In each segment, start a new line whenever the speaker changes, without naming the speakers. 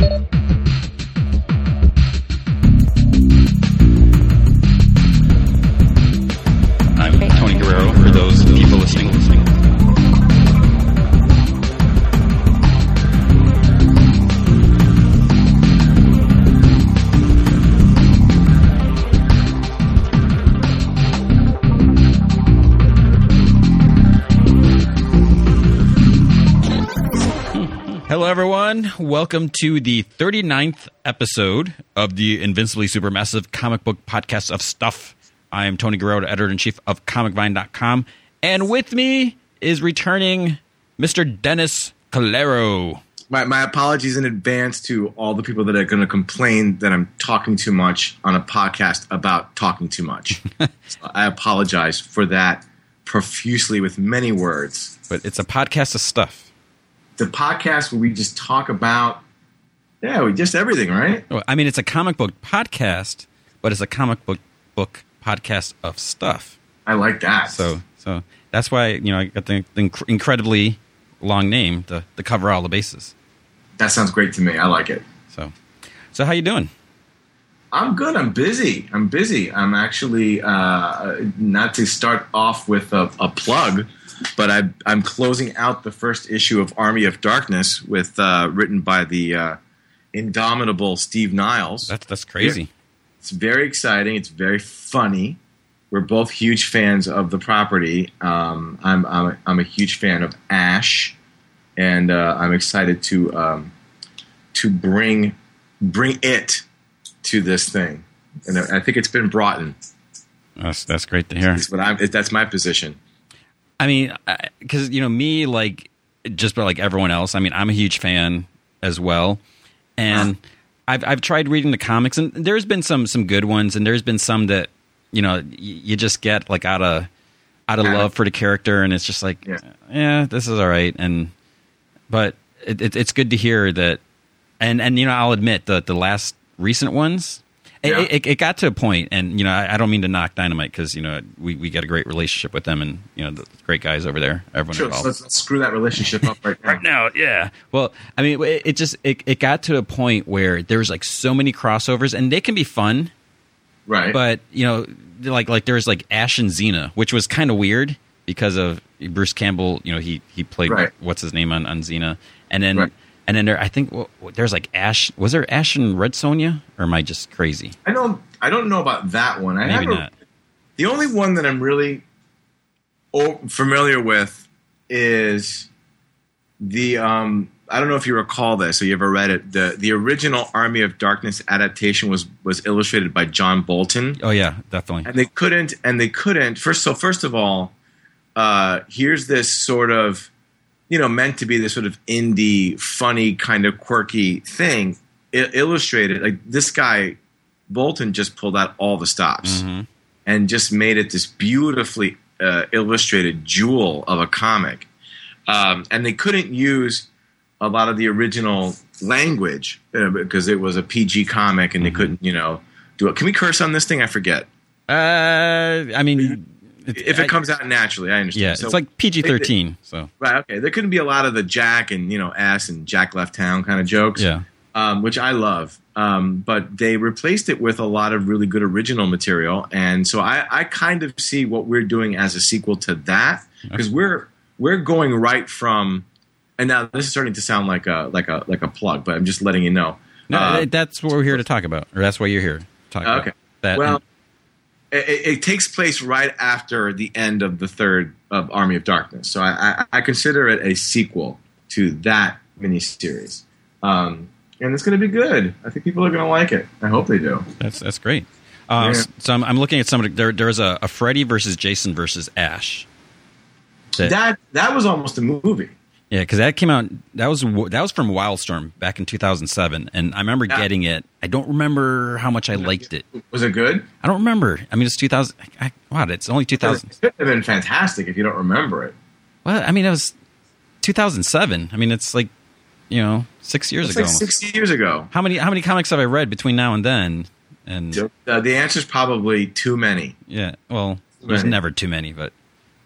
I'm Welcome to the 39th episode of the Invincibly Supermassive comic book podcast of stuff. I am Tony Guerrero, editor in chief of ComicVine.com. And with me is returning Mr. Dennis Calero.
My, my apologies in advance to all the people that are going to complain that I'm talking too much on a podcast about talking too much. So I apologize for that profusely with many words.
But it's a podcast of stuff.
The podcast where we just talk about, yeah, we just everything, right?
I mean, it's a comic book podcast, but it's a comic book book podcast of stuff.
I like that.
So, so that's why you know I got the, the inc- incredibly long name to, to cover all the bases.
that sounds great to me. I like it.
So, so how you doing?
I'm good. I'm busy. I'm busy. I'm actually uh, not to start off with a, a plug, but I, I'm closing out the first issue of Army of Darkness with uh, written by the uh, indomitable Steve Niles.
That's that's crazy.
It's very exciting. It's very funny. We're both huge fans of the property. Um, I'm, I'm, a, I'm a huge fan of Ash, and uh, I'm excited to um, to bring bring it to this thing. And I think it's been brought in.
That's that's great to hear.
What I'm. That's my position.
I mean, because you know me, like just like everyone else. I mean, I'm a huge fan as well, and I've I've tried reading the comics, and there's been some some good ones, and there's been some that you know y- you just get like out of out of
Yeah.
love for the character, and it's just like,
Yeah.
yeah, this is all right, and but it, it, it's good to hear that, and and you know I'll admit that the last recent ones. It,
Yeah.
it, it got to a point, and you know I, I don't mean to knock Dynamite because you know we, we got a great relationship with them, and you know the great guys over there. Everyone
Sure.
involved.
So let's, let's screw that relationship up right now.
right now, yeah. Well, I mean, it, it just it, it got to a point where there's like so many crossovers, and they can be fun,
Right.
but you know, like like there's like Ash and Xena, which was kind of weird because of Bruce Campbell. You know, he he played
Right.
what's his name on on Xena, and then
Right.
And then there I think well, there's like Ash. Was there Ash and Red Sonja, or am I just crazy?
I don't. I don't know about that one. I
Maybe
have a-
not.
The only one that I'm really familiar with is the. Um, I don't know if you recall this or you ever read it. the The original Army of Darkness adaptation was was illustrated by John Bolton,
Oh yeah, definitely.
and they couldn't. And they couldn't. First, so first of all, uh, here's this sort of, you know, meant to be this sort of indie, funny, kind of quirky thing. I- illustrated like this guy Bolton just pulled out all the stops
Mhm.
and just made it this beautifully uh, illustrated jewel of a comic. Um, and they couldn't use a lot of the original language uh, because it was a PG comic and they couldn't, you know, do it. Can we curse on this thing? I forget.
Uh, I mean,
If it comes out naturally, I understand.
yeah,
So-
it's like PG thirteen. So
right. Okay, there couldn't be a lot of the Jack and you know ass and Jack left town kind of jokes.
yeah,
um, which I love. Um, but they replaced it with a lot of really good original material, and so I, I kind of see what we're doing as a sequel to that because we're we're going right from. And now this is starting to sound like a like a like a plug, but I'm just letting you know.
no,
Uh,
that's what we're here to talk about, or that's why you're here. to Talk about
okay.
that.
well, it, it- takes place right after the end of the third of Army of Darkness, so I, I, I consider it a sequel to that miniseries. Um, and it's going to be good. I think people are going to like it. I hope they do.
That's that's great. Uh,
Yeah.
So I'm, I'm looking at some. There, there's a, a Freddy versus Jason versus Ash. That-
That that was almost a movie.
Yeah, because that came out. That was that was from Wildstorm back in 2007, and I remember
Yeah.
getting it. I don't remember how much I liked it.
Was it good?
I don't remember. I mean, it's 2000. I, wow, it's only 2000.
It could have been fantastic if you don't remember it.
Well, I mean, it was 2007. I mean, it's like you know six years
It's
ago.
like six years ago.
How many how many comics have I read between now and then? And
Uh, the answer is probably too many.
yeah, well, there's
Right.
never too many, but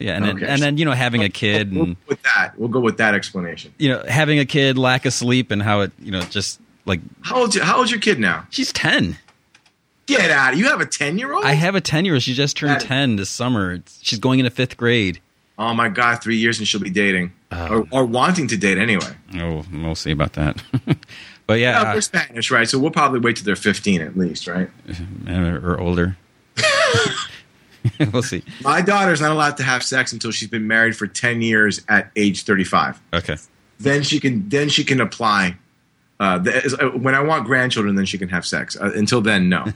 yeah, and then
Okay.
and then you know having a kid
We'll go with that. We'll go with that explanation.
you know having a kid, lack of sleep, and how it you know just like
How old? How old's your kid now?
she's ten.
Get out! You have a ten year old?
I have a ten year old. She just turned
That-
ten this summer. She's going into fifth grade.
Oh my god! Three years and she'll be dating
Oh.
or, or wanting to date anyway.
Oh, we'll see about that. but
Yeah,
yeah,
they're Spanish, right? So we'll probably wait till they're fifteen at least, right?
uh, or older. we'll see.
My daughter's not allowed to have sex until she's been married for ten years at age thirty-five.
Okay.
Then she can then she can apply. Uh, the, uh, when I want grandchildren, then she can have sex. Uh, until then, no.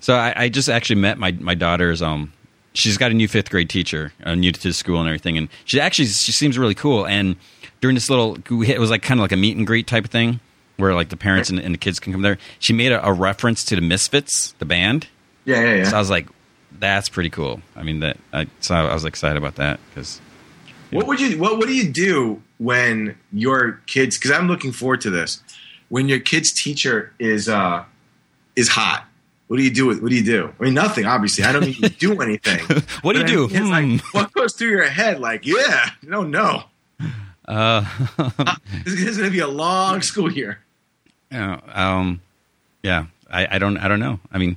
So I, I just actually met my my daughter's um she's got a new fifth grade teacher, uh, new to the school and everything, and she actually she seems really cool. And during this little, it was like kind of like a meet and greet type of thing, where like the parents and, and the kids can come there. She made a, a reference to the Misfits, the band.
yeah, yeah, yeah.
So I was like, that's pretty cool. I mean that. I, so I was excited about that because
What would you what What do you do when your kids? Because I'm looking forward to this. When your kid's teacher is uh is hot. What do you do? With, what do you do? I mean, nothing. Obviously, I don't need to do anything.
What do you do?
Mean, It's
Hmm.
like what goes through your head? Like, yeah, no, no.
uh,
This is going to be a long school year.
Yeah, um, yeah. I, I don't. I don't know. I mean,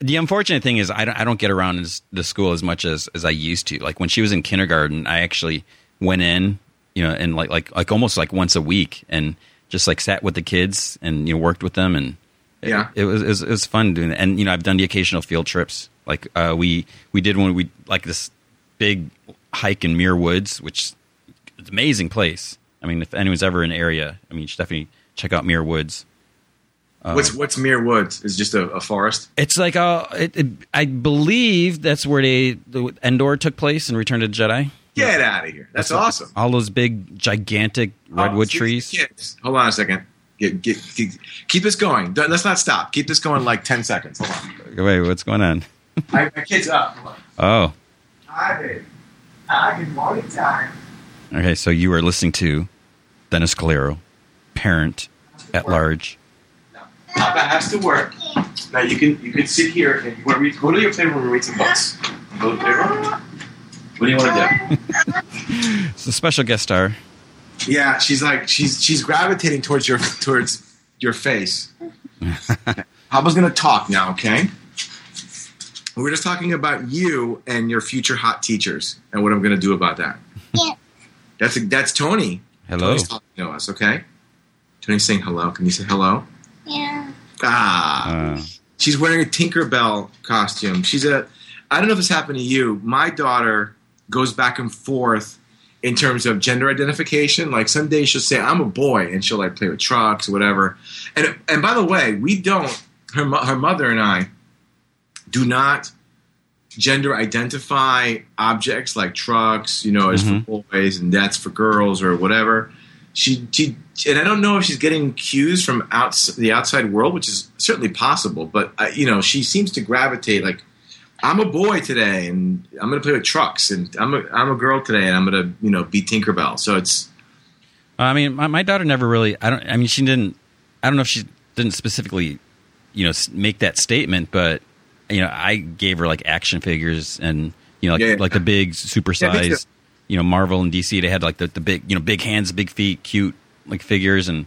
the unfortunate thing is I don't. I don't get around in s- the school as much as as I used to. Like when she was in kindergarten, I actually went in, you know, and like like like almost like once a week, and just like sat with the kids and you know worked with them, and
Yeah.
it, was, it was it was fun doing that. And you know, I've done the occasional field trips. Like uh, we we did when we like this big hike in Muir Woods, which it's an amazing place. I mean, if anyone's ever in the area, I mean, you should definitely check out Muir Woods. Uh,
what's What's Muir Woods? Is just a, a forest.
It's like uh, it, it, I believe that's where they the Endor took place in Return to the Jedi.
Get out of here! That's awesome.
All those big, gigantic redwood
Oh,
trees.
Kids, hold on a second. Get, get, get, keep this going. Let's not stop. Keep this going like ten seconds. Hold on.
Wait, what's going on?
My, my kid's up. Hold on.
Oh,
Hi, babe. Hi, good morning time.
okay. So you are listening to Dennis Calero, parent at large.
Papa has to work. Now you can you can sit here and you want to read, go to your playroom and read some books. Go to the playroom. What do you want to do?
It's a special guest star.
Yeah, she's like she's she's gravitating towards your towards your face. Papa's gonna talk now, okay? We're just talking about you and your future hot teachers and what I'm gonna do about that.
Yeah.
That's that's Tony.
Hello.
Tony's talking to us, okay? Tony's saying hello. Can you say hello?
Yeah.
Ah.
Uh,
She's wearing a Tinkerbell costume. She's a. I don't know if this happened to you. My daughter goes back and forth in terms of gender identification. Like some days she'll say I'm a boy, and she'll like play with trucks or whatever. And and by the way, we don't. Her her mother and I do not gender identify objects like trucks. You know, as for boys and that's for girls or whatever. She, she and I don't know if she's getting cues from outs- the outside world, which is certainly possible. But uh, you know, she seems to gravitate like I'm a boy today, and I'm going to play with trucks, and I'm a I'm a girl today, and I'm going to you know be Tinkerbell. So it's
I mean, my, my daughter never really. I don't. I mean, she didn't. I don't know if she didn't specifically, you know, make that statement, but you know, I gave her like action figures and you know, like
Yeah.
like the big super
Yeah, me too.
size. You know, Marvel and DC. They had like the, the big, you know, big hands, big feet, cute like figures, and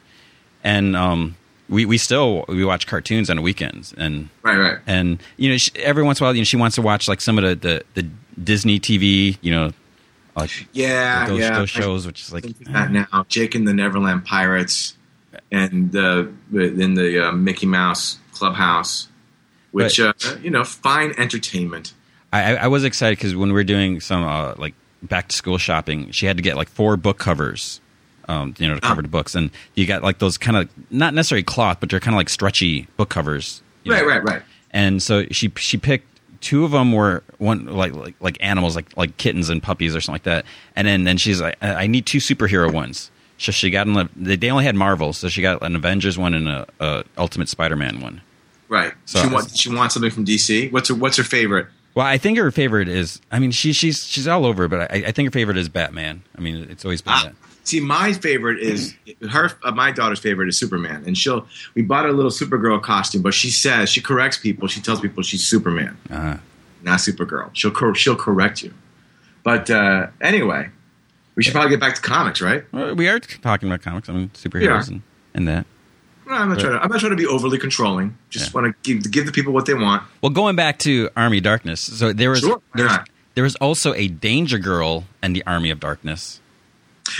and um, we we still we watch cartoons on the weekends, and
right, right.
and you know, she, every once in a while, you know, she wants to watch like some of the the, the Disney TV, you know, like
Yeah,
those,
yeah.
those shows, which is like
that now. Jake and the Neverland Pirates, and uh, in the uh, Mickey Mouse Clubhouse, which uh, you know, fine entertainment.
I, I I was excited because when we were doing some uh, like back to school shopping, she had to get like four book covers, um, you know, to cover
Oh.
the books, and you got like those kind of not necessarily cloth, but they're kind of like stretchy book covers.
Right,
know.
right, right.
And so she she picked two of them were one like like like animals like like kittens and puppies or something like that, and then then she's like I need two superhero ones. So she got in the, they they only had Marvel, so she got an Avengers one and a, a Ultimate Spider Man one.
Right.
So-
she wants she wants something from DC. What's her What's her favorite?
Well, I think her favorite is. I mean, she, she's she's all over, but I, I think her favorite is Batman. I mean, it's always been
Ah,
that.
see, my favorite is her. Uh, my daughter's favorite is Superman, and she'll. We bought her a little Supergirl costume, but she says she corrects people. She tells people she's Superman,
Uh,
not Supergirl. She'll cor- she'll correct you. But uh, anyway, we should probably get back to comics, right?
well, we are talking about comics. I mean, superheroes and, and that.
I'm not trying to. I'm not trying to be overly controlling. Just
Yeah.
want to give give the people what they want.
Well, going back to Army Darkness, so there was
Sure, why
there, was also a Danger Girl and the Army of Darkness.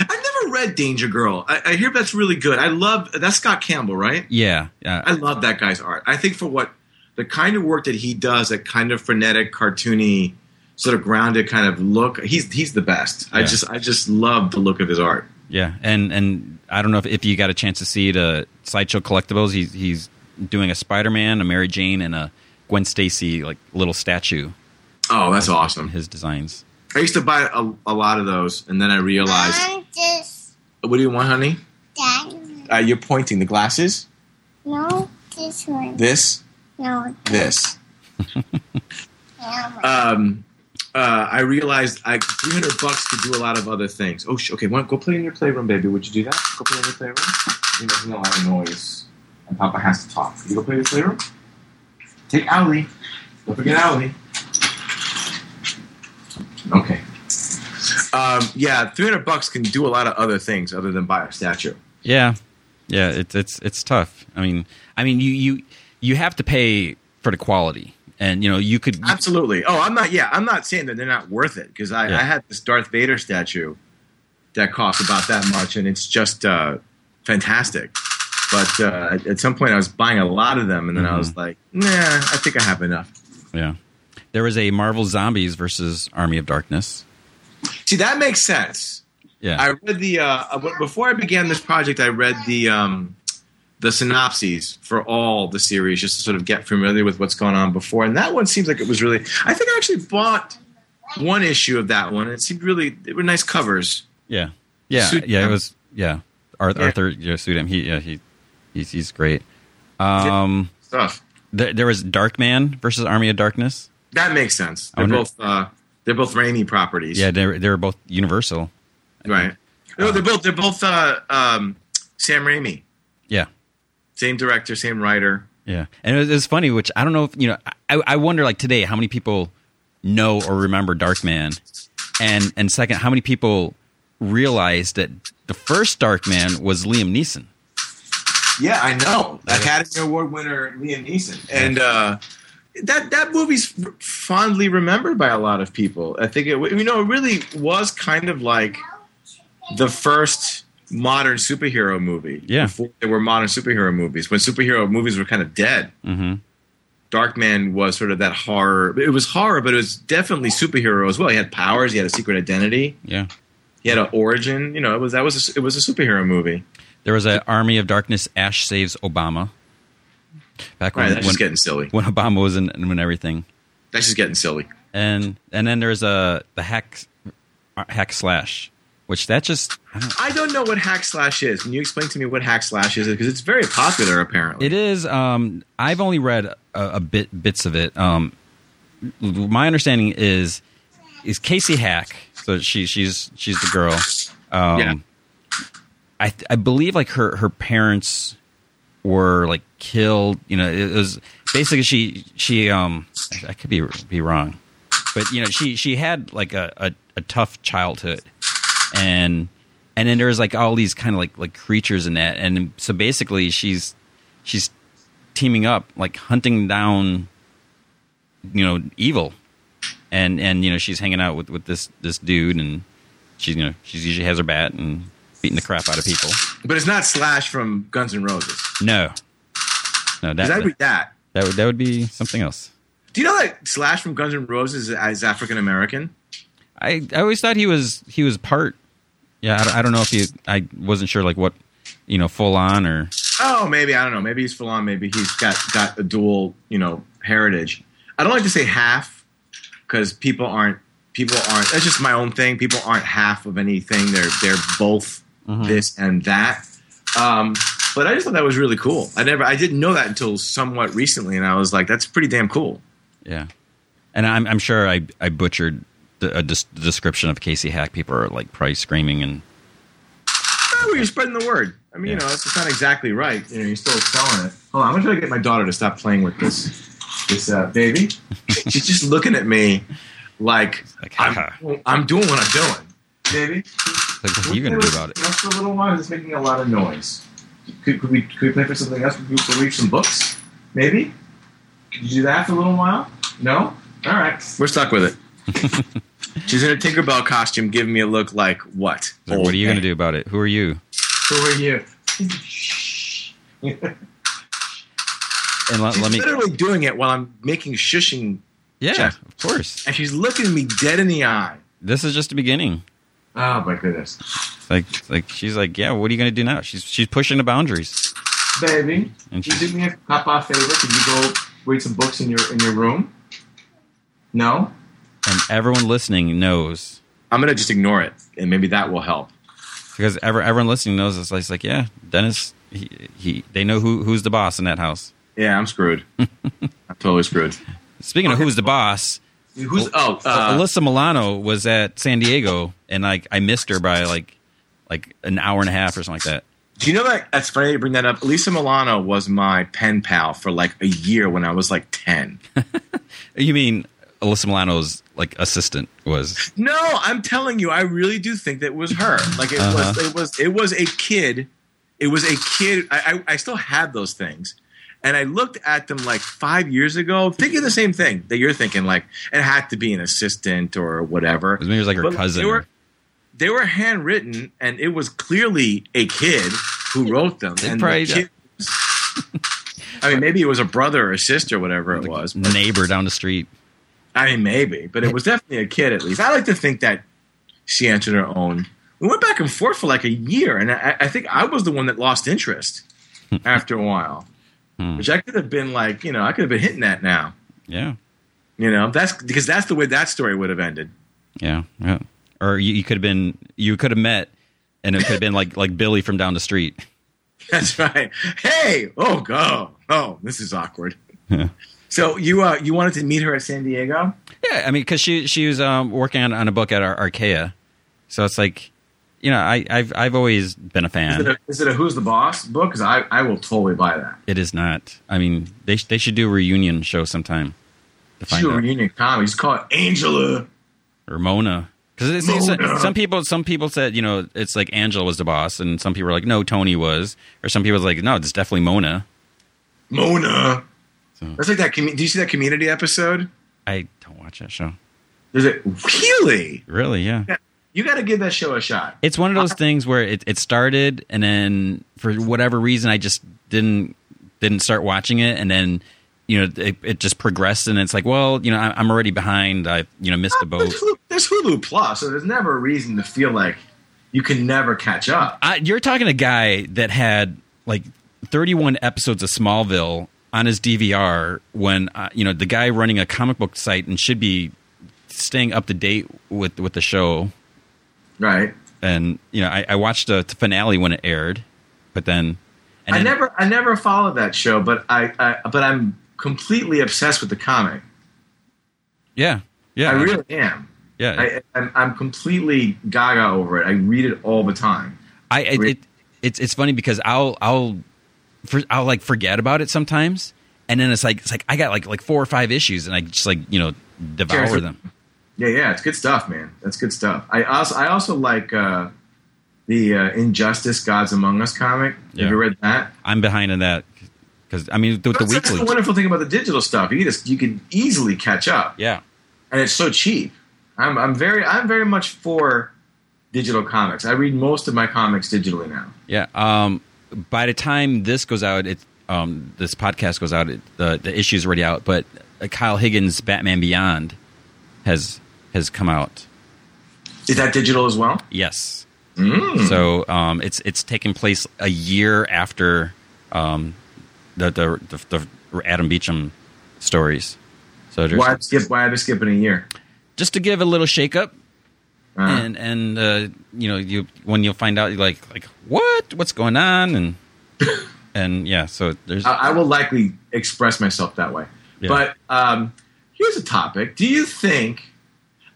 I never read Danger Girl. I, I hear that's really good. I love that's Scott Campbell, right?
Yeah, yeah,
I love that guy's art. I think for what the kind of work that he does, that kind of frenetic, cartoony, sort of grounded kind of look, he's he's the best. I just I just love the look of his art.
yeah. And and I don't know if, if you got a chance to see it, uh, Sideshow Collectibles. He's he's doing a Spider Man, a Mary Jane, and a Gwen Stacy like little statue.
Oh, that's
in
awesome.
His designs.
I used to buy a, a lot of those, and then I realized,
I'm just
what do you want, honey?
that.
Uh, you're pointing the glasses.
No, this one.
This,
No,
this.
no.
Um, uh, I realized I 300 bucks could do a lot of other things. Oh, sh- okay. Want go play in your playroom, baby? Would you do that? Go play in your playroom. You're making a lot of noise, and Papa has to talk. You go play in your playroom? Take Owlie. Don't forget Owlie. Okay. Um, yeah, 300 bucks can do a lot of other things other than buy a statue.
Yeah, yeah. It's it's it's tough. I mean, I mean, you you you have to pay for the quality, and you know you could.
Absolutely. Oh, I'm not. Yeah, I'm not saying that they're not worth it because I,
Yeah.
I had this Darth Vader statue that cost about that much, and it's just uh, fantastic. But uh, at- some point, I was buying a lot of them, and then I was like, Nah, I think I have enough.
Yeah, there was a Marvel Zombies versus Army of Darkness.
See, that makes sense.
Yeah,
I read the uh, uh, before I began this project. I read the um, the synopses for all the series just to sort of get familiar with what's going on before, and that one seems like it was really. I think I actually bought one issue of that one. It seemed really. They were nice covers.
yeah, yeah,
Suit-
yeah. It was yeah. Arthur,
Yeah.
Arthur yeah, Suydam. He yeah he he's he's great. Um,
stuff.
there, there was Darkman versus Army of Darkness.
That makes sense. They're
wonder-
both uh, they're both Raimi properties.
Yeah, They're they were both Universal.
right. No, they're both they're both uh, um, Sam Raimi,
Yeah,
same director, same writer.
Yeah, and it was, it funny, which I don't know if you know. I, I wonder, like today, how many people know or remember Darkman, and and second, how many people realize that the first Darkman was Liam Neeson?
Yeah, I know. Academy Award winner Liam Neeson, and uh, that that movie's fondly remembered by a lot of people. I think it you know it really was kind of like the first modern superhero movie.
Yeah.
before there were modern superhero movies when superhero movies were kind of dead.
Mm-hmm.
Darkman was sort of that horror. It was horror, but it was definitely superhero as well. He had powers. He had a secret identity.
Yeah,
He had an origin. You know, it was that was a, it was a superhero movie.
there was an Army of Darkness. Ash saves Obama. Back
Right,
when
that's
when,
just getting silly.
when Obama was in and when everything,
That's just getting silly.
and and then there's a the hack hack slash, which that just I don't,
I don't know what hack slash is. Can you explain to me what hack slash is? Because it's very popular, apparently.
It is. Um, I've only read a, a bit bits of it. Um, my understanding is is Casey Hack. So she she's she's the girl. Um,
Yeah.
I I believe like her her parents were like killed. You know, it was basically she she um I could be be wrong, but you know she she had like a a, a tough childhood, and and then there's like all these kind of like like creatures in that, and so basically she's she's teaming up like hunting down you know evil and and you know she's hanging out with with this this dude and she's you know she usually has her bat and beating the crap out of people
but it's not Slash from Guns N' Roses.
no no that
I read that.
that would that would be something else
Do you know that Slash from Guns N' Roses is African American?
i i always thought he was he was part yeah i, don't- I don't know if he i wasn't sure like what you know full on or
Oh, maybe I don't know. Maybe he's full on. Maybe he's got got a dual, you know, heritage. I don't like to say half because people aren't people aren't. That's just my own thing. People aren't half of anything. They're they're both
Mhm.
this and that. Um, but I just thought that was really cool. I never, I didn't know that until somewhat recently, and I was like, that's pretty damn cool.
yeah and i'm i'm sure i i butchered a des- description of casey hack people are like probably screaming and
Oh, well, you're spreading the word. I mean, you know, it's, it's not exactly right. You know, you're still selling it. Hold on, I'm gonna try to get my daughter to stop playing with this this uh, baby. She's just looking at me like,
Like,
I'm. I'm doing what I'm doing, baby.
like what are you gonna do about it
Just a little while. It's making a lot of noise. Could, could we could we play for something else? We, could we read some books? Maybe. Could you do that for a little while? No. All right. We're stuck with it. She's in a Tinkerbell costume, giving me a look like what?
So what are you going to do about it? Who are you?
Who are you?
And let,
She's
let me.
literally doing it while I'm making shushing,
Yeah,
Jeff.
of course.
and she's looking me dead in the eye.
This is just the beginning.
Oh my goodness,
It's like, it's like she's like, yeah. What are you going to do now? She's she's pushing the boundaries.
baby!
And
You
she's,
do me a papa favor. Could you go read some books in your in your room? No.
And everyone listening knows
I'm gonna just ignore it, and maybe that will help.
because ever, everyone listening knows it's like, it's like yeah, Dennis. He, he they know who who's the boss in that house.
Yeah, I'm screwed. I'm totally screwed.
Speaking of who's the boss,
Who's oh uh,
Alyssa Milano was at San Diego, and like I missed her by like like an hour and a half or something like that.
Do you know that? That's funny you bring that up. Lisa Milano was my pen pal for like a year when I was like ten.
You mean Alyssa Milano's like assistant was?
No, I'm telling you, I really do think that was her. Like it was, uh-huh. it was, it was a kid. It was a kid. I, I, I still have those things, and I looked at them like five years ago, thinking the same thing that you're thinking. Like it had to be an assistant or whatever.
Maybe it was like her
But
cousin.
They were, they were handwritten, and it was clearly a kid who wrote them.
They
and
probably-
the kid, I mean, maybe it was a brother or a sister, whatever it was. but-
neighbor down the street.
I mean, maybe, but it was definitely a kid at least. I like to think that she answered her own. We went back and forth for like a year, and I, I think I was the one that lost interest after a while,
Hmm.
which I could have been like, you know, I could have been hitting that now,
Yeah,
you know, that's because that's the way that story would have ended.
yeah, yeah. Or you, you could have been you could have met, and it could have been like like Billy from down the street.
That's right. Hey, oh, go, oh, this is awkward. so you uh, you wanted to meet her at San Diego?
Yeah, I mean, because she she was um, working on, on a book at Ar- Archaia, so it's like, you know, I I've I've always been a
Is it
fan.
a, is it a Who's the Boss book? Because I, I will totally buy that.
It is not. I mean, they they should do a reunion show sometime to
do a reunion comedy. Just call it Angela.
or Mona. Because some people, some people said, you know, it's like Angela was the boss, and some people were like, no, Tony was, or some people was like, no, it's definitely Mona.
Mona.
So-
That's like that. commu- Do you see that Community episode?
I don't watch that show.
There's a really.
Really, yeah.
You got to give that show a shot.
It's one of those things where it, it started, and then for whatever reason, I just didn't didn't start watching it, and then you know it, it just progressed, and it's like, well, you know, I, I'm already behind. I you know missed the boat.
There's Hulu, there's Hulu Plus, so there's never a reason to feel like you can never catch up.
I, you're talking to a guy that had like 31 episodes of Smallville on his DVR when uh, you know the guy running a comic book site and should be staying up to date with with the show.
Right.
And you know, I, I watched the finale when it aired, but then and
I
then-
never, I never followed that show, but I, I, but I'm completely obsessed with the comic.
yeah, yeah,
I really am.
yeah.
I, I'm, I'm completely gaga over it. I read it all the time.
I it, it it's it's funny because I'll I'll for, I'll like forget about it sometimes, and then it's like it's like I got like like four or five issues, and I just like you know devour
Seriously.
them.
Yeah, yeah, it's good stuff, man. That's good stuff. I also, I also like uh, the uh, Injustice: Gods Among Us comic.
Yeah.
Have you read that?
I'm behind in that because I mean with the
That's, that's the wonderful thing about the digital stuff. You just, you can easily catch up,
yeah,
and it's so cheap. I'm, I'm very, I'm very much for digital comics. I read most of my comics digitally now.
yeah. Um, by the time this goes out, it um this podcast goes out, it, the the issue's already out. But uh, Kyle Higgins' Batman Beyond has has come out.
Is that digital as well?
Yes.
Mm.
So um, it's it's taking place a year after um, the, the the the Adam Beechen stories. So
Why skip? Why have to skip in a year?
just to give a little shakeup,
Uh,
and and uh, you know you when you'll find out you're like like what what's going on and and yeah. So there's
I, I will likely express myself that way.
Yeah.
But um, here's a topic. Do you think?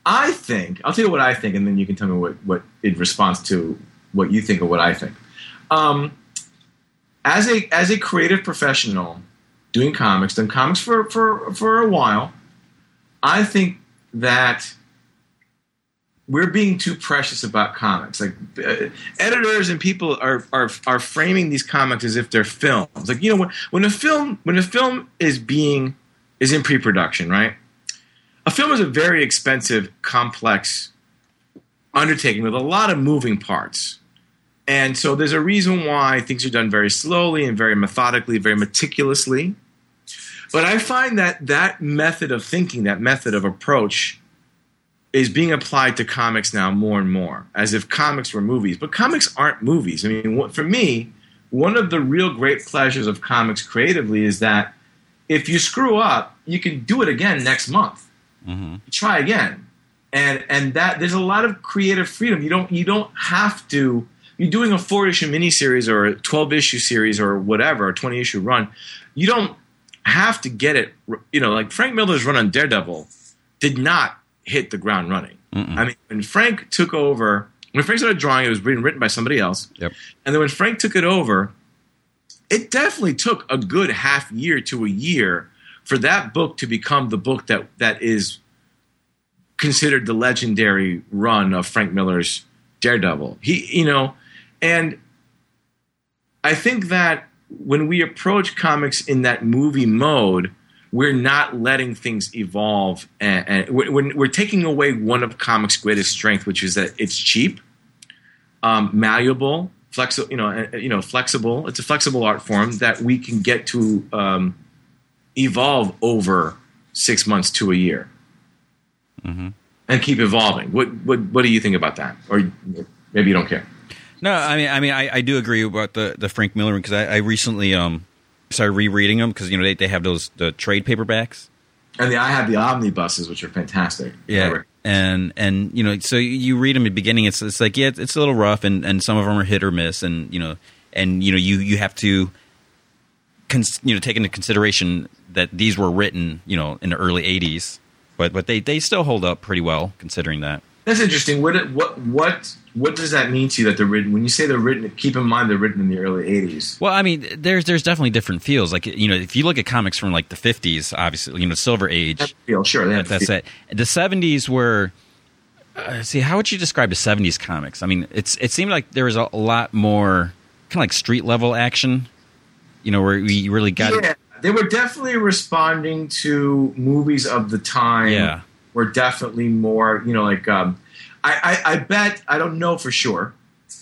I think I'll tell you what I think, and then you can tell me what what in response to what you think or what I think. Um, as a as a creative professional doing comics, done comics for for for a while, I think that we're being too precious about comics. Like uh, editors and people are, are are framing these comics as if they're films. Like you know when when a film when a film is being is in pre-production, right? A film is a very expensive, complex undertaking with a lot of moving parts. And so there's a reason why things are done very slowly and very methodically, very meticulously. But I find that that method of thinking, that method of approach, is being applied to comics now more and more, as if comics were movies. But comics aren't movies. I mean, for me, one of the real great pleasures of comics creatively is that if you screw up, you can do it again next month. Mm-hmm. Try again, and and that there's a lot of creative freedom. You don't you don't have to. You're doing a four issue miniseries or a twelve issue series or whatever, a twenty issue run. You don't have to get it. You know, like Frank Miller's run on Daredevil did not hit the ground running. I mean, when Frank took over, when Frank started drawing, it was being written by somebody else.
Yep.
And then when Frank took it over, it definitely took a good half year to a year for that book to become the book that that is considered the legendary run of Frank Miller's Daredevil. He, you know, and I think that when we approach comics in that movie mode, we're not letting things evolve, and, and we're, we're taking away one of comics' greatest strength, which is that it's cheap, um, malleable, flexible. You know, uh, you know, flexible. It's a flexible art form that we can get to um, evolve over six months to a year, and keep evolving. What what what do you think about that? Or maybe you don't care.
No, I mean, I mean, I, I do agree about the the Frank Miller because I, I recently um started rereading them because you know they, they have those the trade paperbacks.
And the, I have the omnibuses, which are fantastic.
Yeah, and and you know, so you read them at the beginning. It's it's like yeah, it's a little rough, and and some of them are hit or miss, and you know, and you know, you you have to, cons- you know, take into consideration that these were written, you know, in the early '80s, but but they they still hold up pretty well considering that.
That's interesting. What what what what does that mean to you that they're written? When you say they're written, keep in mind they're written in the early '80s.
Well, I mean, there's there's definitely different feels. Like you know, if you look at comics from like the '50s, obviously, you know, Silver Age.
Feel sure. Have
That's it. The '70s were. Uh, see, how would you describe the '70s comics? I mean, it's it seemed like there was a, a lot more kind of like street level action. You know, where we really got.
Yeah, they were definitely responding to movies of the time.
Yeah.
were definitely more. You know, like um, I, I I bet I don't know for sure,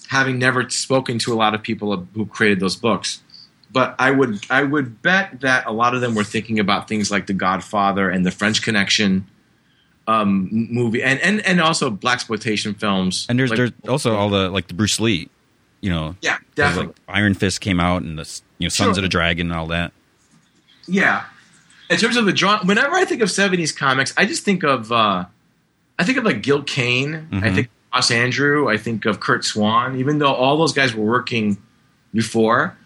having never spoken to a lot of people who created those books. But I would I would bet that a lot of them were thinking about things like The Godfather and The French Connection um, movie, and, and and also black exploitation films.
And there's
Like-
there's also all the like the Bruce Lee. You know,
yeah, definitely.
like, Iron Fist came out, and the you know Sons
Sure.
of the Dragon and all that.
Yeah. In terms of the draw, whenever I think of '70s comics, I just think of uh, I think of like Gil Kane. I
Mhm.
think Ross Andru. I think of Curt Swan. Even though all those guys were working before,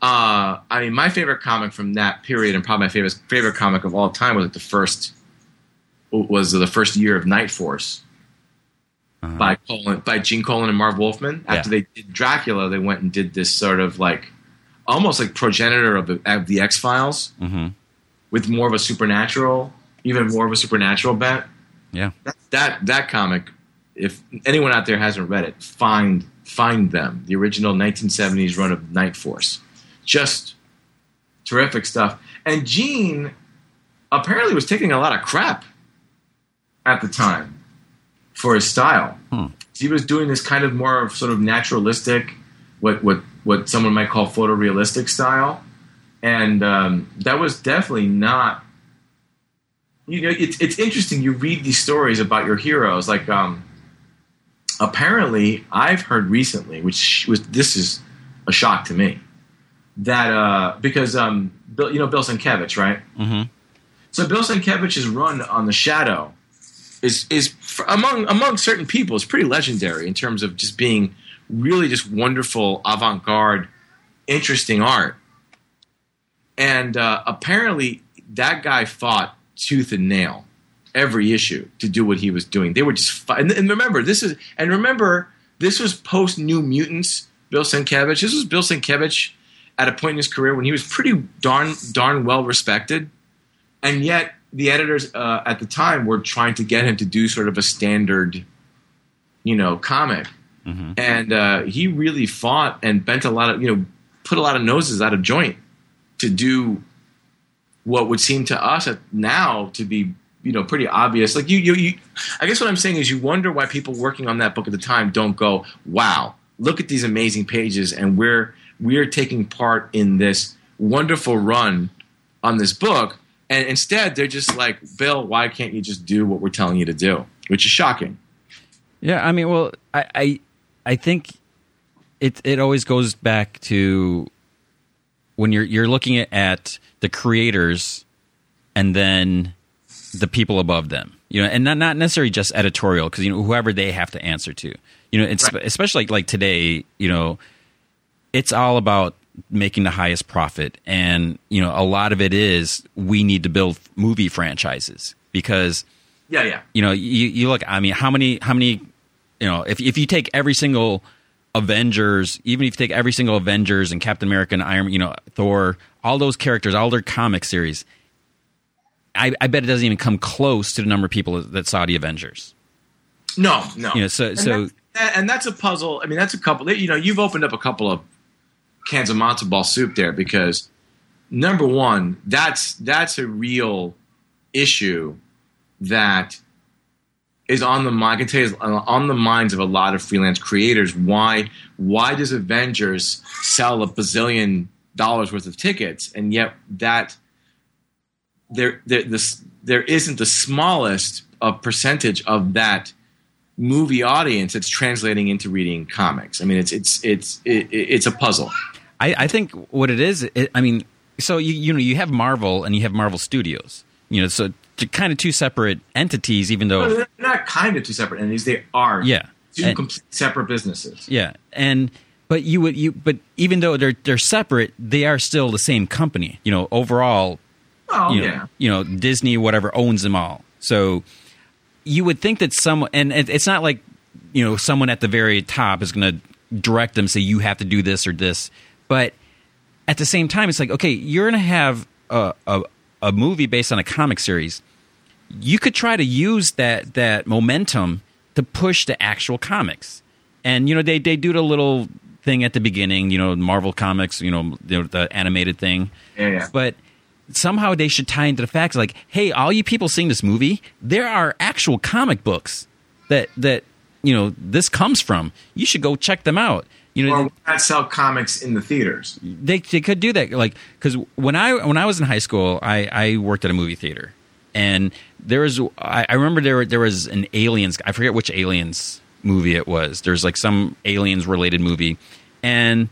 uh, I mean, my favorite comic from that period, and probably my favorite favorite comic of all time, was like the first was the first year of Night Force
Uh-huh.
by Colan, by Gene Colan and Marv Wolfman. After
Yeah.
they did Dracula, they went and did this sort of like almost like progenitor of the, of the X Files
hmm
with more of a supernatural, even more of a supernatural bent.
Yeah.
That that, that comic, if anyone out there hasn't read it, find find them. The original 1970s run of Night Force, just terrific stuff. And Gene apparently was taking a lot of crap at the time for his style.
Hmm.
He was doing this kind of more of sort of naturalistic, what what what someone might call photorealistic style and um, that was definitely not. You know, it's it's interesting. You read these stories about your heroes, like um, apparently I've heard recently, which was this is a shock to me, that uh, because um, Bill, you know Bill Sienkiewicz, right?
hmm
So Bill Sienkiewicz's run on the Shadow is is among among certain people is pretty legendary in terms of just being really just wonderful avant garde, interesting art. And uh, apparently, that guy fought tooth and nail every issue to do what he was doing. They were just fi- and, and remember this is and remember this was post New Mutants. Bill Sienkiewicz. This was Bill Sienkiewicz at a point in his career when he was pretty darn darn well respected and yet the editors uh, at the time were trying to get him to do sort of a standard you know, comic, and uh, he really fought and bent a lot of you know, put a lot of noses out of joint to do what would seem to us now to be you know pretty obvious. Like you, you, you, I guess what I'm saying is you wonder why people working on that book at the time don't go, "Wow, look at these amazing pages," and we're we're taking part in this wonderful run on this book. And instead, they're just like, Bill, why can't you just do what we're telling you to do? Which is shocking.
Yeah, I mean, well, I, I, I think it it always goes back to when you're you're looking at, the creators and then the people above them, you know, and not not necessarily just editorial because you know whoever they have to answer to, you know, it's
Right.
especially like like today, you know, it's all about making the highest profit and you know a lot of it is we need to build movie franchises because
Yeah, yeah.
you know you, you look i mean how many how many you know if, if you take every single avengers even if you take every single avengers and captain america and iron you know thor all those characters all their comic series i, I bet it doesn't even come close to the number of people that saw the avengers
No, no.
You know, so-
and
so-
that's, and that's a puzzle. I mean, that's a couple. You know, you've opened up a couple of cans of matzo ball soup there because number one, that's that's a real issue that is on the mind. I can tell you, is on the minds of a lot of freelance creators. Why why does Avengers sell a bazillion dollars worth of tickets, and yet that there there this there isn't the smallest of percentage of that movie audience that's translating into reading comics. I mean, it's it's it's it, it's a puzzle.
I, I think what it is, it, I mean, so you you know you have Marvel and you have Marvel Studios, you know, so kind of two separate entities, even though
They're not kind of two separate entities. They are
Yeah.
two
And-
complete separate businesses.
Yeah, and but you would you but even though they're they're separate, they are still the same company. You know, overall,
Oh
you know,
yeah.
you know Disney whatever owns them all. So you would think that some and it, it's not like you know someone at the very top is going to direct them say you have to do this or this, but at the same time it's like okay you're going to have a, a a movie based on a comic series. You could try to use that that momentum to push the actual comics, and you know they they do the little thing at the beginning, you know Marvel comics, you know the, the animated thing,
Yeah, yeah.
but somehow they should tie into the facts like hey all you people seeing this movie there are actual comic books that that you know this comes from. You should go check them out. You know
Or not sell comics in the theaters.
they, they could do that like because when i when i was in high school i i worked at a movie theater and there was i, I remember there there was an aliens i forget which aliens movie it was. There's like some aliens related movie. And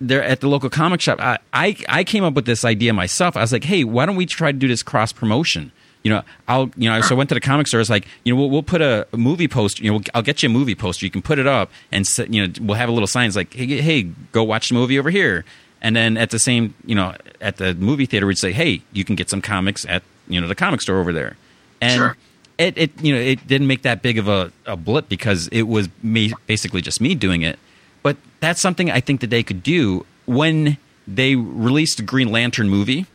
there at the local comic shop I, I i came up with this idea myself. I was like hey why don't we try to do this cross promotion? You know i'll you know so i went to the comic store. It's like you know we'll, we'll put a, movie poster you know i'll get you a movie poster. You can put it up and set, you know we'll have a little sign it's like hey, hey go watch the movie over here. And then at the same you know at the movie theater we'd say hey you can get some comics at you know the comic store over there. And
Sure.
it, it you know it didn't make that big of a, a blip because it was me basically just me doing it. But that's something i think that they could do when they released the green lantern movie.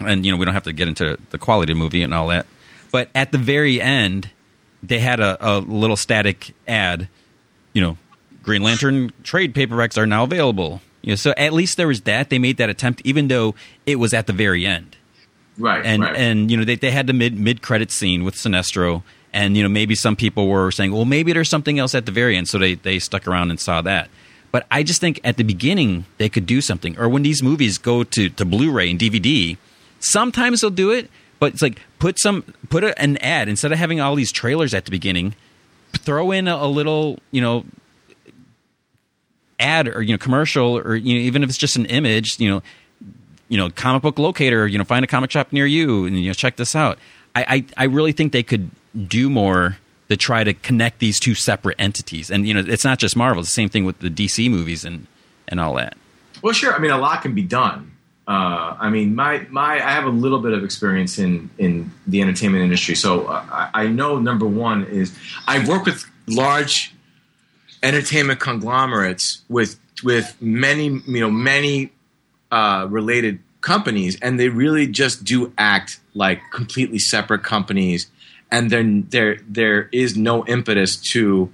And you know we don't have to get into the quality of the movie and all that. But at the very end they had a, a little static ad you know green lantern trade paperbacks are now available. You know so at least there was that. They made that attempt even though it was at the very end
Right.
and
right.
and you know they, they had the mid mid credit scene with Sinestro, and you know maybe some people were saying, well, maybe there's something else at the very end, so they they stuck around and saw that. But I just think at the beginning they could do something, or when these movies go to to Blu-ray and DVD, sometimes they'll do it, but it's like put some put a, an ad instead of having all these trailers at the beginning, throw in a, a little you know ad or you know commercial or you know even if it's just an image you know you know comic book locator you know find a comic shop near you and you know check this out. I i, I really think they could do more to try to connect these two separate entities. And you know it's not just marvel. It's the same thing with the dc movies and and all that.
Well, sure. I mean, a lot can be done. Uh, I mean, my my I have a little bit of experience in in the entertainment industry, so uh, I, I know number one is I work with large entertainment conglomerates with with many you know many uh, related companies, and they really just do act like completely separate companies. and then there there is no impetus to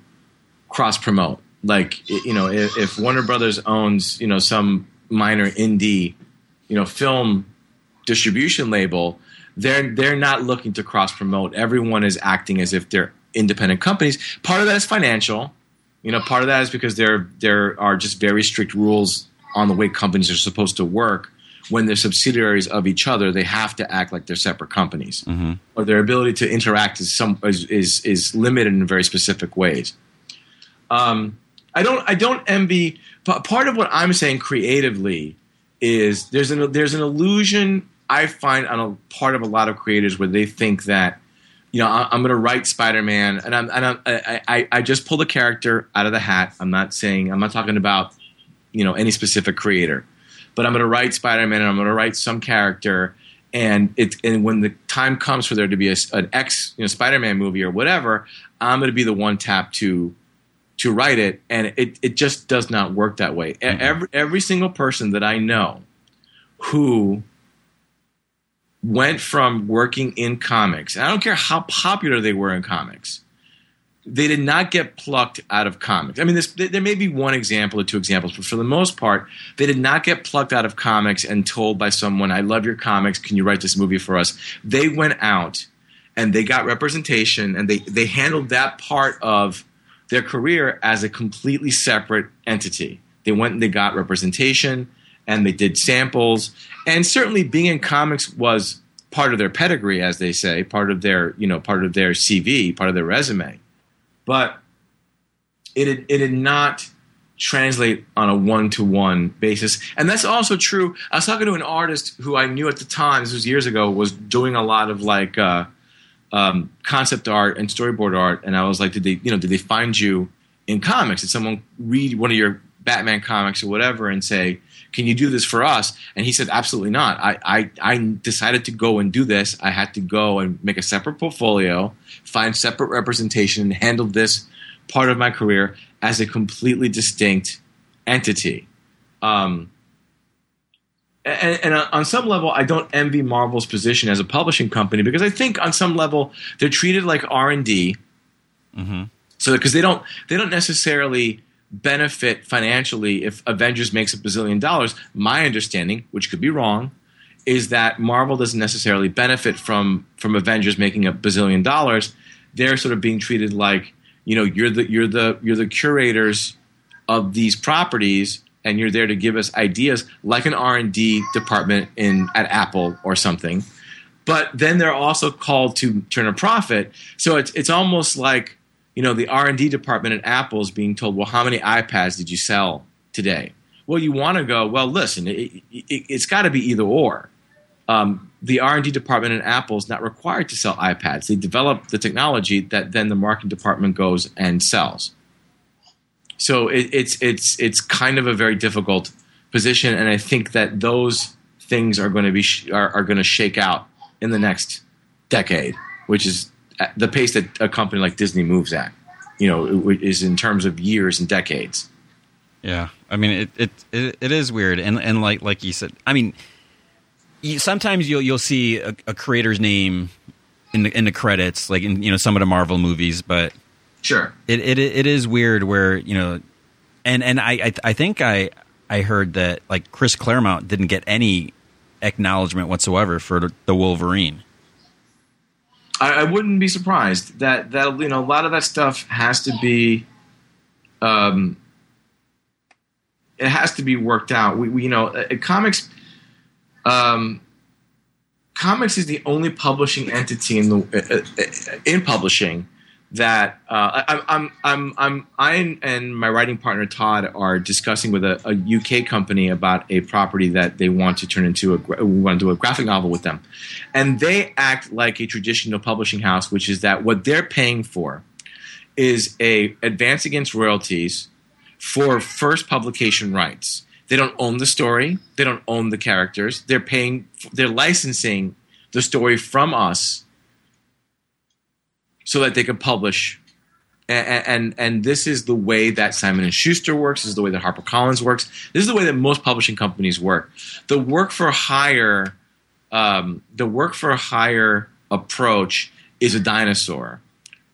cross promote. Like you know, if, if Warner Brothers owns you know some minor indie you know film distribution label, they're they're not looking to cross promote. Everyone is acting as if they're independent companies. Part of that is financial. You know, part of that is because there there are just very strict rules on the way companies are supposed to work. When they're subsidiaries of each other, they have to act like they're separate companies,
Mm-hmm.
or their ability to interact is some is is, is limited in very specific ways. Um, I don't I don't envy. But part of what I'm saying creatively is there's an there's an illusion I find on a part of a lot of creators where they think that you know I, I'm going to write Spider-Man and I'm and I'm, I, I I just pulled a character out of the hat. I'm not saying I'm not talking about you know any specific creator, but I'm going to write Spider-Man and I'm going to write some character. And it and when the time comes for there to be a, an X you know Spider-Man movie or whatever, I'm going to be the one tapped to to write it, and it, it just does not work that way. E- mm-hmm. Every every single person that I know who went from working in comics, and I don't care how popular they were in comics, they did not get plucked out of comics. I mean, this, there may be one example or two examples, but for the most part, they did not get plucked out of comics and told by someone, "I love your comics. Can you write this movie for us?" They went out and they got representation, and they they handled that part of their career as a completely separate entity. They went and they got representation and they did samples. And certainly being in comics was part of their pedigree, as they say, part of their, you know, part of their CV, part of their resume. But it did, it did not translate on a one to one basis. And that's also true. I was talking to an artist who I knew at the time, this was years ago, was doing a lot of like uh, um, concept art and storyboard art, and I was like, did they, you know, did they find you in comics? Did someone read one of your Batman comics or whatever and say, can you do this for us? And he said, absolutely not. I, I, I decided to go and do this. I had to go and make a separate portfolio, find separate representation, and handle this part of my career as a completely distinct entity. Um, and, and on some level, I don't envy Marvel's position as a publishing company because I think on some level they're treated like R and D.
Mhm.
So because they don't they don't necessarily benefit financially if Avengers makes a bazillion dollars. My understanding, which could be wrong, is that Marvel doesn't necessarily benefit from from Avengers making a bazillion dollars. They're sort of being treated like you know you're the you're the you're the curators of these properties and you're there to give us ideas like an R&D department in at Apple or something. But then they're also called to turn a profit. So it's it's almost like, you know, the R&D department at Apple is being told, "Well, how many iPads did you sell today?" Well, you want to go, "Well, listen, it, it, it's got to be either or." Um, the R&D department at Apple is not required to sell iPads. They develop the technology that then the marketing department goes and sells. So it, it's it's it's kind of a very difficult position, and I think that those things are going to be sh- are, are going to shake out in the next decade, which is the pace that a company like Disney moves at. You know, it is in terms of years and decades.
Yeah, I mean it it it, it is weird, and and like like you said, I mean, you, sometimes you'll you'll see a, a creator's name in the in the credits, like in you know some of the Marvel movies, but
Sure.
it it it is weird where you know, and and I I, I think I I heard that like Chris Claremont didn't get any acknowledgement whatsoever for the Wolverine.
I, I wouldn't be surprised that that you know a lot of that stuff has to be, um, it has to be worked out. We, we you know uh, comics, um, comics is the only publishing entity in the uh, uh, in publishing that uh, I, I'm I'm I'm I and my writing partner Todd are discussing with a, a UK company about a property that they want to turn into a we want to do a graphic novel with them, and they act like a traditional publishing house, which is that what they're paying for is a advance against royalties for first publication rights. They don't own the story. They don't own the characters. They're paying. They're licensing the story from us so that they can publish. And, and and this is the way that Simon and Schuster works. This is the way that HarperCollins works. This is the way that most publishing companies work. The work for hire, um, the work for hire approach is a dinosaur.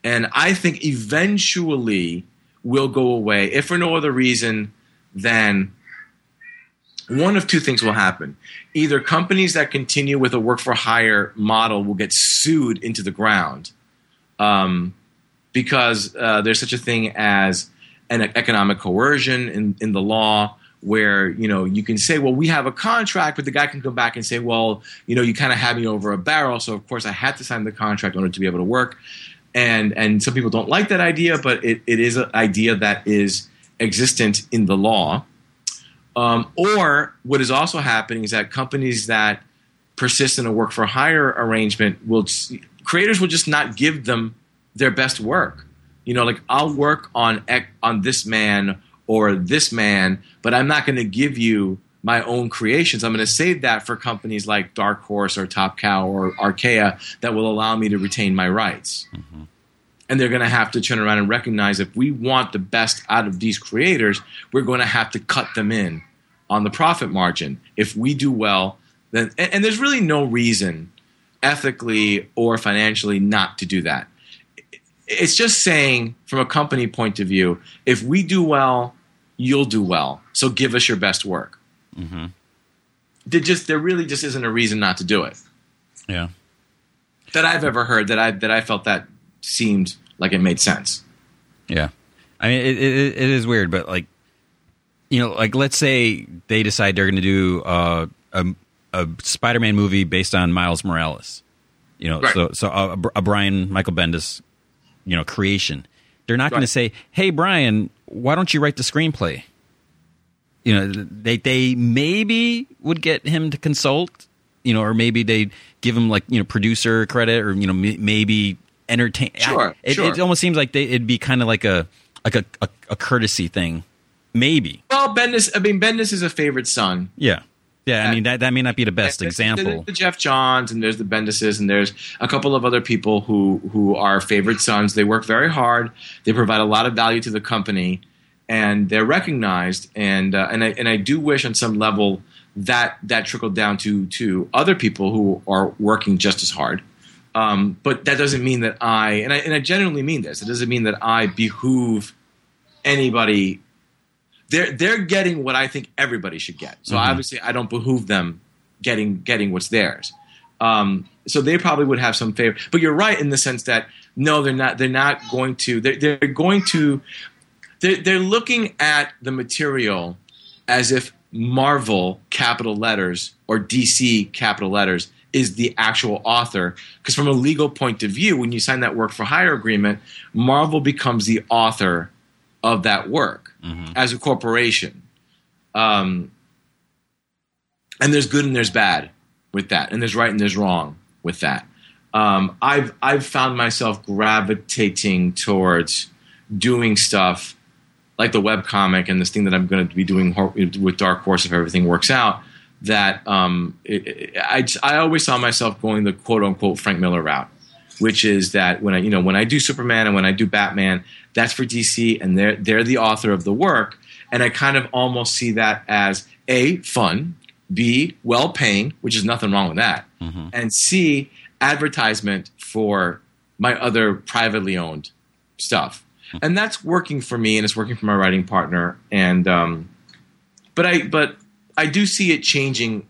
And I think eventually will go away, if for no other reason than one of two things will happen. Either companies that continue with a work for hire model will get sued into the ground um, because uh, there's such a thing as an economic coercion in, in the law where you know you can say well we have a contract but the guy can come back and say well you know you kind of had me over a barrel so of course i had to sign the contract in order to be able to work. And and some people don't like that idea but it, it is an idea that is existent in the law. Um, or what is also happening is that companies that persist in a work for hire arrangement will creators will just not give them their best work you know like i'll work on on this man or this man, but I'm not going to give you my own creations. I'm going to save that for companies like Dark Horse or Top Cow or Archaia that will allow me to retain my rights. Mm-hmm. And they're going to have to turn around and recognize if we want the best out of these creators, we're going to have to cut them in on the profit margin. If we do well, then and, and there's really no reason ethically or financially not to do that. It's just saying from a company point of view, if we do well, you'll do well. So give us your best work. Mm-hmm. There just there really just isn't a reason not to do it.
Yeah.
That I've ever heard that I that I felt that seemed like it made sense.
Yeah. I mean, it, it, it is weird, but like, you know, like let's say they decide they're going to do uh, a a Spider-Man movie based on Miles Morales. You know, right. so so a, a Brian Michael Bendis, you know, creation. They're not right. going to say, "Hey, Brian, why don't you write the screenplay?" You know, they they maybe would get him to consult, you know, or maybe they give him like you know producer credit, or you know maybe entertain.
Sure,
it,
sure.
it almost seems like they, it'd be kind of like a like a, a, a courtesy thing, maybe.
Well, Bendis. I mean, Bendis is a favorite son.
Yeah. Yeah, I mean that, that may not be the best example.
There's the Geoff Johns and there's the Bendises and there's a couple of other people who who are favorite sons. They work very hard. They provide a lot of value to the company, and they're recognized. And uh, and I and I do wish on some level that that trickled down to to other people who are working just as hard. Um, but that doesn't mean that I and I and I genuinely mean this. It doesn't mean that I behoove anybody they're they're getting what I think everybody should get. So mm-hmm. obviously, I don't behoove them getting getting what's theirs. Um, so they probably would have some favor. But you're right in the sense that no, they're not. They're not going to. They're, they're going to. They're, they're looking at the material as if Marvel capital letters or DC capital letters is the actual author. Because from a legal point of view, when you sign that work for hire agreement, Marvel becomes the author of that work mm-hmm. as a corporation. Um, and there's good and there's bad with that, and there's right and there's wrong with that. Um, I've I've found myself gravitating towards doing stuff like the web comic and this thing that I'm going to be doing with Dark Horse if everything works out. That um, it, it, I I always saw myself going the quote unquote Frank Miller route, which is that when I you know when I do Superman and when I do Batman, that's for DC, and they're they're the author of the work. And I kind of almost see that as a fun, b well paying, which is nothing wrong with that, mm-hmm. and c advertisement for my other privately owned stuff. Mm-hmm. And that's working for me, and it's working for my writing partner. And um, but I but I do see it changing.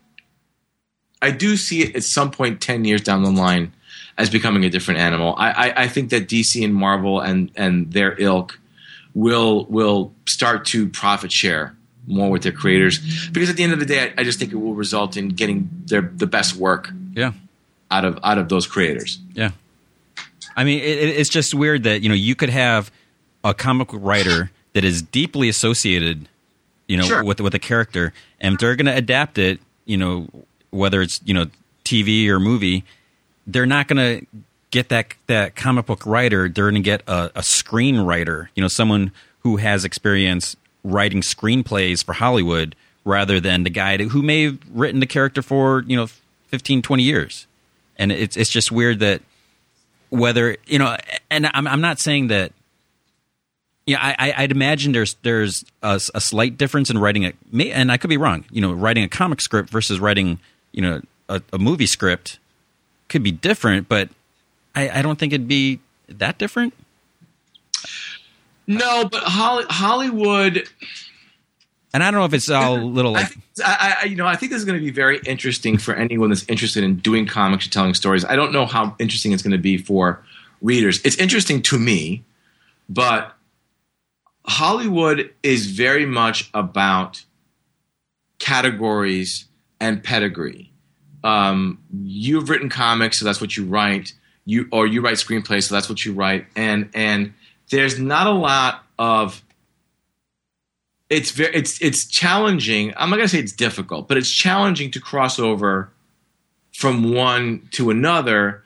I do see it at some point ten years down the line as becoming a different animal. I, I, I think that DC and Marvel and, and their ilk will will start to profit share more with their creators because at the end of the day, I, I just think it will result in getting their the best work.
Yeah.
Out of out of those creators.
Yeah. I mean, it, it's just weird that you know you could have a comic writer that is deeply associated, you know,
sure.
with with a character, and they're going to adapt it, you know, whether it's you know TV or movie, they're not going to get that that comic book writer. They're going to get a, a screenwriter. You know, someone who has experience writing screenplays for Hollywood rather than the guy who may have written the character for you know 15, 20 years. And it's it's just weird that whether you know, and I'm I'm not saying that. Yeah, I, I'd imagine there's there's a, a slight difference in writing a, and I could be wrong. You know, writing a comic script versus writing you know a, a movie script could be different, but I, I don't think it'd be that different.
No, but Holly, Hollywood.
And I don't know if it's all little
I,
like
think- I, I, you know, I think this is going to be very interesting for anyone that's interested in doing comics or telling stories. I don't know how interesting it's going to be for readers. It's interesting to me, but Hollywood is very much about categories and pedigree. Um, you've written comics, so that's what you write. You or you write screenplays, so that's what you write. And and there's not a lot of it's very it's it's challenging. I'm not gonna say it's difficult, but it's challenging to cross over from one to another.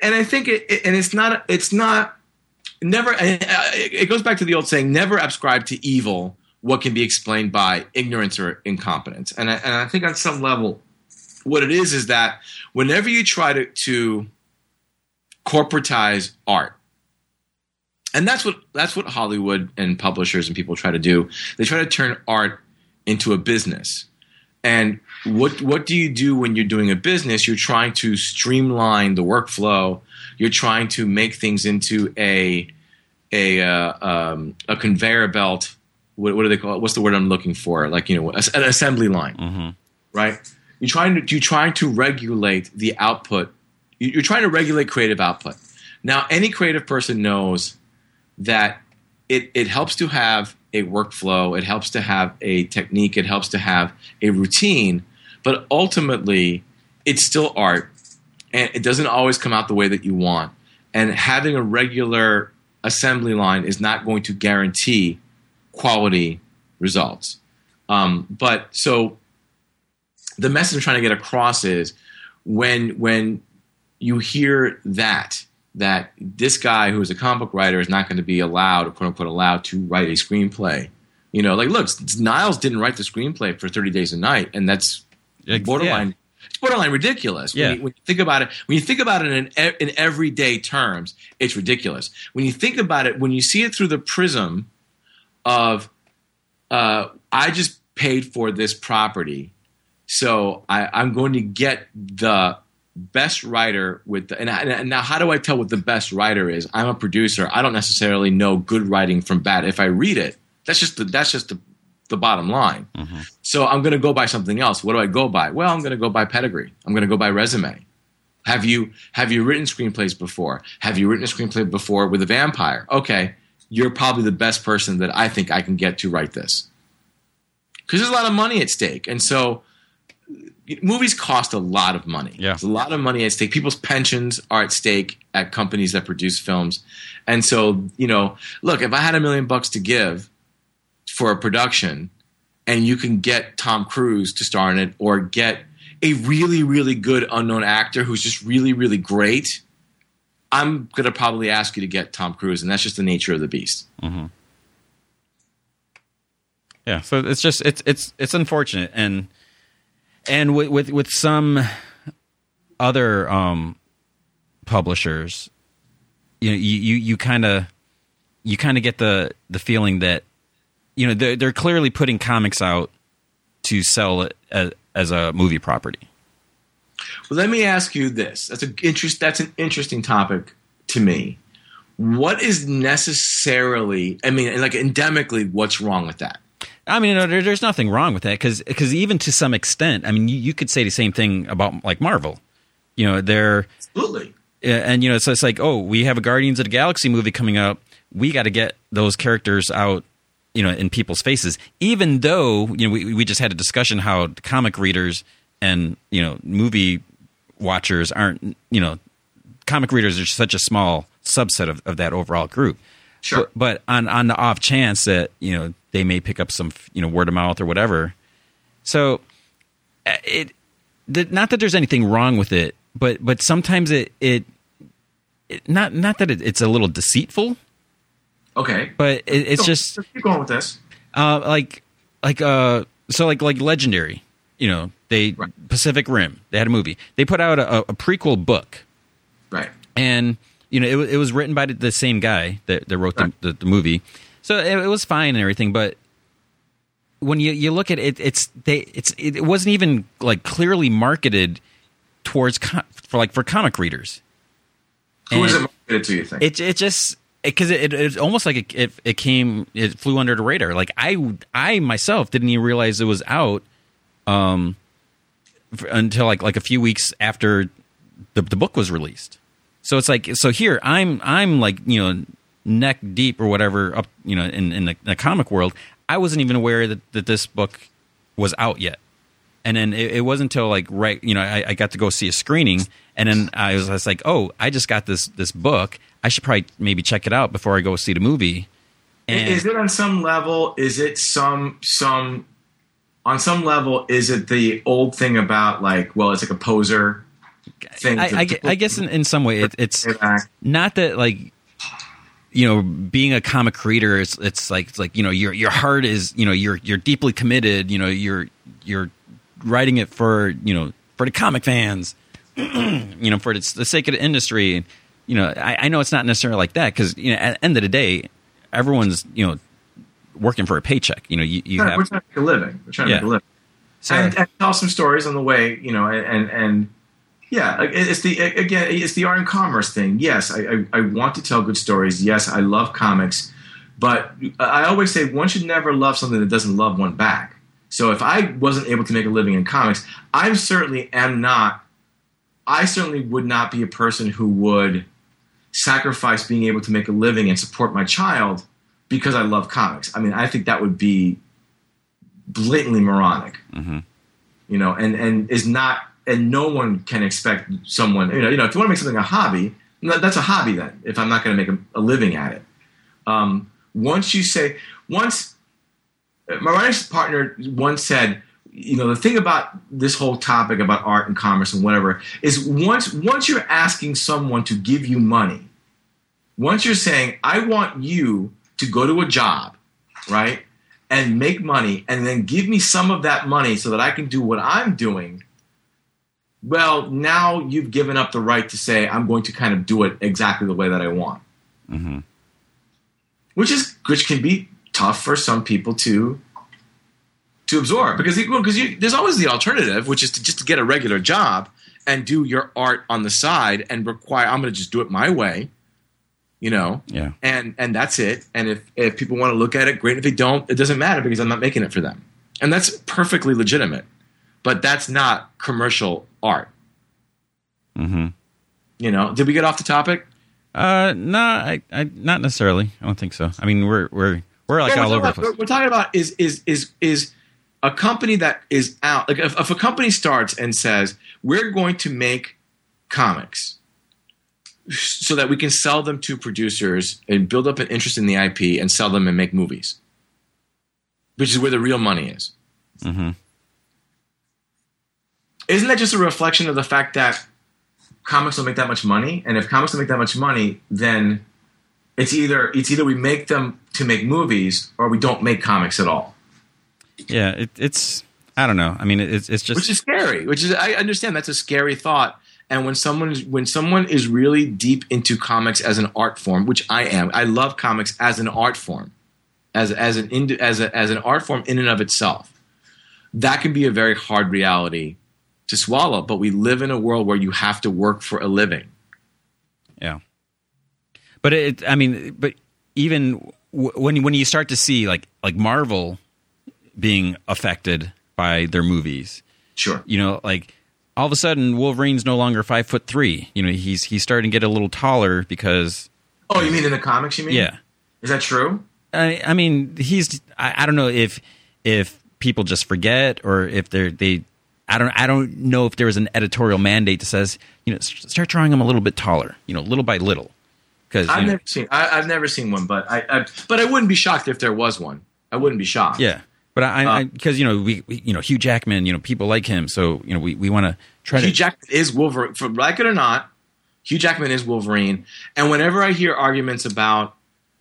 And I think it, it- and it's not it's not never. It goes back to the old saying: never ascribe to evil what can be explained by ignorance or incompetence. And I, and I think on some level, what it is is that whenever you try to to corporatize art and that's what that's what Hollywood and publishers and people try to do. They try to turn art into a business. And what what do you do when you're doing a business? You're trying to streamline the workflow. You're trying to make things into a a uh, um, a conveyor belt. What, what do they call it? What's the word I'm looking for? Like you know, an assembly line, right? You're trying to you're trying to regulate the output. You- You're trying to regulate creative output. Now, any creative person knows that it, it helps to have a workflow, it helps to have a technique, it helps to have a routine, but ultimately it's still art and it doesn't always come out the way that you want. And having a regular assembly line is not going to guarantee quality results. Um, but so the message I'm trying to get across is when when you hear that that this guy who is a comic book writer is not going to be allowed, quote unquote, allowed to write a screenplay. You know, like look, Niles didn't write the screenplay for Thirty Days of Night, and that's borderline. It's borderline ridiculous.
Yeah.
When, you, when you think about it, when you think about it in in everyday terms, it's ridiculous. When you think about it, when you see it through the prism of, uh, I just paid for this property, so I, I'm going to get the best writer with the, and, I, and now how do I tell what the best writer is? I'm a producer. I don't necessarily know good writing from bad. If I read it, that's just the, that's just the, the bottom line. Mm-hmm. So I'm going to go by something else. What do I go by? Well, I'm going to go by pedigree. I'm going to go by resume. Have you have you written screenplays before? Have you written a screenplay before with a vampire? Okay, you're probably the best person that I think I can get to write this. Because there's a lot of money at stake, and so movies cost a lot of money.
Yeah.
There's a lot of money at stake. People's pensions are at stake at companies that produce films. And so, you know, look, if I had a million bucks to give for a production and you can get Tom Cruise to star in it or get a really, really good unknown actor who's just really, really great, I'm going to probably ask you to get Tom Cruise. And that's just the nature of the beast. Mm-hmm.
Yeah, so it's just it's it's it's unfortunate, and and with with, with some other um, publishers, you know, you you, kind of you kind of get the the feeling that you know they're they're clearly putting comics out to sell it as, as a movie property.
Well, let me ask you this. That's an interest. That's an interesting topic to me. What is necessarily? I mean, like endemically, what's wrong with that?
I mean, no, there, there's nothing wrong with that because because even to some extent, I mean, you, you could say the same thing about like Marvel. You know, they're
Absolutely.
And you know, so it's like, oh, we have a Guardians of the Galaxy movie coming up. We got to get those characters out, you know, in people's faces. Even though you know, we we just had a discussion how comic readers and you know movie watchers aren't, you know, comic readers are such a small subset of, of that overall group.
Sure.
But, but on on the off chance that you know they may pick up some you know word of mouth or whatever, so uh, it the, not that there's anything wrong with it, but but sometimes it it, it not not that it, it's a little deceitful,
Okay.
but it, it's just
keep going with this.
uh, like like uh so like like legendary, you know they
Right.
Pacific Rim they had a movie they put out a, a prequel book
Right.
and you know it, it was written by the- same guy that, that wrote the, the, the movie so it, it was fine and everything but when you, you look at it it's they it's it wasn't even like clearly marketed towards co- for like for comic readers
Who is
And
it marketed to? You think?
It it just because it, it, it's almost like it, it it came it flew under the radar. Like I I myself didn't even realize it was out um until like like a few weeks after the the book was released. So it's like so here I'm I'm like you know neck deep or whatever up you know in in the, the comic world. I wasn't even aware that that this book was out yet. And then it, it wasn't until like right, you know, I, I got to go see a screening, and then I was, I was like, oh, I just got this this book. I should probably maybe check it out before I go see the movie. And
is it on some level? Is it some some on some level? Is it the old thing about like, well, it's like a poser thing?
I, I, I guess in, in some way it, it's not that like you know being a comic creator is it's like it's like you know your your heart is you know you're you're deeply committed you know you're you're writing it for you know for the comic fans you know for the, the sake of the industry you know I, I know it's not necessarily like that because you know at the end of the day everyone's you know working for a paycheck you know you, you
We're trying to make a living. We're trying
Yeah.
to make a living.
so,
and, and tell some stories on the way, you know, and, and yeah, it's the again, it's the art and commerce thing. Yes, I, I I want to tell good stories. Yes, I love comics, but I always say one should never love something that doesn't love one back. So if I wasn't able to make a living in comics, I certainly am not. I certainly would not be a person who would sacrifice being able to make a living and support my child because I love comics. I mean, I think that would be blatantly moronic mm-hmm. you know, and and is not, and no one can expect someone, you know, you know, if you want to make something a hobby, that's a hobby then. If I'm not going to make a, a living at it, um, once you say, once my writing partner once said, you know, the thing about this whole topic about art and commerce and whatever is once once you're asking someone to give you money, once you're saying, I want you to go to a job, right? and make money and then give me some of that money so that I can do what I'm doing, well, now you've given up the right to say, I'm going to kind of do it exactly the way that I want. Mm-hmm. Which is which can be tough for some people to to absorb because because you, there's always the alternative, which is to just to get a regular job and do your art on the side and require I'm going to just do it my way, you know
yeah
and and that's it. And if if people want to look at it, great. If they don't, it doesn't matter because I'm not making it for them, and that's perfectly legitimate. But that's not commercial art.
mm-hmm.
You know? Did we get off the topic?
uh no I, I not necessarily i don't think so i mean we're we're we're like
Yeah,
all
we're,
over the
talking
place
about, we're talking about is is is is a company that is out. Like if, if a company starts and says we're going to make comics so that we can sell them to producers and build up an interest in the IP and sell them and make movies, which is where the real money is.
mm-hmm.
Isn't that just a reflection of the fact that comics don't make that much money? And if comics don't make that much money then it's either it's either we make them to make movies or we don't make comics at all.
Yeah it, it's i don't know. I mean it's it's just
which is scary which is i understand that's a scary thought. And when someone is when someone is really deep into comics as an art form which i am i love comics as an art form as as an as a, as an art form in and of itself that can be a very hard reality to swallow but we live in a world where you have to work for a living
Yeah, but it. I mean, but even w- when when you start to see like like Marvel being affected by their movies,
sure
you know, like all of a sudden Wolverine's no longer five foot three. You know, he's he's starting to get a little taller because
Oh, you mean in the comics? You mean?
yeah.
Is that true?
I, I mean, he's. I, I don't know if if people just forget or if they're they. I don't. I don't know if there was an editorial mandate that says you know start drawing him a little bit taller. You know, little by little. Because
I've never seen. I, I've never seen one, but I, I. But I wouldn't be shocked if there was one. I wouldn't be shocked.
Yeah, but I,
Uh,
because you know we, we you know Hugh Jackman, you know people like him, so you know we, we want to try
Hugh
to Hugh
Jackman is Wolverine. For like it or not, Hugh Jackman is Wolverine. And whenever I hear arguments about,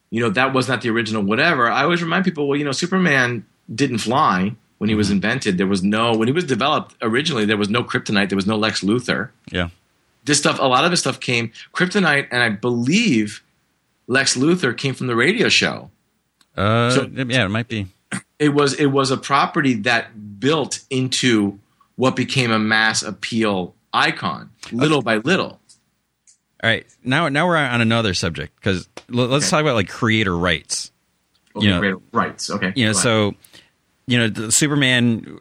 you know, that was not the original, whatever, I always remind people, well, you know, Superman didn't fly when he was
Mm-hmm.
invented. There was no when he was developed originally. There was no kryptonite. There was no Lex Luthor.
yeah
This stuff, a lot of this stuff came kryptonite, and I believe Lex Luthor came from the radio show.
uh
So-
yeah it might be
it was it was a property that built into what became a mass appeal icon little by little
All right, now now we're on another subject because let's
Okay.
talk about like creator rights.
Okay,
You know-
great. rights. Okay.
You know, so you know, the Superman.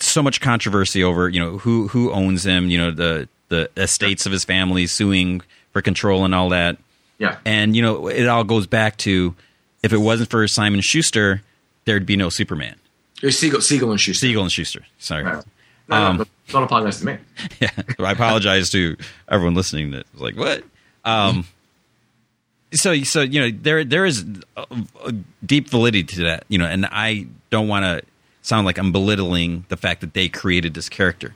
So much controversy over you know who who owns him. You know the the estates of his family suing for control and all that.
yeah,
And you know it all goes back to if it wasn't for Simon Schuster, there'd be no Superman.
There's Siegel, Siegel and Shuster.
Siegel and Shuster. Sorry.
Right. No,
Um,
no, don't apologize to me.
Yeah, I apologize to everyone listening. That was like, what? Um, so, so you know, there there is a, a deep validity to that, you know, and I don't want to sound like I'm belittling the fact that they created this character,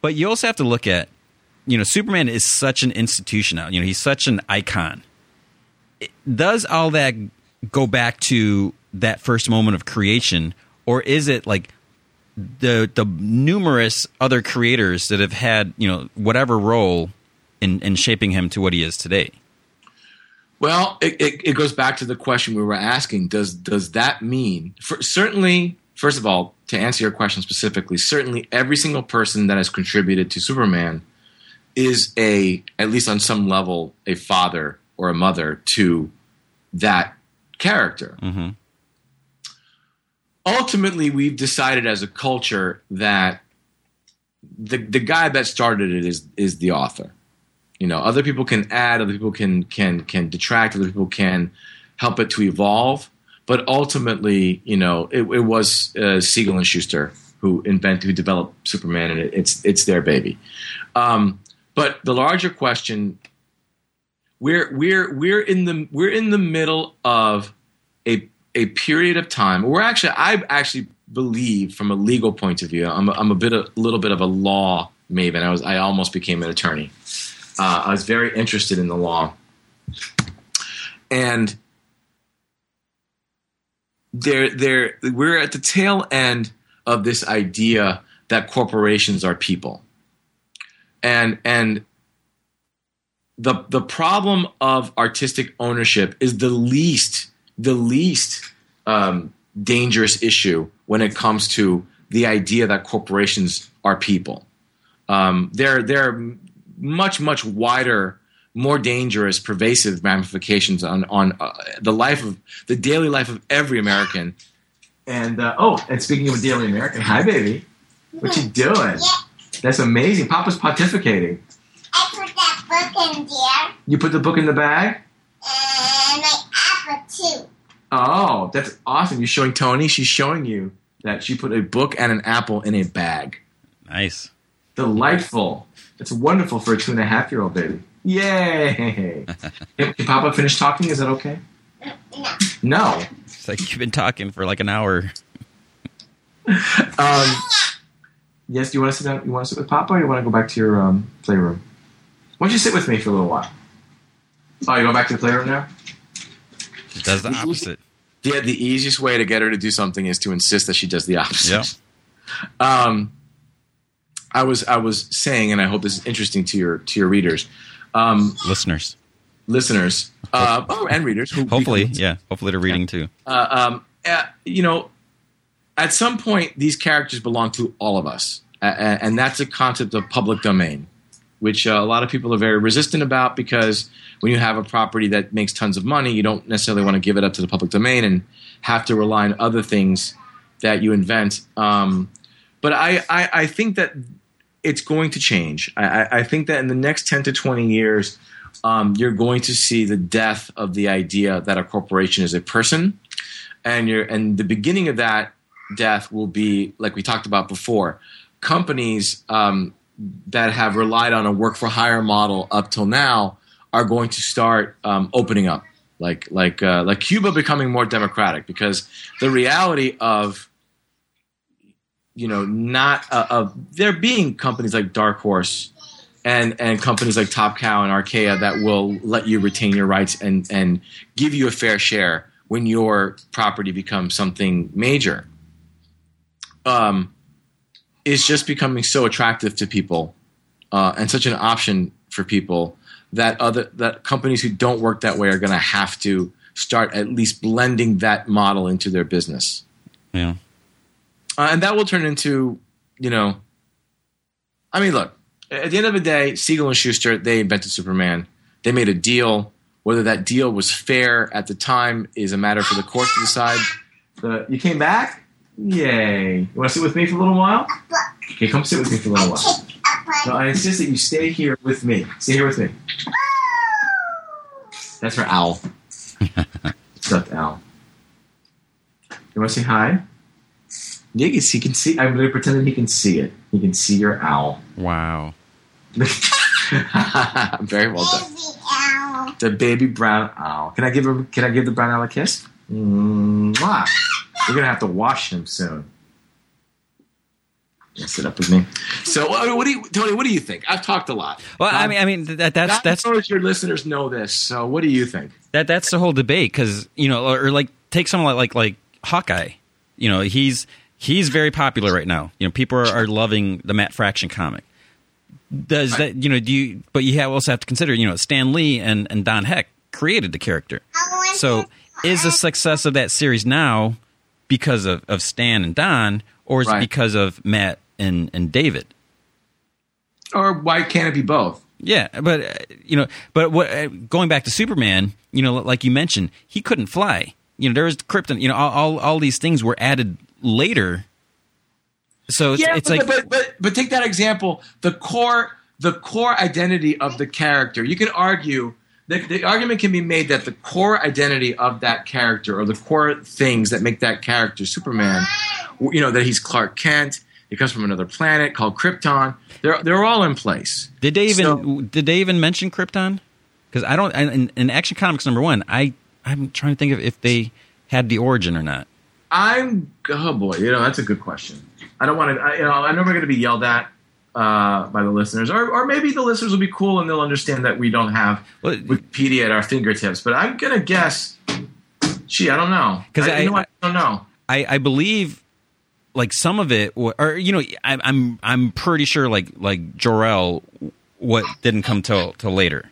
but you also have to look at, you know, Superman is such an institution now. You know, he's such an icon. It- Does all that go back to that first moment of creation, or is it like the the numerous other creators that have had you know whatever role in in shaping him to what he is today.
Well, it, it, it goes back to the question we were asking. Does does that mean for, certainly? First of all, to answer your question specifically, certainly every single person that has contributed to Superman is a at least on some level a father or a mother to that character.
Mm-hmm.
ultimately we've decided as a culture that the the guy that started it is is the author. You know, other people can add, other people can can can detract, other people can help it to evolve. But ultimately, you know, it, it was uh, Siegel and Shuster who invented, who developed Superman, and it, it's it's their baby. Um, but the larger question, we're we're we're in the we're in the middle of a a period of time. We're actually, I actually believe, from a legal point of view, I'm a, I'm a bit, a little bit of a law maven. I was, I almost became an attorney. Uh, I was very interested in the law, and there, there, we're at the tail end of this idea that corporations are people, and and the the problem of artistic ownership is the least the least um, dangerous issue when it comes to the idea that corporations are people. Um, there, there much, much wider, more dangerous, pervasive ramifications on on uh, the life of the daily life of every American. And uh, oh, and speaking of a daily American, hi, baby, what you doing?
Yeah,
That's amazing. Papa's pontificating.
I put that book in there
You put the book in the bag.
and my apple too.
Oh, that's awesome. You're showing Tony. She's showing you that she put a book and an apple in a bag.
Nice.
Delightful. It's wonderful for a two and a half year old baby. Yay! can, can Papa finish talking? Is that okay?
No,
No.
It's like you've been talking for like an hour.
Um, yes. Do you want to sit down? You want to sit with Papa, or you want to go back to your um, playroom? Why don't you sit with me for a little while? Oh, you going back to the playroom now?
It does the opposite.
Yeah, the easiest way to get her to do something is to insist that she does the opposite.
Yep.
Um, I was I was saying, and I hope this is interesting to your to your readers, um,
Listeners,
listeners, uh, oh, and readers. Who
hopefully, yeah, hopefully they're reading too.
uh, um, uh, you know, at some point, these characters belong to all of us, uh, and that's a concept of public domain, which uh, a lot of people are very resistant about because when you have a property that makes tons of money, you don't necessarily want to give it up to the public domain and have to rely on other things that you invent. Um, but I, I, I think that it's going to change. I, I- think that in the next 10 to 20 years, um, you're going to see the death of the idea that a corporation is a person. And, you're, and the beginning of that death will be, like we talked about before, companies um, that have relied on a work for hire model up till now are going to start um, opening up, like like uh, like Cuba becoming more democratic, because the reality of you know not uh, of there being companies like Dark Horse and and companies like Top Cow and Archaia that will let you retain your rights and and give you a fair share when your property becomes something major. Um, is just becoming so attractive to people uh, and such an option for people that other that companies who don't work that way are going to have to start at least blending that model into their business,
Yeah,
uh, and that will turn into you know, I mean, look, at the end of the day, Siegel and Shuster they invented Superman. They made a deal. Whether that deal was fair at the time is a matter for the court to decide. The, you came back? Yay. You want to sit with me for a little while? Okay, come sit with me for a little while. No, I insist that you stay here with me. Stay here with me. That's for Owl. Stuffed Owl. You want to say hi? Yeah, he can see. I'm going to pretend that he can see it. He can see your owl.
Wow.
Very well done.
Baby owl.
The baby brown owl. Can I give him? Can I give the brown owl a kiss? Mwah. We're gonna have to wash him soon. Yeah, sit up with me. So, what what do you, Tony? What do you think? I've talked a lot.
Well, I
Um,
mean, I mean that that's
God
that's
knows your listeners know this. So, what do you think?
that that's the whole debate because you know, or, or like take someone like, like like Hawkeye. You know, he's he's very popular right now. You know, people are, are loving the Matt Fraction comic. Does that you know? Do you? But you have also have to consider you know Stan Lee and and Don Heck created the character. So is the success of that series now because of, of Stan and Don, or is
Right.
it because of Matt and and David?
Or why can't it be both?
Yeah, but uh, you know, but what uh, going back to Superman, you know, like you mentioned, he couldn't fly. You know, there was krypton. You know, all all, all these things were added later. So it's,
yeah,
it's
but,
like
but but but take that example. The core the core identity of the character. You can argue the, the argument can be made that the core identity of that character or the core things that make that character Superman, you know, that he's Clark Kent. He comes from another planet called Krypton. They're they're all in place.
did they even
So-
did they even mention Krypton? Because I don't in, in Action Comics number one, I I'm trying to think of if they had the origin or not.
I'm oh boy, you know that's a good question. I don't want to. You know, I know we're going to be yelled at uh, by the listeners, or or maybe the listeners will be cool and they'll understand that we don't have
Well,
Wikipedia at our fingertips. But I'm going to guess. Gee, I don't know.
'Cause
I, you know
I-
I don't know.
I, I believe like some of it or you know I, I'm I'm pretty sure like like Jor-El what didn't come till till later.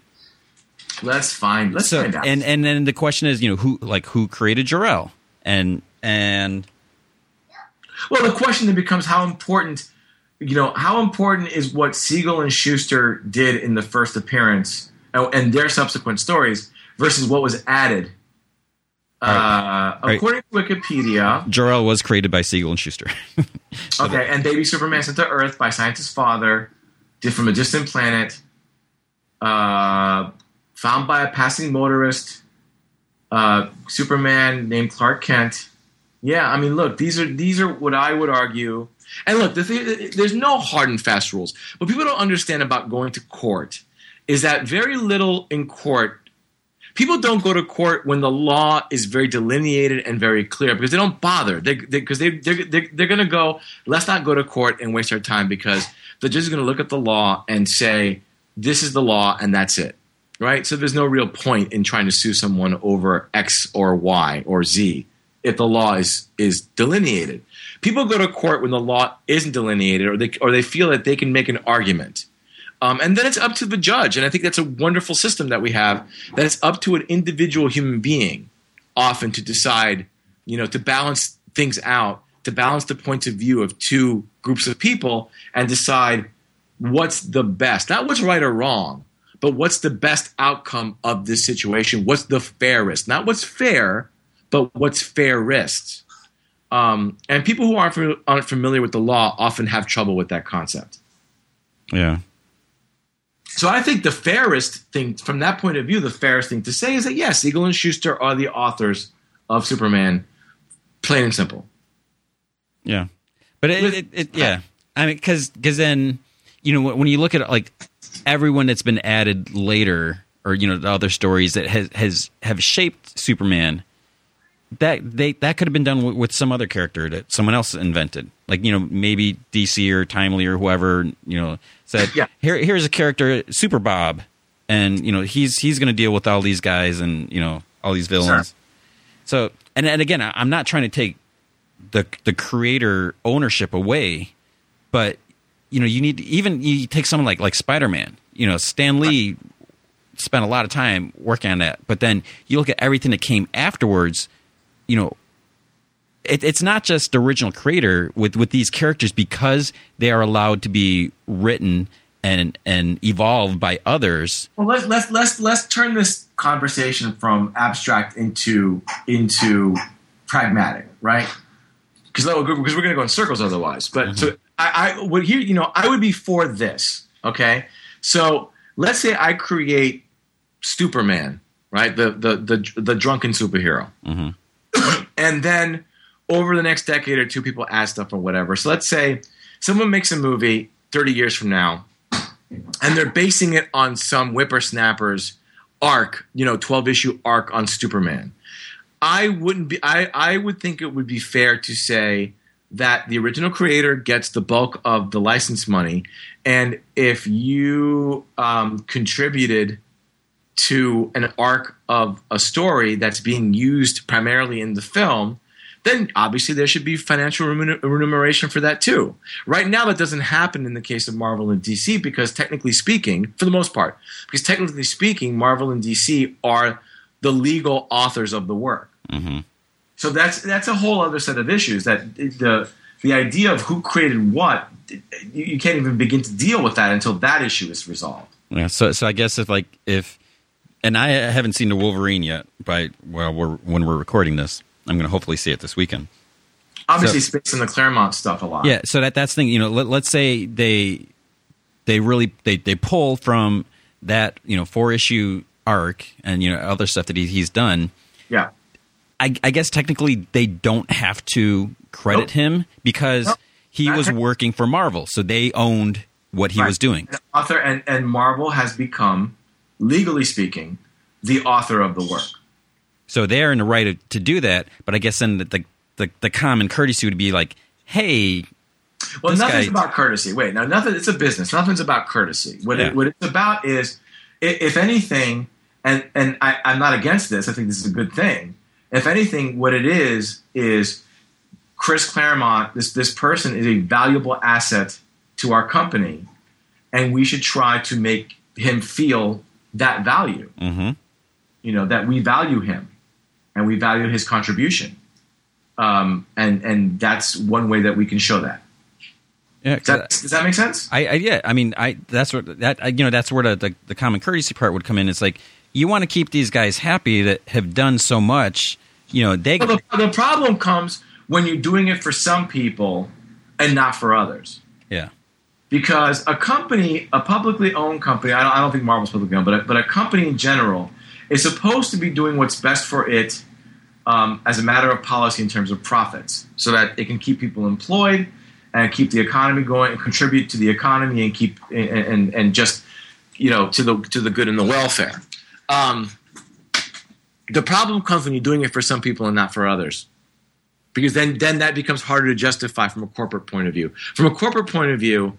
Let's find. Let's
so
find out.
and and then the question is you know who like who created Jor-El and and
well, the question then becomes how important. You know, how important is what Siegel and Shuster did in the first appearance oh, and their subsequent stories versus what was added. Uh,
Right.
According to Wikipedia,
Jor-El was created by Siegel and Shuster.
Okay, and baby Superman sent to Earth by scientist's father, did from a distant planet, uh, found by a passing motorist. Uh, Superman named Clark Kent. Yeah, I mean, look, these are these are what I would argue. And look, the there's no hard and fast rules. What people don't understand about going to court is that very little in court people don't go to court when the law is very delineated and very clear because they don't bother because they, they, are they're, they're going to go let's not go to court and waste our time because the judge is going to look at the law and say this is the law and that's it right so there's no real point in trying to sue someone over x or y or z if the law is is delineated people go to court when the law isn't delineated or they or they feel that they can make an argument um, and then it's up to the judge. And I think that's a wonderful system that we have. That it's up to an individual human being often to decide, you know, to balance things out, to balance the points of view of two groups of people and decide what's the best, not what's right or wrong, but what's the best outcome of this situation? What's the fairest? Not what's fair, but what's fairest. Um, and people who aren't, aren't familiar with the law often have trouble with that concept.
yeah.
So I think the fairest thing, from that point of view, the fairest thing to say is that yes, Siegel and Shuster are the authors of Superman, plain and simple.
Yeah, but it,
With-
it, it yeah, I mean, because because then you know when you look at like everyone that's been added later, or you know the other stories that has has have shaped Superman, that they that could have been done with, with some other character that someone else invented, like you know maybe DC or Timely or whoever you know said,
Yeah.
here here's a character Super Bob, and you know he's he's going to deal with all these guys and you know all these villains. So and and again, I'm not trying to take the the creator ownership away, but you know you need to, even you take someone like like Spider Man. You know, Stan Lee spent a lot of time working on that, but then you look at everything that came afterwards. You know, it, it's not just the original creator with with these characters because they are allowed to be written and and evolved by others.
Well, let's let's let's let's turn this conversation from abstract into into pragmatic, right? Because because we're going to go in circles otherwise. But so I, I would here, you know, I would be for this. Okay, so let's say I create Superman, right? The the the the drunken superhero, mm-hmm. And then over the next decade or two, people add stuff or whatever. So let's say someone makes a movie thirty years from now and they're basing it on some whippersnapper's arc, you know, 12 issue arc on Superman. I wouldn't be I, I would think it would be fair to say that the original creator gets the bulk of the license money and if you um, contributed to an arc of a story that's being used primarily in the film then obviously there should be financial remuneration for that too. Right now, that doesn't happen in the case of Marvel and DC because, technically speaking, for the most part, because technically speaking, Marvel and DC are the legal authors of the work. Mm-hmm. So that's that's a whole other set of issues. That the the idea of who created what, you, you can't even begin to deal with that until that issue is resolved.
Yeah, so so I guess if like if and I haven't seen the Wolverine yet, but well, we're when we're recording this, I'm going to hopefully see it this weekend.
Obviously,
So-
based on the Claremont stuff a lot.
Yeah, so that that's the thing. You know, let, let's say they they really they they pull from that you know four issue arc and you know other stuff that he, he's done.
yeah.
I, I guess technically they don't have to credit
Nope.
him because
Nope.
he
Not
was working for Marvel, so they owned what he
Right.
was doing.
The author and, and Marvel has become, legally speaking, the author of the work.
So they're in the right to, do that. But I guess then the, the the the common courtesy would be like, hey,
Well, nothing's
guy-
about courtesy. Wait, now nothing. It's a business. Nothing's about courtesy. What,
Yeah.
it, what it's about is, if anything, and and I, I'm not against this. I think this is a good thing. If anything, what it is is Chris Claremont. This this person is a valuable asset to our company, and we should try to make him feel that value.
mm-hmm.
You know that we value him, and we value his contribution. Um, and and that's one way that we can show that.
yeah,
Does that, does that make sense?
I, I yeah, I mean, I that's what that I, you know that's where the, the the common courtesy part would come in. It's like you want to keep these guys happy that have done so much. You know, they
Well, the, the problem comes when you're doing it for some people and not for others.
yeah,
Because a company, a publicly owned company, I don't, I don't think Marvel's publicly owned, but a, but a company in general is supposed to be doing what's best for it um, as a matter of policy in terms of profits, so that it can keep people employed and keep the economy going and contribute to the economy and keep and, and, and just you know to the to the good and the welfare. Um, the problem comes when you're doing it for some people and not for others because then then that becomes harder to justify from a corporate point of view. From a corporate point of view,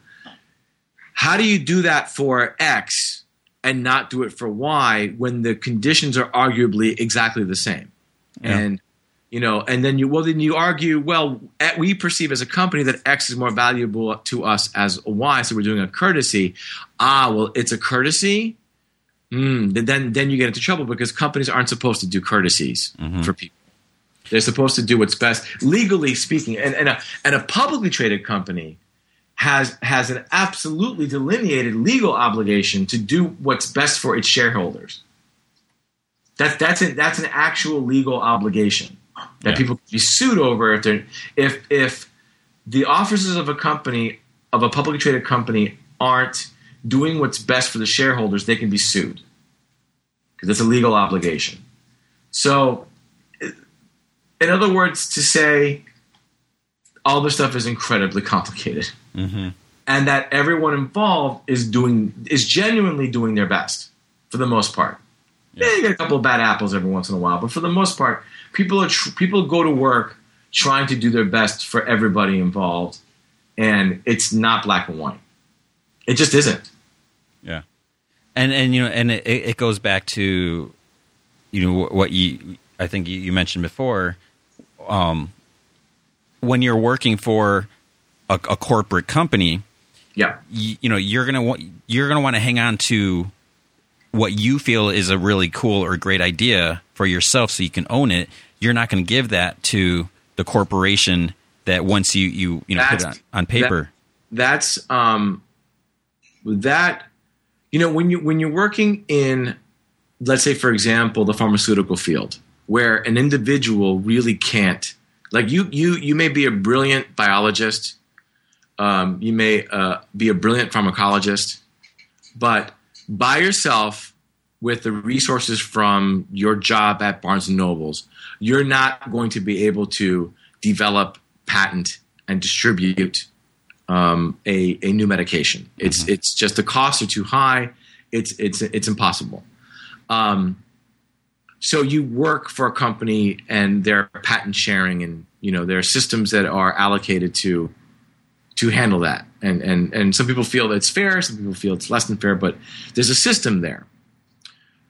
how do you do that for X and not do it for Y when the conditions are arguably exactly the same?
Yeah.
And you know, and then you well then you argue well eh, we perceive as a company that X is more valuable to us as a Y, so we're doing a courtesy. Ah, well, it's a courtesy. Hmm, then then you get into trouble because companies aren't supposed to do courtesies for people. They're supposed to do what's best, legally speaking. And, and, a, and a publicly traded company has, has an absolutely delineated legal obligation to do what's best for its shareholders. That, that's, a, that's an actual legal obligation that
Yeah.
people can be sued over if, they're, if, if the officers of a company, of a publicly traded company, aren't doing what's best for the shareholders, they can be sued because it's a legal obligation. So, in other words, to say all this stuff is incredibly complicated,
mm-hmm.
and that everyone involved is doing is genuinely doing their best for the most part. Yeah, you get a couple of bad apples every once in a while, but for the most part, people are tr- people go to work trying to do their best for everybody involved, and it's not black and white. It just isn't.
yeah, and and you know, and it, it goes back to you know what you I think you you mentioned before. Um, when you're working for a, a corporate company,
Yeah,
you, you know you're gonna want you're gonna want to hang on to what you feel is a really cool or great idea for yourself, so you can own it. You're not going to give that to the corporation that once you you you know put it on, on paper.
that's um, that you know when you when you're working in let's say for example the pharmaceutical field where an individual really can't like you you you may be a brilliant biologist um, you may uh, be a brilliant pharmacologist but by yourself with the resources from your job at barnes and nobles you're not going to be able to develop patent and distribute um, a, a new medication. It's it's just the costs are too high. It's it's it's impossible. Um, so you work for a company and they're patent sharing and you know there are systems that are allocated to to handle that. And and and some people feel that it's fair some people feel it's less than fair but there's a system there.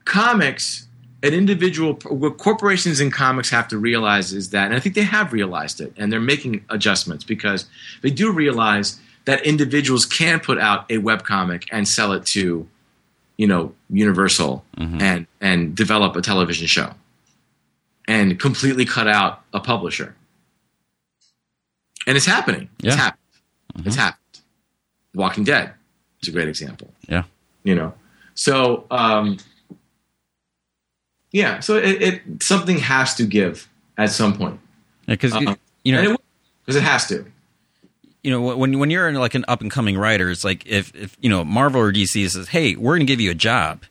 Comics an individual what corporations and comics have to realize is that and i think they have realized it and they're making adjustments because they do realize that individuals can put out a web comic and sell it to you know universal mm-hmm. and and develop a television show and completely cut out a publisher. And it's happening. It's
Yeah.
happened. It's mm-hmm. happened. Walking dead is a great example.
Yeah.
you know? So um yeah so it, it something has to give at some point.
Because
Uh-uh.
you know
and it because it has to
you know when when you're like an up and coming writer, it's like if if you know Marvel or DC says, "Hey, we're going to give you a job,"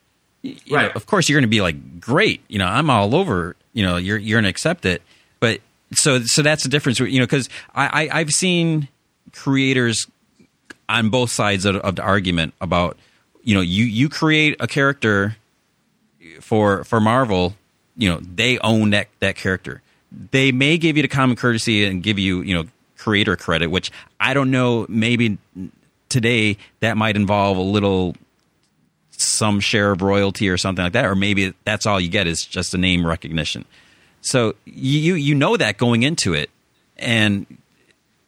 you know,
Right.
of course, you're going to be like, "Great," you know, I'm all over. You know, you're you're going to accept it. But so so that's the difference. You know, because I, I I've seen creators on both sides of, of the argument about you know you you create a character for for Marvel, you know, they own that that character. They may give you the common courtesy and give you, you know, creator credit, which I don't know. Maybe today that might involve a little some share of royalty or something like that, or maybe that's all you get is just a name recognition. So you you know that going into it, and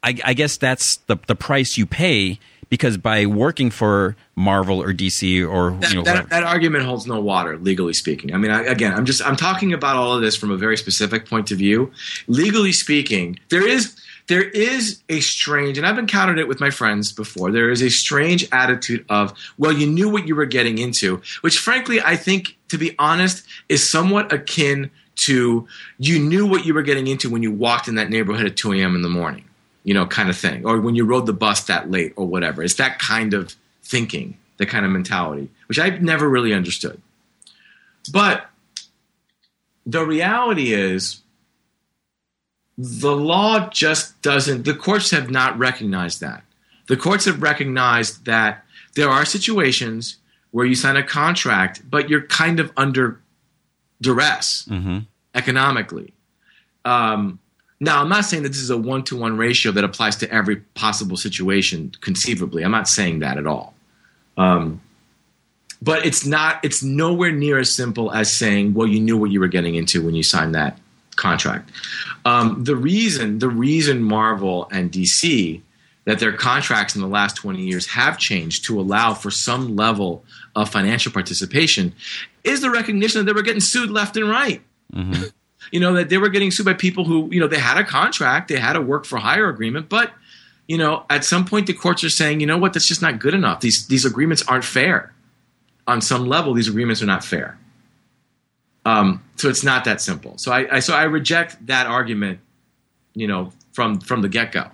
I, I guess that's the the price you pay because by working for Marvel or DC or
that,
you know
that, that argument holds no water legally speaking i mean I, again i'm just i'm talking about all of this from a very specific point of view legally speaking there is there is a strange and i've encountered it with my friends before. There is a strange attitude of well you knew what you were getting into which frankly i think to be honest is somewhat akin to you knew what you were getting into when you walked in that neighborhood at 2 a.m in the morning you know kind of thing or when you rode the bus that late or whatever. It's that kind of thinking that kind of mentality which i've never really understood. But the reality is the law just doesn't the courts have not recognized that. The courts have recognized that there are situations where you sign a contract but you're kind of under duress
Mhm.
economically. Um, now i'm not saying that this is a one-to-one ratio that applies to every possible situation conceivably. I'm not saying that at all. Um, but it's not it's nowhere near as simple as saying well you knew what you were getting into when you signed that contract. Um, the reason the reason marvel and dc that their contracts in the last 20 years have changed to allow for some level of financial participation is the recognition that they were getting sued left and right. You know that they were getting sued by people who you know they had a contract they had a work for hire agreement but you know at some point the courts are saying you know what? That's just not good enough. These these agreements aren't fair. On some level these agreements are not fair um, so it's not that simple so I, I so i reject that argument you know from from the get-go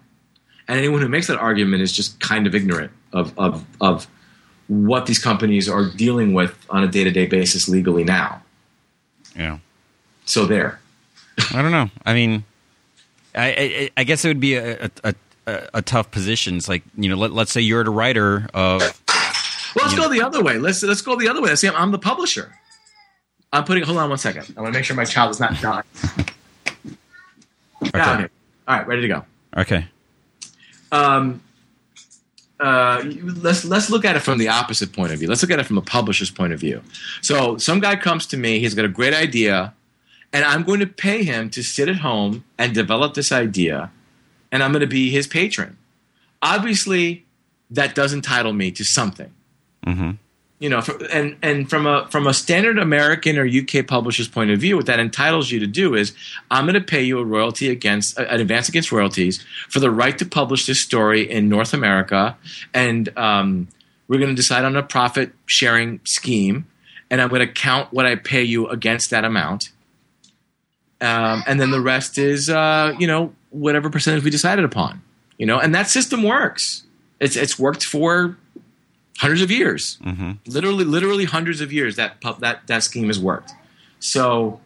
and anyone who makes that argument is just kind of ignorant of of of what these companies are dealing with on a day-to-day basis legally now
yeah.
so there
I don't know. I mean, I I, I guess it would be a, a, a, a tough position. It's like you know, let, let's say you're the writer of
Well, let's go the other way. Let's let's go the other way. Let's say I'm, I'm the publisher. I'm putting. Hold on one second. I want to make sure my child is not dying. Down here. All right, ready to go.
okay,
Um, uh, let's let's look at it from the opposite point of view. Let's look at it from a publisher's point of view. So, some guy comes to me. He's got a great idea, and I'm going to pay him to sit at home and develop this idea, and I'm going to be his patron. Obviously, that does entitle me to something.
hmm
you know, and and from a from a standard American or UK publisher's point of view, what that entitles you to do is, I'm going to pay you a royalty against an advance against royalties for the right to publish this story in North America, and um, We're going to decide on a profit sharing scheme, and I'm going to count what I pay you against that amount. Um, and then the rest is, uh, you know, whatever percentage we decided upon. You know, and that system works. It's it's worked for hundreds of years,
Mm-hmm.
literally, literally hundreds of years. That that that scheme has worked. So,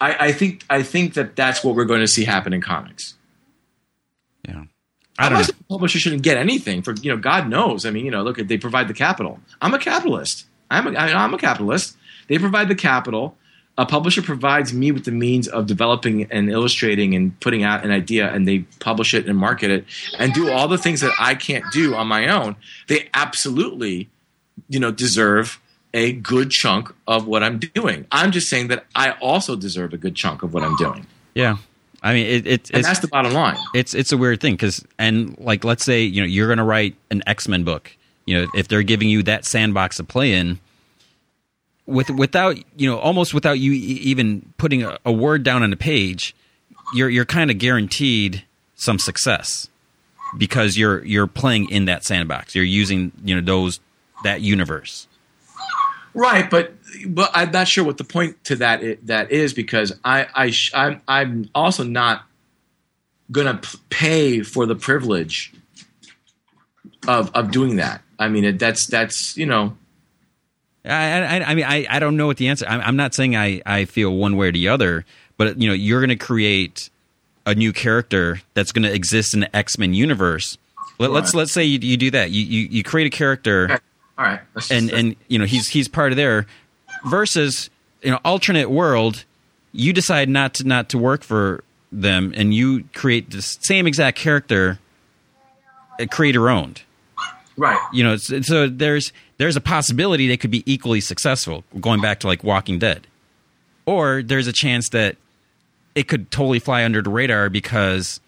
I, I think I think that that's what we're going to see happen in comics.
Yeah.
I don't know. The publisher shouldn't get anything for you know. God knows. I mean, you know, look, they provide the capital. I'm a capitalist. I'm a, I- I'm a capitalist. They provide the capital. A publisher provides me with the means of developing and illustrating and putting out an idea, and they publish it and market it and do all the things that I can't do on my own. They absolutely, you know, deserve a good chunk of what I'm doing. I'm just saying that I also deserve a good chunk of what I'm doing,
Yeah. I mean, it, it,
and
it's
that's the bottom line.
it's it's a weird thing because and like let's say you know you're going to write an X Men book. You know, if they're giving you that sandbox to play in, with without you know almost without you even putting a, a word down on a page, you're you're kind of guaranteed some success because you're you're playing in that sandbox. You're using you know those that universe.
Right, but but I'm not sure what the point to that that is because I I sh- I'm I'm also not gonna p- pay for the privilege of of doing that. I mean, it, that's that's you know
I, I, I mean, I, I don't know what the answer. I'm, I'm not saying I, I feel one way or the other, but you know, you're going to create a new character that's going to exist in the X Men universe. Let, Let's
Right.
let's say you, you do that. You, you you create a character,
Okay. all right,
and and you know he's he's part of there. Versus you know alternate world, you decide not to not to work for them, and you create the same exact character, uh, creator owned
right.
you know so there's there's a possibility they could be equally successful going back to like walking dead or there's a chance that it could totally fly under the radar because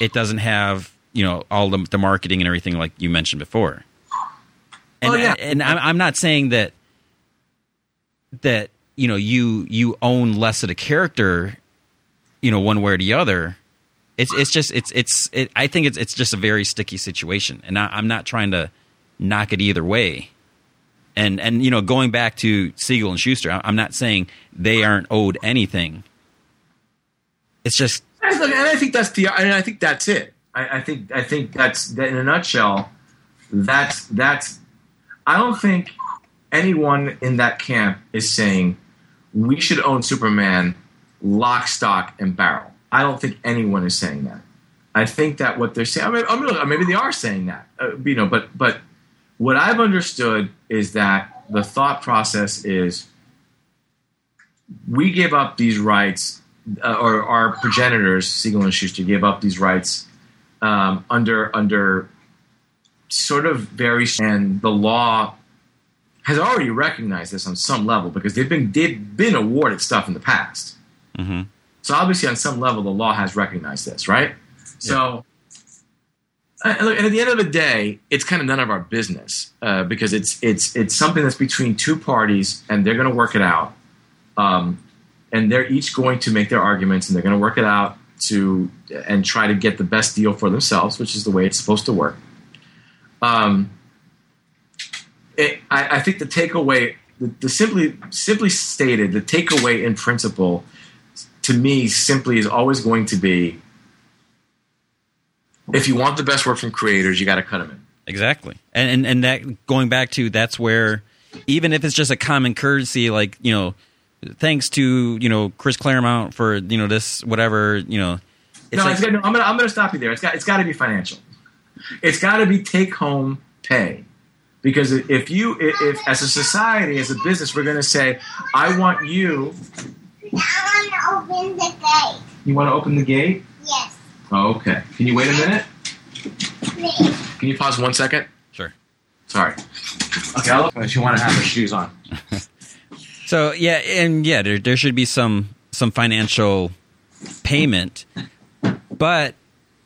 it doesn't have you know all the, the marketing and everything like you mentioned before and,
Oh, yeah.
and I'm, I'm not saying that that you know you you own less of the character you know one way or the other it's it's just it's it's it, I think it's it's just a very sticky situation, and I, I'm not trying to knock it either way. And and you know, going back to Siegel and Shuster, I'm not saying they aren't owed anything. It's just
And I think that's the I think that's it. I, I think I think that's that in a nutshell. That's that's. I don't think anyone in that camp is saying we should own Superman, lock, stock, and barrel. I don't think anyone is saying that. I think that what they're saying, I mean, I mean, maybe they are saying that, uh, you know, but but what I've understood is that the thought process is we give up these rights uh, or our progenitors, Siegel and Shuster, gave up these rights um, under under sort of very and the law has already recognized this on some level because they've been they've been awarded stuff in the past.
mhm.
So obviously, on some level, the law has recognized this, right? So, and at the end of the day, it's kind of none of our business uh, because it's it's it's something that's between two parties, and they're going to work it out. Um, and they're each going to make their arguments, and they're going to work it out to and try to get the best deal for themselves, which is the way it's supposed to work. Um, it, I, I think the takeaway, the, the simply simply stated, the takeaway in principle to me simply is always going to be if you want the best work from creators, you got to cut them in.
Exactly. And, and and that going back to that's where even if it's just a common courtesy, like you know, thanks to you know Chris Claremont for you know this whatever you know. It's
no,
like,
it's got, no, I'm gonna I'm gonna stop you there. It's got it's got to be financial. It's got to be take home pay. Because if you, if, if as a society, as a business, we're going to say, I want you,
I want to open the gate.
you want to open the gate?
Yes,
Oh, okay. Can you wait a minute? Can you pause one second?
sure.
Sorry. Okay, I'll look. She want to have her shoes on.
So yeah, and yeah, there there should be some some financial payment, but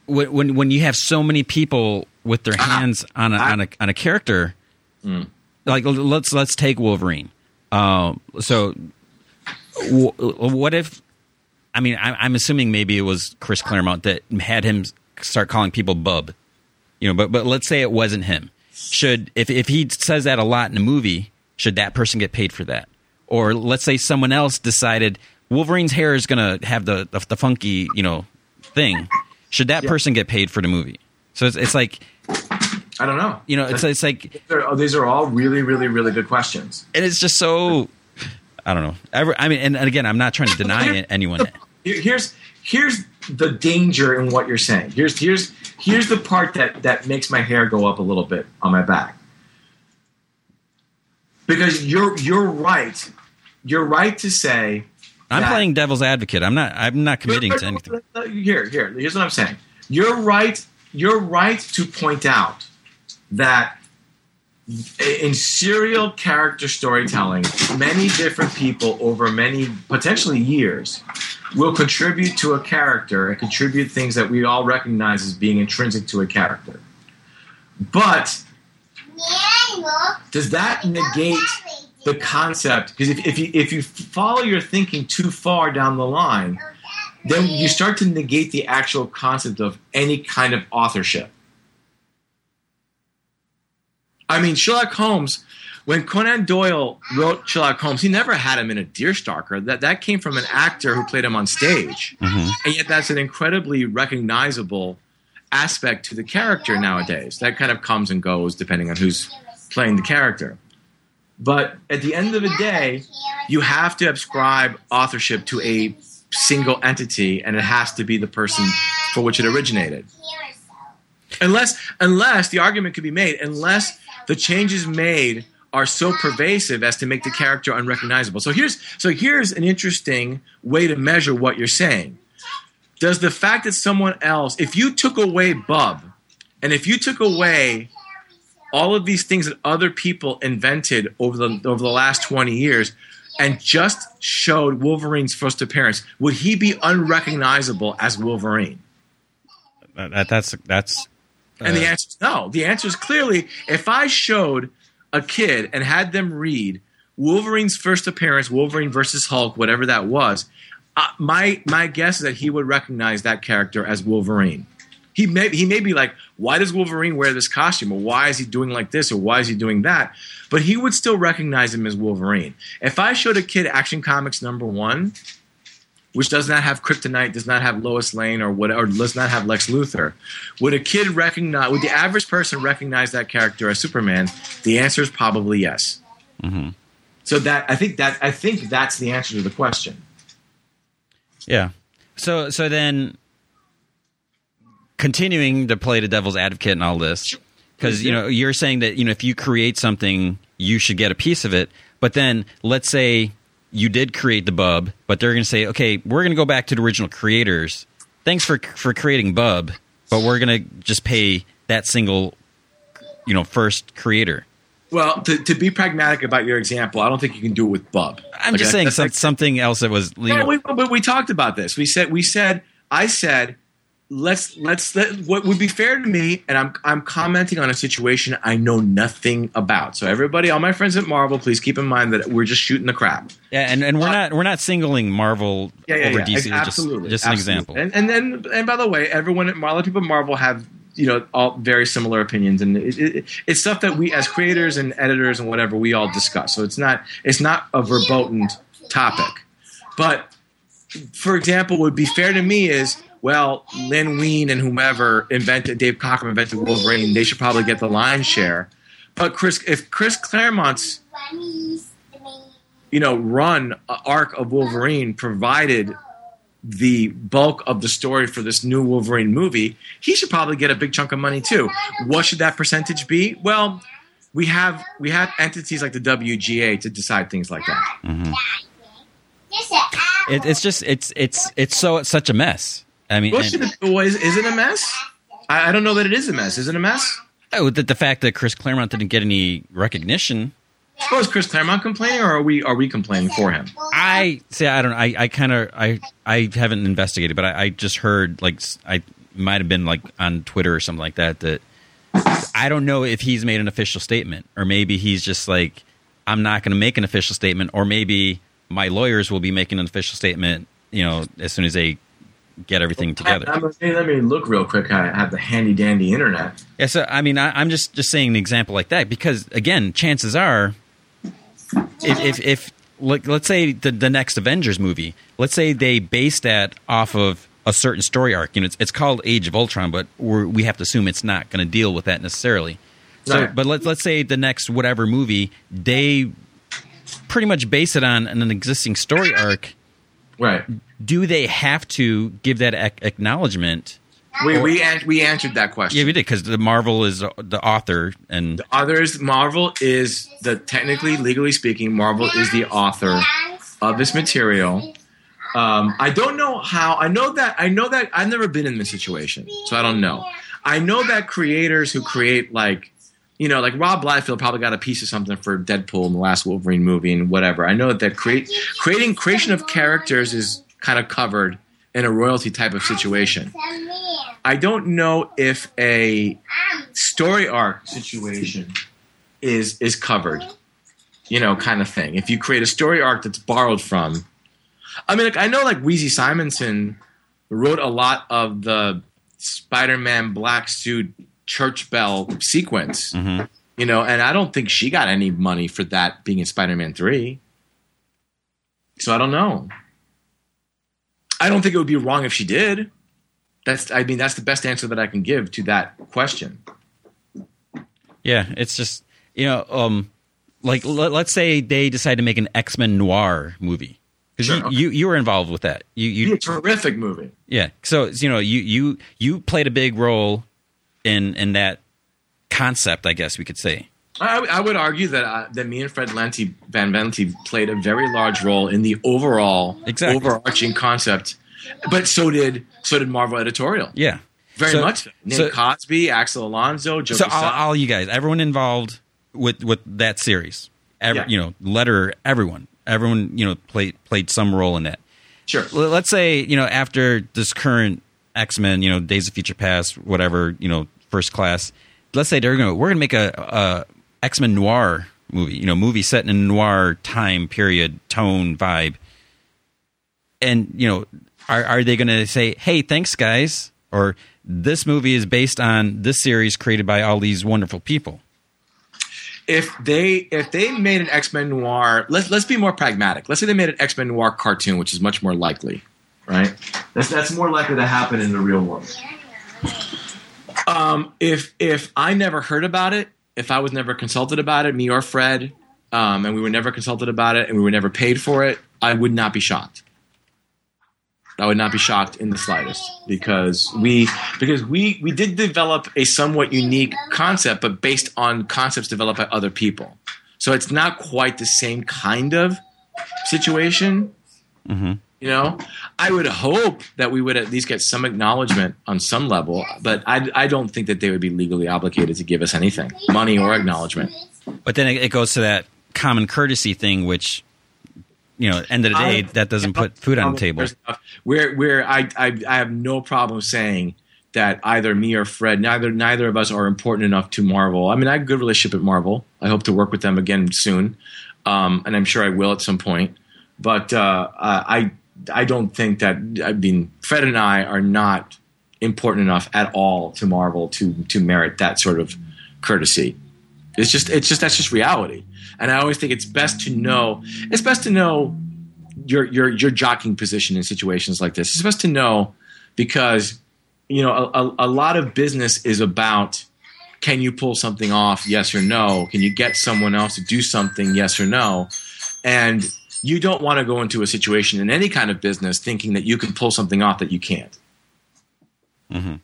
when when when you have so many people with their ah. hands on a ah. on a on a character, hmm. like let's let's take Wolverine. Um, so w- what if? I mean, I, I'm assuming maybe it was Chris Claremont that had him start calling people bub, you know. But but let's say it wasn't him. should if if he says that a lot in a movie, should that person get paid for that? Or let's say someone else decided Wolverine's hair is going to have the, the the funky you know thing. Should that
Yeah.
person get paid for the movie? So it's, it's like
I don't know.
you know it's it's like
These are- oh, these are all really, really, really good questions.
and it's just so I don't know. I mean, and, and again, I'm not trying to deny anyone.
Here- Here's here's the danger in what you're saying. Here's here's here's the part that that makes my hair go up a little bit on my back. Because you're you're right. You're right to say
I'm
that-
playing devil's advocate. I'm not. I'm not committing to anything.
Here, here. Here's what I'm saying. You're right. You're right to point out that in serial character storytelling, many different people over many potentially years will contribute to a character and contribute things that we all recognize as being intrinsic to a character. But does that negate the concept? Because if, if you if you follow your thinking too far down the line, then you start to negate the actual concept of any kind of authorship. I mean, Sherlock Holmes, when Conan Doyle wrote Sherlock Holmes, he never had him in a deerstalker. That that came from an actor who played him on stage,
Mhm.
and yet that's an incredibly recognizable aspect to the character nowadays. That kind of comes and goes depending on who's playing the character. But at the end of the day, you have to ascribe authorship to a single entity, and it has to be the person for which it originated. Unless, unless the argument could be made, unless the changes made are so pervasive as to make the character unrecognizable. So here's, so here's an interesting way to measure what you're saying. Does the fact that someone else, if you took away Bub, and if you took away all of these things that other people invented over the over the last 20 years and just showed Wolverine's first appearance, would he be unrecognizable as Wolverine?
That, that's that's.
And the
uh,
answer is no. The answer is clearly if I showed a kid and had them read Wolverine's first appearance, Wolverine versus Hulk, whatever that was, uh, my my guess is that he would recognize that character as Wolverine. He may he may be like, why does Wolverine wear this costume, or why is he doing like this, or why is he doing that? But he would still recognize him as Wolverine. If I showed a kid Action Comics number one, which does not have Kryptonite, does not have Lois Lane, or what, or does not have Lex Luthor, would a kid recognize? Would the average person recognize that character as Superman? The answer is probably yes.
Mhm.
So that I think that I think that's the answer to the question.
Yeah. So so then continuing to play the devil's advocate and all this because you know you're saying that you know if you create something you should get a piece of it but then let's say you did create the bub but they're going to say okay we're going to go back to the original creators thanks for for creating bub but we're going to just pay that single you know first creator
Well, to, to be pragmatic about your example, I don't think you can do it with Bub.
i'm
Like,
just saying some,
like-
something else that was you
No,
know
we, but we talked about this. We said we said I said let's let's let, what would be fair to me, and I'm I'm commenting on a situation I know nothing about. So everybody, all my friends at Marvel, please keep in mind that we're just shooting the crap.
yeah and, and we're uh, not we're not singling marvel
Yeah, yeah,
over
yeah.
dc
absolutely,
just an
absolutely.
example
And and then and by the way, everyone at Marvel, a lot of people at Marvel have you know all very similar opinions, and it, it, it's stuff that we as creators and editors and whatever we all discuss. So it's not it's not a verboten topic, but for example, what would be fair to me is well, Len Wein and whomever invented Dave Cockrum invented Wolverine, they should probably get the lion's share. But Chris, if Chris Claremont's you know run uh, arc of Wolverine provided the bulk of the story for this new Wolverine movie, he should probably get a big chunk of money too. What should that percentage be? Well, we have we have entities like the WGA to decide things like that.
it, it's just it's it's it's so it's such a mess i mean
Well,
and-
is, is it a mess? I, I don't know that it is a mess. Is it a mess?
Oh, the, the fact that Chris Claremont didn't get any recognition.
Oh, is Chris Claremont complaining, or are we are we complaining for him?
I say I don't. know. I I kind of I I haven't investigated, but I, I just heard like I might have been like on Twitter or something like that. That I don't know if he's made an official statement, or maybe he's just like I'm not going to make an official statement, or maybe my lawyers will be making an official statement. You know, as soon as they get everything together.
I'm- let me look real quick. I have the handy dandy internet.
Yeah, so I mean, I, I'm just just saying an example like that because again, chances are, if if, if like, let's say the the next Avengers movie, let's say they base that off of a certain story arc. You know, it's, it's called Age of Ultron, but we're, we have to assume it's not going to deal with that necessarily. So,
Right.
but let's let's say the next whatever movie they pretty much base it on an existing story arc.
Right.
Do they have to give that ac- acknowledgement?
We we an- we answered that question.
Yeah, we did because the Marvel is the author, and
Others, Marvel is the technically, legally speaking, Marvel is the author of this material. Um, I don't know how. I know that. I know that. I've never been in this situation, so I don't know. I know that creators who create like, you know, like Rob Liefeld probably got a piece of something for Deadpool in the last Wolverine movie and whatever. I know that create creating creation of characters is kind of covered in a royalty type of situation. I don't know if a story arc situation is is covered, you know, kind of thing. If you create a story arc that's borrowed from, I mean, like, I know like Weezie Simonson wrote a lot of the Spider-Man black suit church bell sequence,
Mhm.
you know, and I don't think she got any money for that being in Spider-Man three. So I don't know. I don't think it would be wrong if she did. That's I mean that's the best answer that I can give to that question.
Yeah, it's just you know, um, like let, let's say they decide to make an X Men noir movie because
Sure,
you,
okay.
you you were involved with that. You
be a terrific movie.
yeah. So you know you you you played a big role in in that concept. I guess we could say.
I, I would argue that uh, that me and Fred Lenti Van Lente played a very large role in the overall
Exactly.
overarching concept, but so did so did Marvel editorial.
Yeah,
Very
So-
much. so. Nick
so-
Cosby, Axel Alonso, Joe
so all, all you guys, everyone involved with with that series, every,
Yeah.
you know, letter, everyone, everyone, you know, played played some role in that.
sure.
L- let's say you know after this current X Men, you know Days of Future Past, whatever, you know First Class. Let's say they're gonna we're gonna make a, a X Men noir movie, you know, movie set in a noir time period, tone, vibe, and you know, are are they gonna say, hey, thanks guys, or this movie is based on this series created by all these wonderful people?
if they if they made an X Men noir, let's let's be more pragmatic. Let's say they made an X Men noir cartoon, which is much more likely, right? That's that's more likely to happen in the real world. Um, if if I never heard about it, if I was never consulted about it, me or Fred, um, and we were never consulted about it, and we were never paid for it, I would not be shocked. I would not be shocked in the slightest because we because we we did develop a somewhat unique concept, but based on concepts developed by other people. So it's not quite the same kind of situation. You know, I would hope that we would at least get some acknowledgement on some level, but I, I don't think that they would be legally obligated to give us anything, money or acknowledgement.
But then it, goes to that common courtesy thing, which you know, end of the day,
I-
that doesn't put food on the table.
Where where I, I I have no problem saying that either me or Fred, neither neither of us are important enough to Marvel. I mean, I have a good relationship at Marvel. I hope to work with them again soon, um, and I'm sure I will at some point. But uh, I I don't think that I mean Fred and I are not important enough at all to Marvel to to merit that sort of courtesy. It's just it's just that's just reality. And I always think it's best to know it's best to know your your your jockeying position in situations like this. It's best to know because you know a, a, a lot of business is about can you pull something off yes or no can you get someone else to do something yes or no and you don't want to go into a situation in any kind of business thinking that you can pull something off that you can't
Mhm.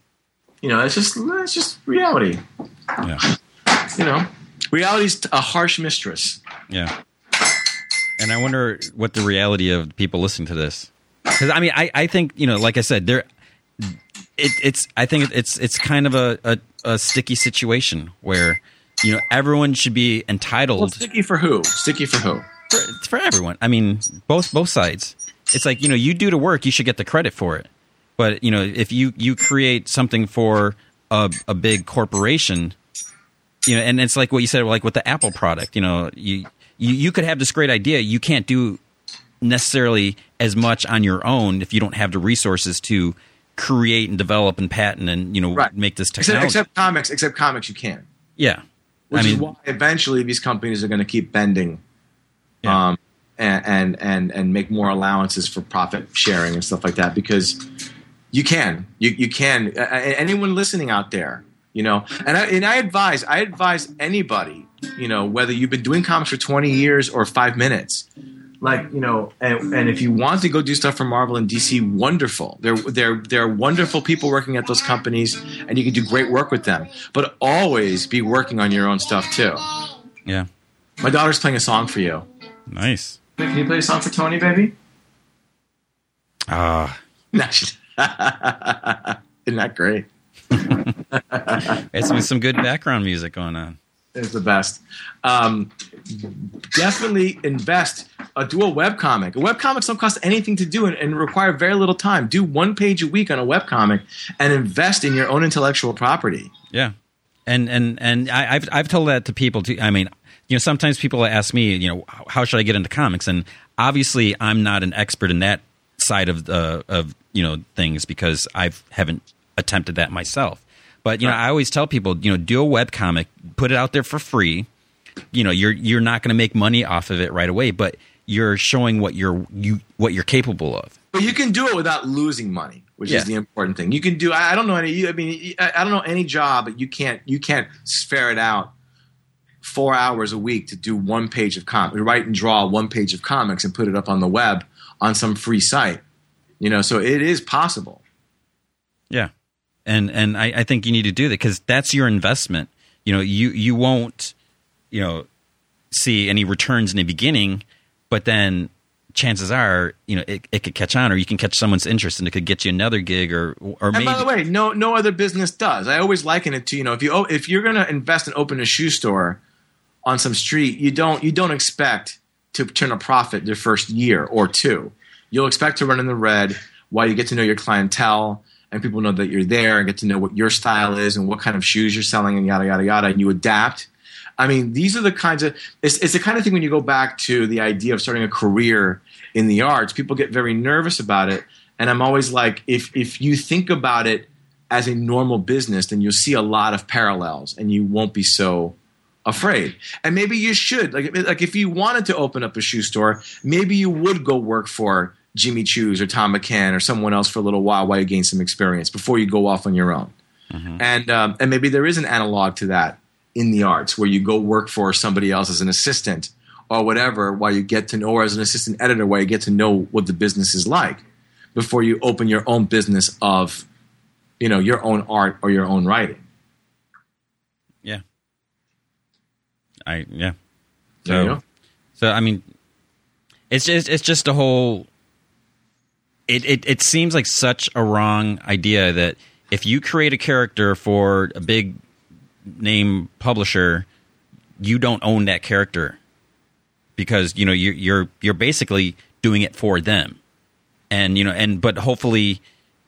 you know it's just it's just reality
Yeah.
you know reality's a harsh mistress
Yeah. And I wonder what the reality of people listening to this. Because I mean, I, I think you know, like I said, there, it, it's I think it's it's kind of a, a, a sticky situation where you know everyone should be
well,
entitled
sticky for who sticky for who
for, it's for everyone. I mean, both both sides. It's like you know, you do the work, you should get the credit for it. But you know, if you you create something for a, a big corporation, you know, and it's like what you said, like with the Apple product. You know, you you you could have this great idea, you can't do necessarily as much on your own if you don't have the resources to create and develop and patent and you know
Right.
make this
Except,
technology.
except comics, except comics, you can.
yeah,
Which
I
is why eventually these companies are going to keep bending,
Yeah.
um, and, and and and make more allowances for profit sharing and stuff like that because you can, you you can. Uh, anyone listening out there, you know, and I and I advise, I advise anybody, you know, whether you've been doing comics for twenty years or five minutes. Like you know, and, and if you want to go do stuff for Marvel and DC, wonderful. They're they're they're wonderful people working at those companies, and you can do great work with them. But always be working on your own stuff too.
yeah,
My daughter's playing a song for you.
Nice.
Can you play a song for Tony, baby?
Ah,
she- Isn't that great?
it's some, some good background music going on.
It's the best. Um, definitely invest. Uh, do a webcomic. A webcomics don't cost anything to do and, and require very little time. Do one page a week on a webcomic and invest in your own intellectual property.
Yeah, and and and I, I've I've told that to people too. I mean, you know, sometimes people ask me, you know, how should I get into comics? And obviously, I'm not an expert in that side of the of you know things because I haven't attempted that myself. But you know, I always tell people, you know, do a web comic, put it out there for free. You know, you're you're not going to make money off of it right away, but you're showing what you're you what you're capable of.
But you can do it without losing money, which
Yeah.
is the important thing. You can do. I I don't know any. I mean, I I don't know any job, but you can't. You can't ferret out four hours a week to do one page of comics, write and draw one page of comics, and put it up on the web on some free site. You know, so it is possible.
Yeah, and and I, I think you need to do that because that's your investment. You know, you you won't, you know, see any returns in the beginning, but then chances are, you know, it, it could catch on, or you can catch someone's interest, and it could get you another gig, or or
And
maybe
by the way, no no other business does. I always liken it to you know if you if you're going to invest and open a shoe store on some street, you don't you don't expect to turn a profit the first year or two. You'll expect to run in the red while you get to know your clientele and people know that you're there and get to know what your style is and what kind of shoes you're selling and yada yada yada and you adapt. I mean, these are the kinds of it's, it's the kind of thing when you go back to the idea of starting a career in the arts, people get very nervous about it. And I'm always like, if if you think about it as a normal business, then you'll see a lot of parallels and you won't be so afraid. And maybe you should. Like like if you wanted to open up a shoe store, maybe you would go work for Jimmy Choo's or Thom McAn or someone else for a little while while you gain some experience before you go off on your own. And um, and maybe there is an analog to that in the arts where you go work for somebody else as an assistant or whatever while you get to know or as an assistant editor while you get to know what the business is like before you open your own business of you know your own art or your own writing.
yeah, I yeah. So so I mean, it's just it's just a whole. It, it it seems like such a wrong idea that if you create a character for a big name publisher, you don't own that character because you know you're you're you're basically doing it for them, and you know and but hopefully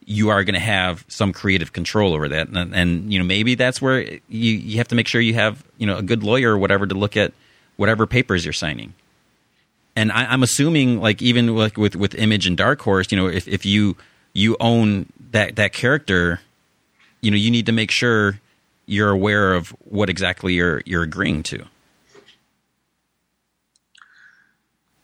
you are going to have some creative control over that, and, and you know maybe that's where you you have to make sure you have you know a good lawyer or whatever to look at whatever papers you're signing and I, I'm assuming like even like with with Image and Dark Horse, you know, if if you you own that that character, you know, you need to make sure you're aware of what exactly you're you're agreeing to.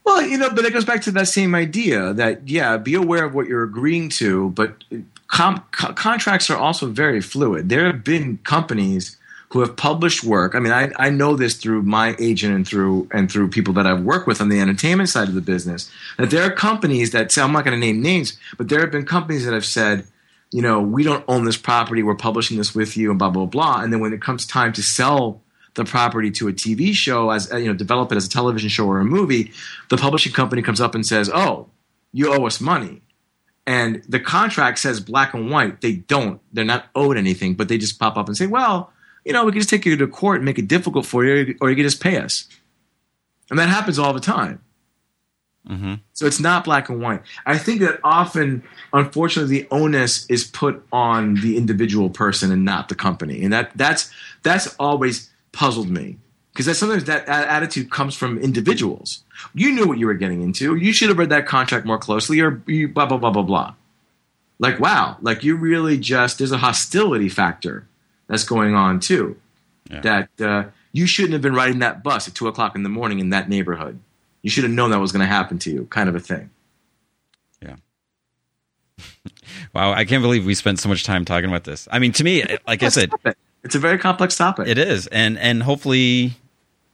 Well, you know, but it goes back to that same idea that yeah, be aware of what you're agreeing to, but com- co- contracts are also very fluid. There have been companies who have published work. I mean, I, I know this through my agent and through and through people that I've worked with on the entertainment side of the business. That there are companies that say I'm not going to name names, but there have been companies that have said, you know, we don't own this property. We're publishing this with you, and blah blah blah. And then when it comes time to sell the property to a TV show, as uh, you know, develop it as a television show or a movie, the publishing company comes up and says, "Oh, you owe us money." And the contract says black and white. They don't. They're not owed anything, but they just pop up and say, "Well, you know, we can just take you to court and make it difficult for you, or you can just pay us." And that happens all the time.
Mm-hmm.
So it's not black and white. I think that often, unfortunately, the onus is put on the individual person and not the company, and that that's that's always puzzled me because that, sometimes that attitude comes from individuals. You knew what you were getting into. You should have read that contract more closely, or you blah blah blah blah blah. Like wow, like you really just there's a hostility factor that's going on too.
Yeah.
That uh, you shouldn't have been riding that bus at two o'clock in the morning in that neighborhood. You should have known that was going to happen to you, kind of a thing.
Yeah. wow, I can't believe we spent so much time talking about this. I mean, to me, like I said,
It's a very complex topic.
it is, and and hopefully,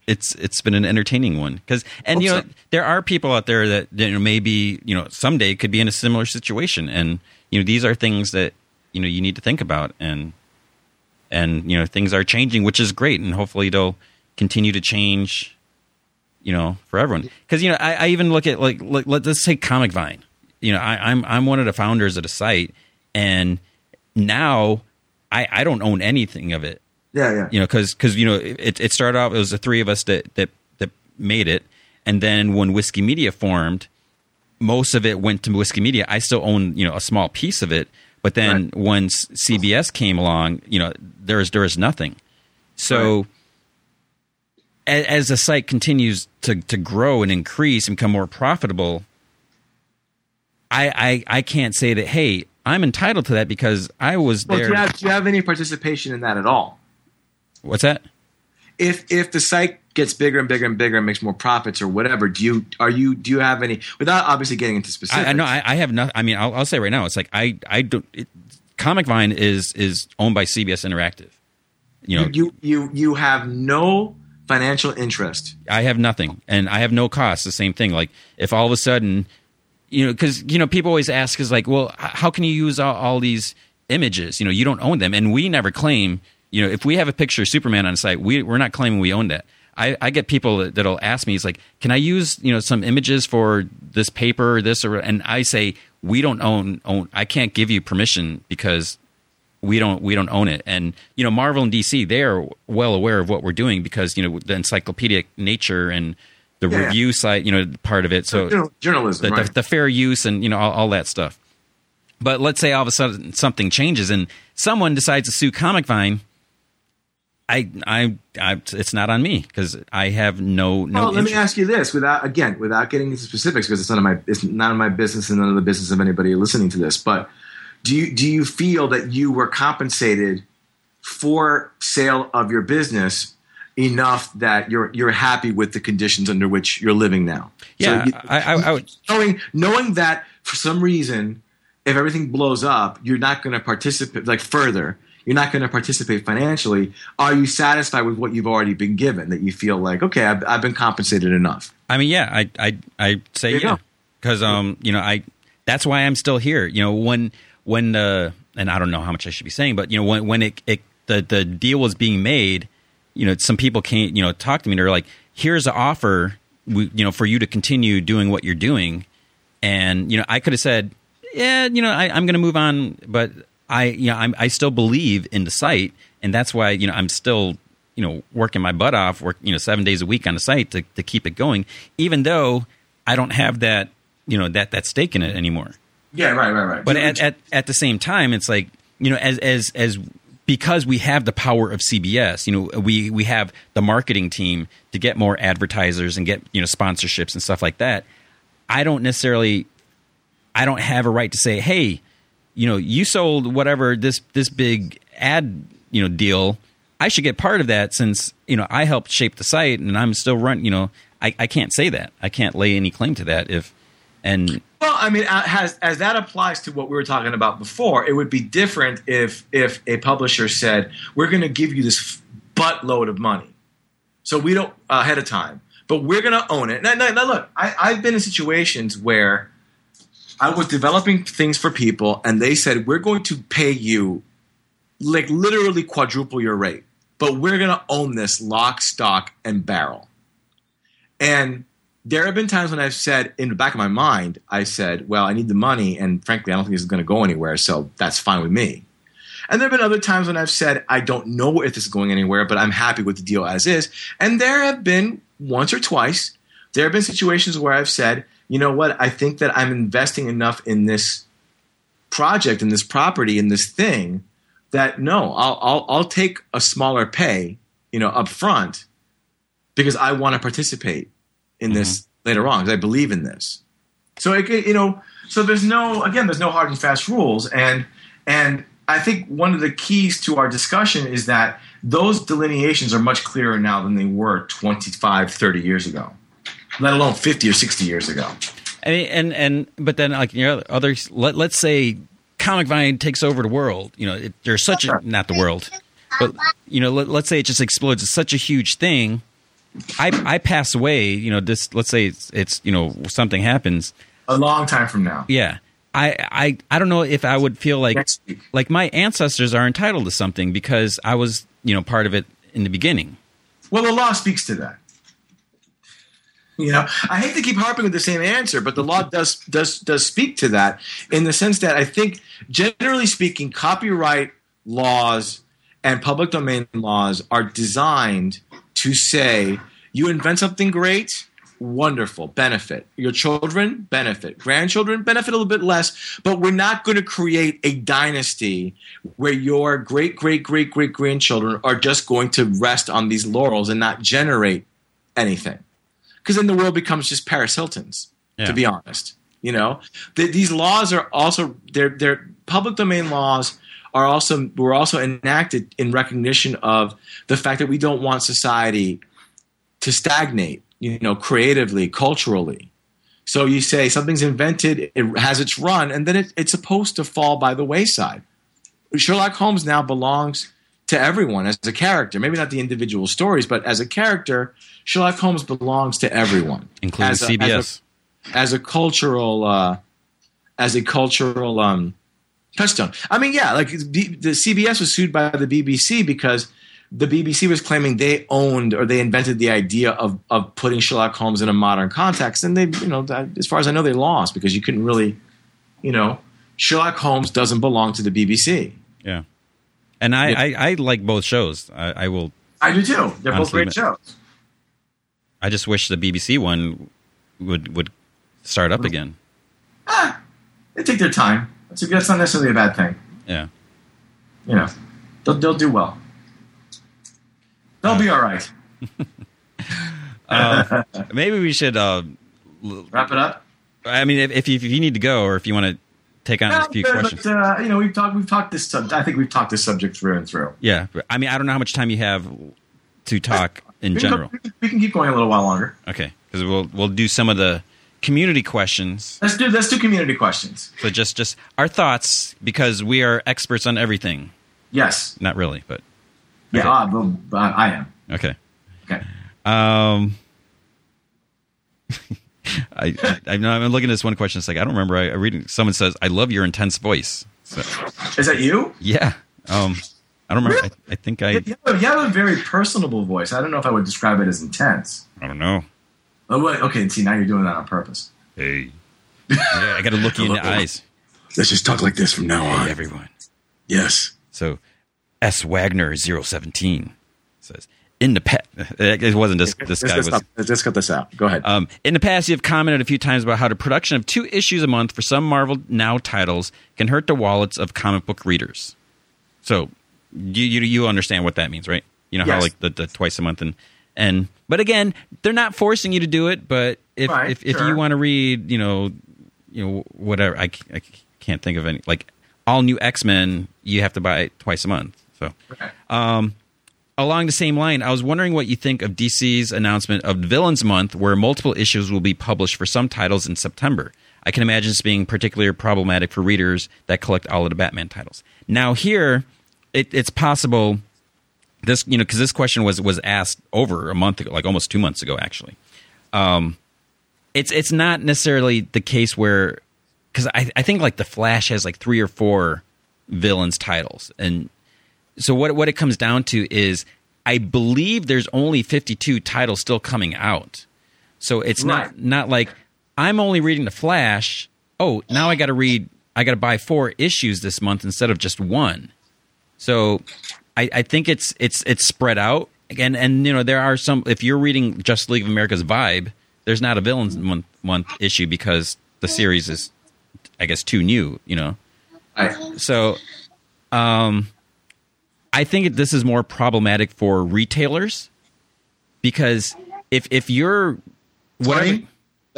it's it's been an entertaining one because and
Hope
you know
so.
there are people out there that you know maybe you know someday could be in a similar situation, and you know these are things that you know you need to think about, and and you know things are changing, which is great, and hopefully they'll continue to change. You know, for everyone, because you know, I, I even look at like, like let's say Comic Vine. You know, I, I'm I'm one of the founders of the site, and now I I don't own anything of it.
Yeah, yeah.
you know because because you know it, it started off it was the three of us that that that made it. And then when whiskey media formed most of it went to whiskey media. I still own you know a small piece of it. But then
Right.
once cbs came along you know there's there is nothing. So as, as the site continues to to grow and increase and become more profitable I, I i can't say that hey i'm entitled to that because i was
Well, do
there
you, have, do you have any participation in that at all?
what's that
if if the site gets bigger and bigger and bigger and makes more profits or whatever, do you are you do you have any without obviously getting into specifics?
I, I know I, I have not. I mean, I'll, I'll say right now, it's like I I don't. It, Comic Vine is is owned by CBS Interactive. You know,
you you you have no financial interest.
I have nothing, and I have no cost. The same thing. Like if all of a sudden, you know, because you know, people always ask is like, well, how can you use all, all these images? You know, you don't own them, and we never claim. You know, if we have a picture of Superman on site, we we're not claiming we own that. I, I get people that, that'll ask me, "It's like, can I use you know some images for this paper or this or?" And I say, we don't own own. I can't give you permission because we don't we don't own it and you know marvel and dc they're well aware of what we're doing because you know the encyclopedic nature and the
Yeah,
review site you know part of it so
Journal- journalism,
the,
right?
the, the fair use and you know all, all that stuff but let's say all of a sudden something changes and someone decides to sue comic vine I, I, I, it's not on me because I have no, no.
well, let me ask you this, without again, without getting into specifics, because it's none of my it's none of my business and none of the business of anybody listening to this. But do you do you feel that you were compensated for sale of your business enough that you're you're happy with the conditions under which you're living now?
Yeah,
you-
I, I, I would,
knowing knowing that for some reason, if everything blows up, you're not going to participate like further. You're not going to participate financially. Are you satisfied with what you've already been given? That you feel like, okay, I've, I've been compensated enough.
I mean, yeah, I I I say yeah because um you know I that's why I'm still here. You know when when uh and I don't know how much I should be saying, but you know when when it, it the the deal was being made, you know some people came you know talk to me and they're like, here's an offer, we, you know, for you to continue doing what you're doing, and you know I could have said, yeah, you know I, I'm going to move on, but I you know I'm, I still believe in the site, and that's why you know I'm still you know working my butt off, work you know seven days a week on the site to to keep it going, even though I don't have that you know that that stake in it anymore.
Yeah, right, right, right.
But at, at at the same time, it's like you know as as as because we have the power of CBS, you know we we have the marketing team to get more advertisers and get you know sponsorships and stuff like that. I don't necessarily I don't have a right to say, hey, you know, you sold whatever this this big ad you know deal. I should get part of that since you know I helped shape the site and I'm still run. You know, I, I can't say that. I can't lay any claim to that. If and
Well, I mean, uh, has, as that applies to what we were talking about before, it would be different if if a publisher said, "We're going to give you this buttload of money, so we don't ahead of time, but we're going to own it." Now, now, now look, I, I've been in situations where I was developing things for people, and they said, "We're going to pay you like literally quadruple your rate, but we're going to own this lock, stock, and barrel." And there have been times when I've said, in the back of my mind, I said, well, I need the money, and frankly, I don't think this is going to go anywhere, so that's fine with me. And there have been other times when I've said, I don't know if this is going anywhere, but I'm happy with the deal as is. And there have been once or twice, there have been situations where I've said, you know what, I think that I'm investing enough in this project, in this property, in this thing, that no, I'll, I'll, I'll take a smaller pay, you know, up front because I want to participate in this mm-hmm. later on because I believe in this. So it, you know, so there's no again, there's no hard and fast rules, and and I think one of the keys to our discussion is that those delineations are much clearer now than they were 25, 30 years ago, let alone 50 or 60 years ago.
Mean, and and but then like you know others. Let let's say Comic Vine takes over the world. You know, it, there's such a not the world, but you know, let, let's say it just explodes. It's such a huge thing. I I pass away. You know, this. Let's say it's it's you know something happens.
A long time from now.
Yeah. I, I, I don't know if I would feel like like my ancestors are entitled to something because I was you know part of it in the beginning.
Well, the law speaks to that. You know, I hate to keep harping with the same answer, but the law does does does speak to that in the sense that I think, generally speaking, copyright laws and public domain laws are designed to say you invent something great, wonderful, benefit. Your children benefit, grandchildren benefit a little bit less, but we're not going to create a dynasty where your great great great great grandchildren are just going to rest on these laurels and not generate anything because then the world becomes just Paris Hilton's.
Yeah.
To be honest, you know, Th these laws are also they're they're public domain laws are also were also enacted in recognition of the fact that we don't want society to stagnate, you know, creatively, culturally. So you say something's invented, it has its run, and then it, it's supposed to fall by the wayside. Sherlock Holmes now belongs to everyone as a character. Maybe not the individual stories, but as a character, Sherlock Holmes belongs to everyone,
including
As a-
CBS.
as a- as a cultural uh, as a cultural um, touchstone. I mean, yeah, like the, the CBS was sued by the BBC because the BBC was claiming they owned or they invented the idea of of putting Sherlock Holmes in a modern context, and they, you know, as far as I know, they lost because you couldn't really, you know, Sherlock Holmes doesn't belong to the BBC.
yeah, and I,
Yeah.
I, I like both shows. I, I will.
I do too. They're both great shows.
I just wish the BBC one would would start up again.
Ah, they take their time. That's, that's not necessarily a bad thing.
Yeah.
You know, they'll, they'll do well. They'll be all right.
Uh, maybe we should. Uh,
Wrap it up.
I mean, if, if you, if you need to go, or if you want to take on
No,
a few
but,
questions.
but, uh, you know, we've talked. We've talked this. Sub- I think we've talked this subject through and through.
yeah, I mean, I don't know how much time you have to talk in
We
general.
we can keep going a little while longer.
Okay, because we'll we'll do some of the community questions.
Let's do. Let's do community questions.
So just just our thoughts because we are experts on everything.
Yes.
Not really, but
Yeah.
Okay.
ah, but, but I am.
okay.
Okay.
Um, I, I I'm not- I'm looking at this one question. It's like I don't remember. I, I reading someone says, "I love your intense voice." So,
Is that you?
yeah. Um, I don't remember. I, I think I
You have, you have a very personable voice. I don't know if I would describe it as intense.
I don't know.
Oh, wait, okay. See, now you're doing that on purpose.
Hey, yeah, I got to look you in the eyes.
Let's just talk like this from now
Hey, everyone.
Yes.
So, S Wagner 017 says in the past. It wasn't this. This guy was.
Let's, cut this out. Go ahead.
Um, in the past, you have commented a few times about how the production of two issues a month for some Marvel Now titles can hurt the wallets of comic book readers. So, you you, you understand what that means, right? You know how like the, the twice a month and and but again, they're not forcing you to do it. But if
Right,
if, if you want to read, you know, you know whatever, I, I can't think of any like all new X Men, you have to buy it twice a month. So
Okay.
um, along the same line, I was wondering what you think of DC's announcement of Villains Month, where multiple issues will be published for some titles in September. I can imagine this being particularly problematic for readers that collect all of the Batman titles. Now, here, it, it's possible this you know because this question was was asked over a month ago, like almost two months ago, actually. Um, it's it's not necessarily the case where because I, I think like the Flash has like three or four villains titles, and so what what it comes down to is I believe there's only 52 titles still coming out. So it's not not like I'm only reading the Flash. Oh, now I got to read I got to buy four issues this month instead of just one. So I, I think it's it's it's spread out again, and you know there are some. If you're reading just League of America's Vibe, there's not a villains month month issue because the series is, I guess, too new. You know,
I,
so um, I think this is more problematic for retailers because if if you're whatever.
Tony,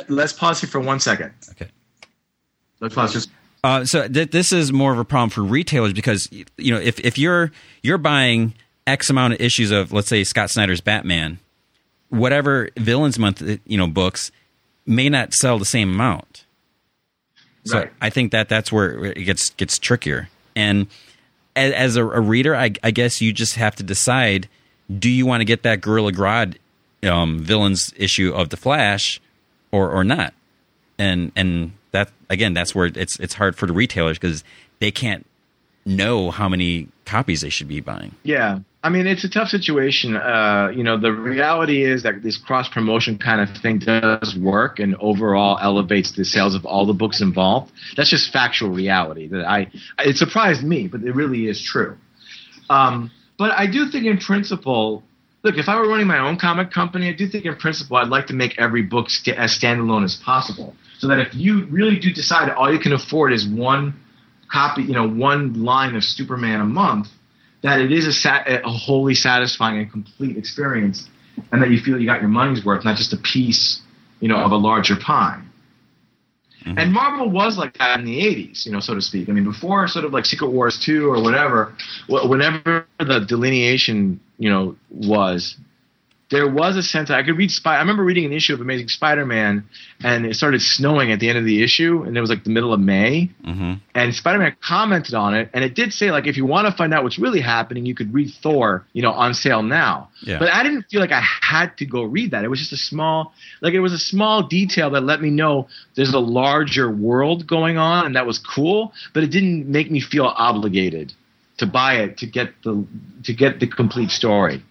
let's pause here for one second.
Okay.
Let's pause just.
Uh, so th- this is more of a problem for retailers because you know if if you're you're buying X amount of issues of let's say Scott Snyder's Batman, whatever Villains Month uh, you know books may not sell the same amount. So
Right.
I think that that's where it gets gets trickier. And as, as a, a reader, I, I guess you just have to decide: do you want to get that Gorilla Grodd um, villains issue of the Flash, or or not? And and that again, that's where it's it's hard for the retailers because they can't know how many copies they should be buying.
Yeah, I mean it's a tough situation. Uh, you know, the reality is that this cross promotion kind of thing does work and overall elevates the sales of all the books involved. That's just factual reality. That I it surprised me, but it really is true. Um, but I do think in principle. Look, if I were running my own comic company, I do think in principle I'd like to make every book st- as standalone as possible, so that if you really do decide all you can afford is one copy, you know, one line of Superman a month, that it is a, sat- a wholly satisfying and complete experience, and that you feel you got your money's worth, not just a piece, you know, of a larger pie. Mm-hmm. And Marvel was like that in the '80s, you know, so to speak. I mean, before sort of like Secret Wars two or whatever, whenever the delineation, you know, was, there was a sense I could read. Spy- I remember reading an issue of Amazing Spider-Man, and it started snowing at the end of the issue, and it was like the middle of May,
hmm
and Spider-Man commented on it, and it did say like if you want to find out what's really happening, you could read Thor, you know, on sale now.
Yeah.
But I didn't feel like I had to go read that. It was just a small, like it was a small detail that let me know there's a larger world going on, and that was cool. But it didn't make me feel obligated to buy it to get the to get the complete story.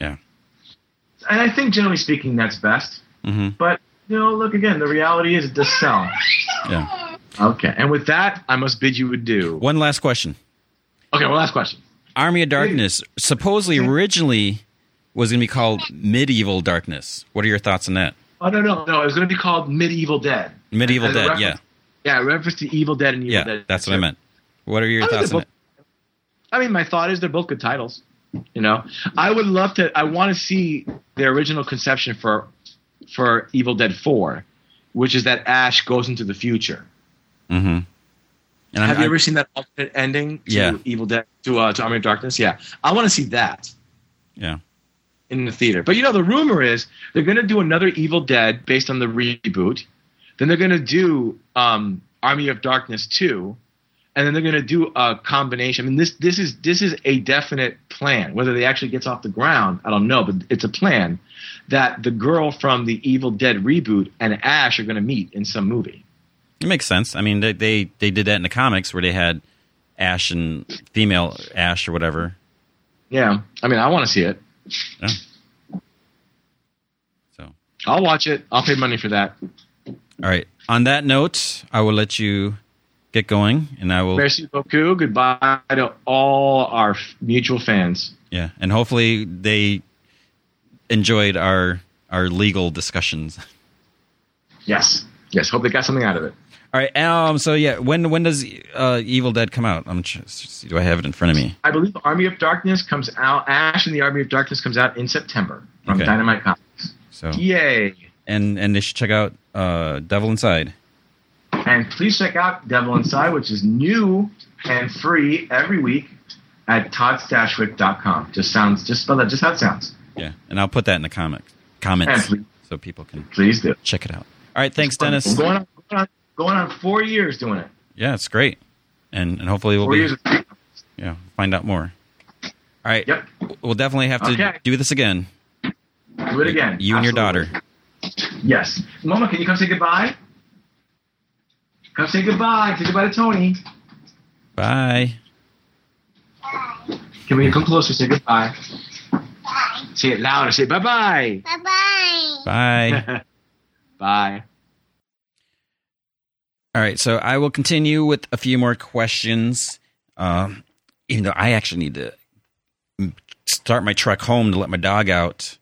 Yeah.
And I think generally speaking, that's best.
hmm
But you know, look again, the reality is it does sell.
Yeah.
Okay, and with that, I must bid you adieu.
One last question.
Okay, One last question.
Army of Darkness supposedly originally was going to be called Medieval Darkness. What are your thoughts on that?
Oh no, no, no! It was going to be called Medieval Dead.
Medieval
As
Dead, yeah,
Yeah, reference to Evil Dead and Evil
yeah,
Dead.
that's what I meant. What are your
I
thoughts on it?
I mean, my thought is they're both good titles. You know, I would love to. I want to see the original conception for for Evil Dead Four, which is that Ash goes into the future.
Mm-hmm. I'm,
Have you
I'm-
ever seen that alternate ending to
Yeah.
Evil Dead to uh, to Army of Darkness? Yeah, I want to see that.
yeah,
in the theater. But you know, the rumor is they're going to do another Evil Dead based on the reboot. Then they're going to do um, Army of Darkness two, and then they're going to do a combination. I mean, this this is this is a definite plan. Whether they actually gets off the ground, I don't know, but it's a plan that the girl from the Evil Dead reboot and Ash are going to meet in some movie.
it makes sense. I mean, they, they they did that in the comics where they had Ash and female Ash or whatever.
Yeah, I mean, I want to see it.
Yeah. So,
I'll watch it. I'll pay money for that.
all right. On that note, I will let you get going, and I will.
Merci beaucoup. Goodbye to all our mutual fans.
Yeah, and hopefully they enjoyed our our legal discussions.
Yes. Yes. Hope they got something out of it.
All right. Um. So yeah, when when does uh, Evil Dead come out? I'm just, do I have it in front of me?
I believe Army of Darkness comes out. Ash and the Army of Darkness comes out in September from
Okay.
Dynamite Comics.
So
Yay!
and and they should check out uh, Devil Inside.
And please check out Devil Inside, which is new and free every week at toddstashwick.com. Just sounds, just spell that, just how it sounds.
Yeah, and I'll put that in the comic comments
please,
so people can
please do.
check it out. All right. Thanks, Dennis.
We're going on, going on, going on four years doing it.
Yeah, it's great, and and hopefully we'll
Four
be
years.
Yeah find out more. All right.
Yep.
We'll definitely have to
Okay.
do this again.
do it again.
You and your daughter.
Yes. Mama, can you come say goodbye? Come say goodbye. Say goodbye to Tony.
Bye.
Can we come closer? Say goodbye.
Bye.
Say it louder. Say bye bye.
Bye bye.
Bye.
bye.
All right, so I will continue with a few more questions. Um, even though I actually need to start my truck home to let my dog out.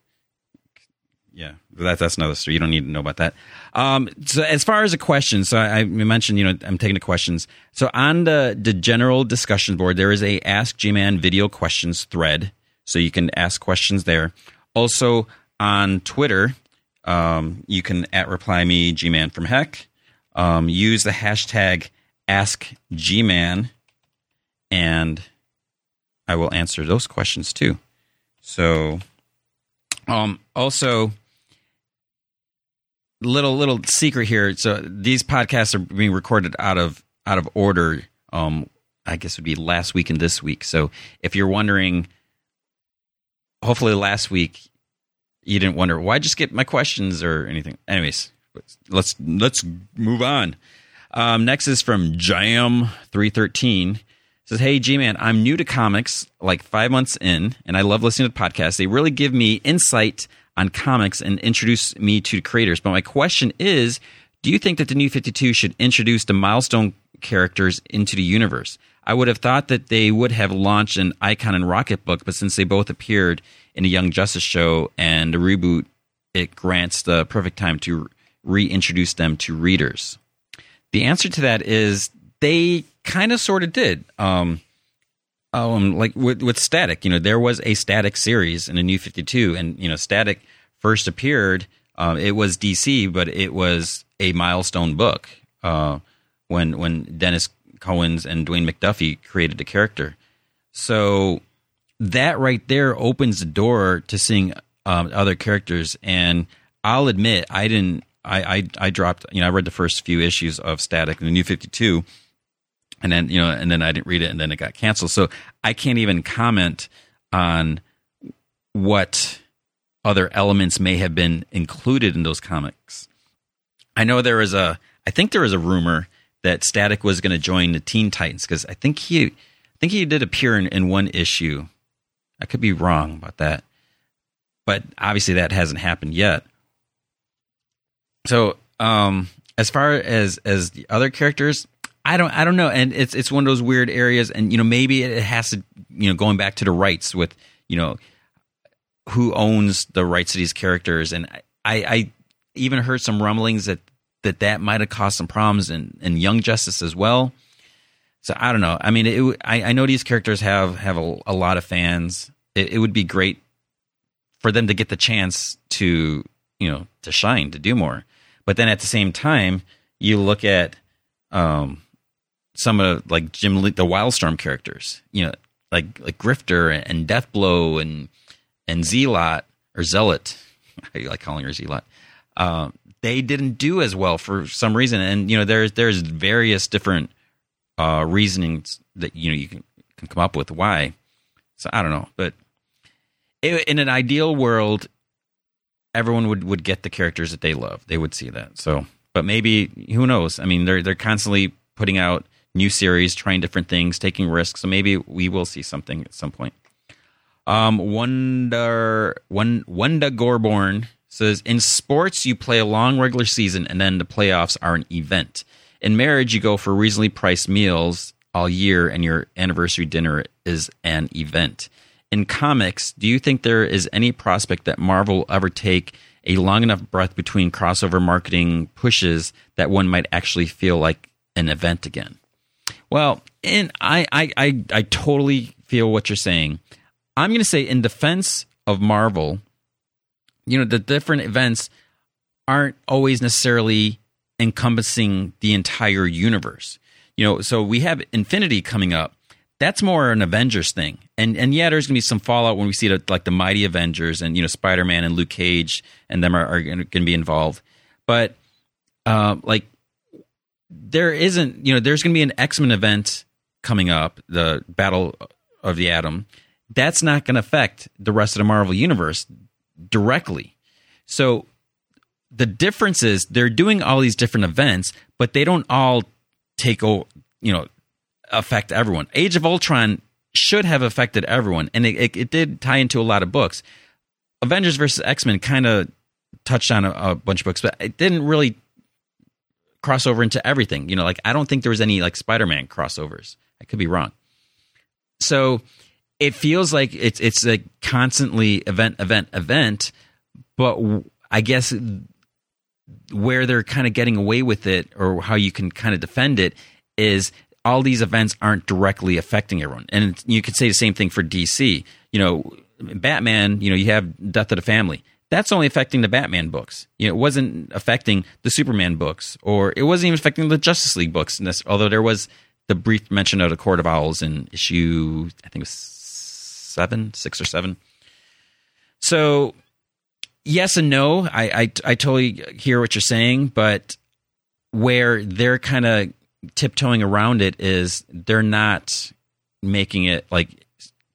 Yeah, that's that's another story. You don't need to know about that. Um, so as far as the question, so I, I mentioned, you know, I'm taking the questions. So on the the general discussion board, there is a Ask G-Man video questions thread, so you can ask questions there. Also on Twitter. Um, you can at reply me gman from heck. Um, use the hashtag ask gman, and I will answer those questions too. So, um, also little little secret here. So these podcasts are being recorded out of out of order. Um, I guess would be last week and this week. So if you're wondering, hopefully last week you didn't wonder why I just get my questions or anything. Anyways, let's let's move on. Um, next is from Jam three thirteen. Says, "Hey G man, I'm new to comics, like five months in, and I love listening to podcasts. They really give me insight on comics and introduce me to creators. But my question is, do you think that the New Fifty Two should introduce the milestone characters into the universe? I would have thought that they would have launched an Icon and Rocket book, but since they both appeared in a Young Justice show and a reboot, it grants the perfect time to reintroduce them to readers. The answer to that is they kind of sort of did. Um, um, like with, with Static, you know, there was a Static series in a New Fifty Two, and you know, Static first appeared. Uh, it was DC, but it was a milestone book uh, when when Denys Cowan and Dwayne McDuffie created the character. So that right there opens the door to seeing um, other characters. And I'll admit, I didn't. I, I I dropped. You know, I read the first few issues of Static in the New Fifty Two and then you know and then i didn't read it and then it got canceled. So i can't even comment on what other elements may have been included in those comics. I know there was a i think there was a rumor that static was going to join the teen titans because i think he i think he did appear in, in one issue. I could be wrong about that. But obviously that hasn't happened yet. So um as far as as the other characters I don't I don't know, and it's it's one of those weird areas, and you know maybe it has to you know going back to the rights with you know who owns the rights to these characters, and I I even heard some rumblings that that that might have caused some problems in in Young Justice as well. So I don't know. I mean, it, I I know these characters have have a, a lot of fans. It, it would be great for them to get the chance to you know to shine to do more, but then at the same time you look at um some of like Jim Lee, the Wildstorm characters, you know, like like Grifter and Deathblow and and Zealot or Zealot, I like calling her Zealot. Uh, they didn't do as well for some reason, and you know there's there's various different uh, reasonings that you know you can can come up with why. So I don't know, but in an ideal world, everyone would would get the characters that they love. They would see that. So, but maybe who knows? I mean, they're they're constantly putting out new series, trying different things, taking risks. So maybe we will see something at some point. Um, Wonder one Wanda Gorborn says in sports you play a long regular season and then the playoffs are an event. In marriage you go for reasonably priced meals all year and your anniversary dinner is an event. In comics, do you think there is any prospect that Marvel will ever take a long enough breath between crossover marketing pushes that one might actually feel like an event again? Well, and I, I, I, I totally feel what you're saying. I'm going to say, in defense of Marvel, you know, the different events aren't always necessarily encompassing the entire universe. You know, so we have Infinity coming up. That's more an Avengers thing, and and yeah, there's gonna be some fallout when we see the, like the Mighty Avengers and you know Spider Man and Luke Cage and them are, are gonna be involved. But uh, like there isn't, you know, there's going to be an X Men event coming up, the Battle of the Atom. That's not going to affect the rest of the Marvel universe directly. So the difference is they're doing all these different events, but they don't all take, you know, affect everyone. Age of Ultron should have affected everyone, and it, it, it did tie into a lot of books. Avengers versus X Men kind of touched on a, a, bunch of books, but it didn't really crossover into everything. You know, like I don't think there was any like Spider-Man crossovers. I could be wrong. So it feels like it's it's like constantly event event event, but I guess where they're kind of getting away with it or how you can kind of defend it is all these events aren't directly affecting everyone. And you could say the same thing for DC. You know, Batman, you know, you have Death of the Family that's only affecting the Batman books. You know, it wasn't affecting the Superman books, or it wasn't even affecting the Justice League books. Although there was the brief mention of the Court of Owls in issue, I think it was seven, six or seven. So, yes and no. I I, I totally hear what you're saying, but where they're kind of tiptoeing around it is they're not making it like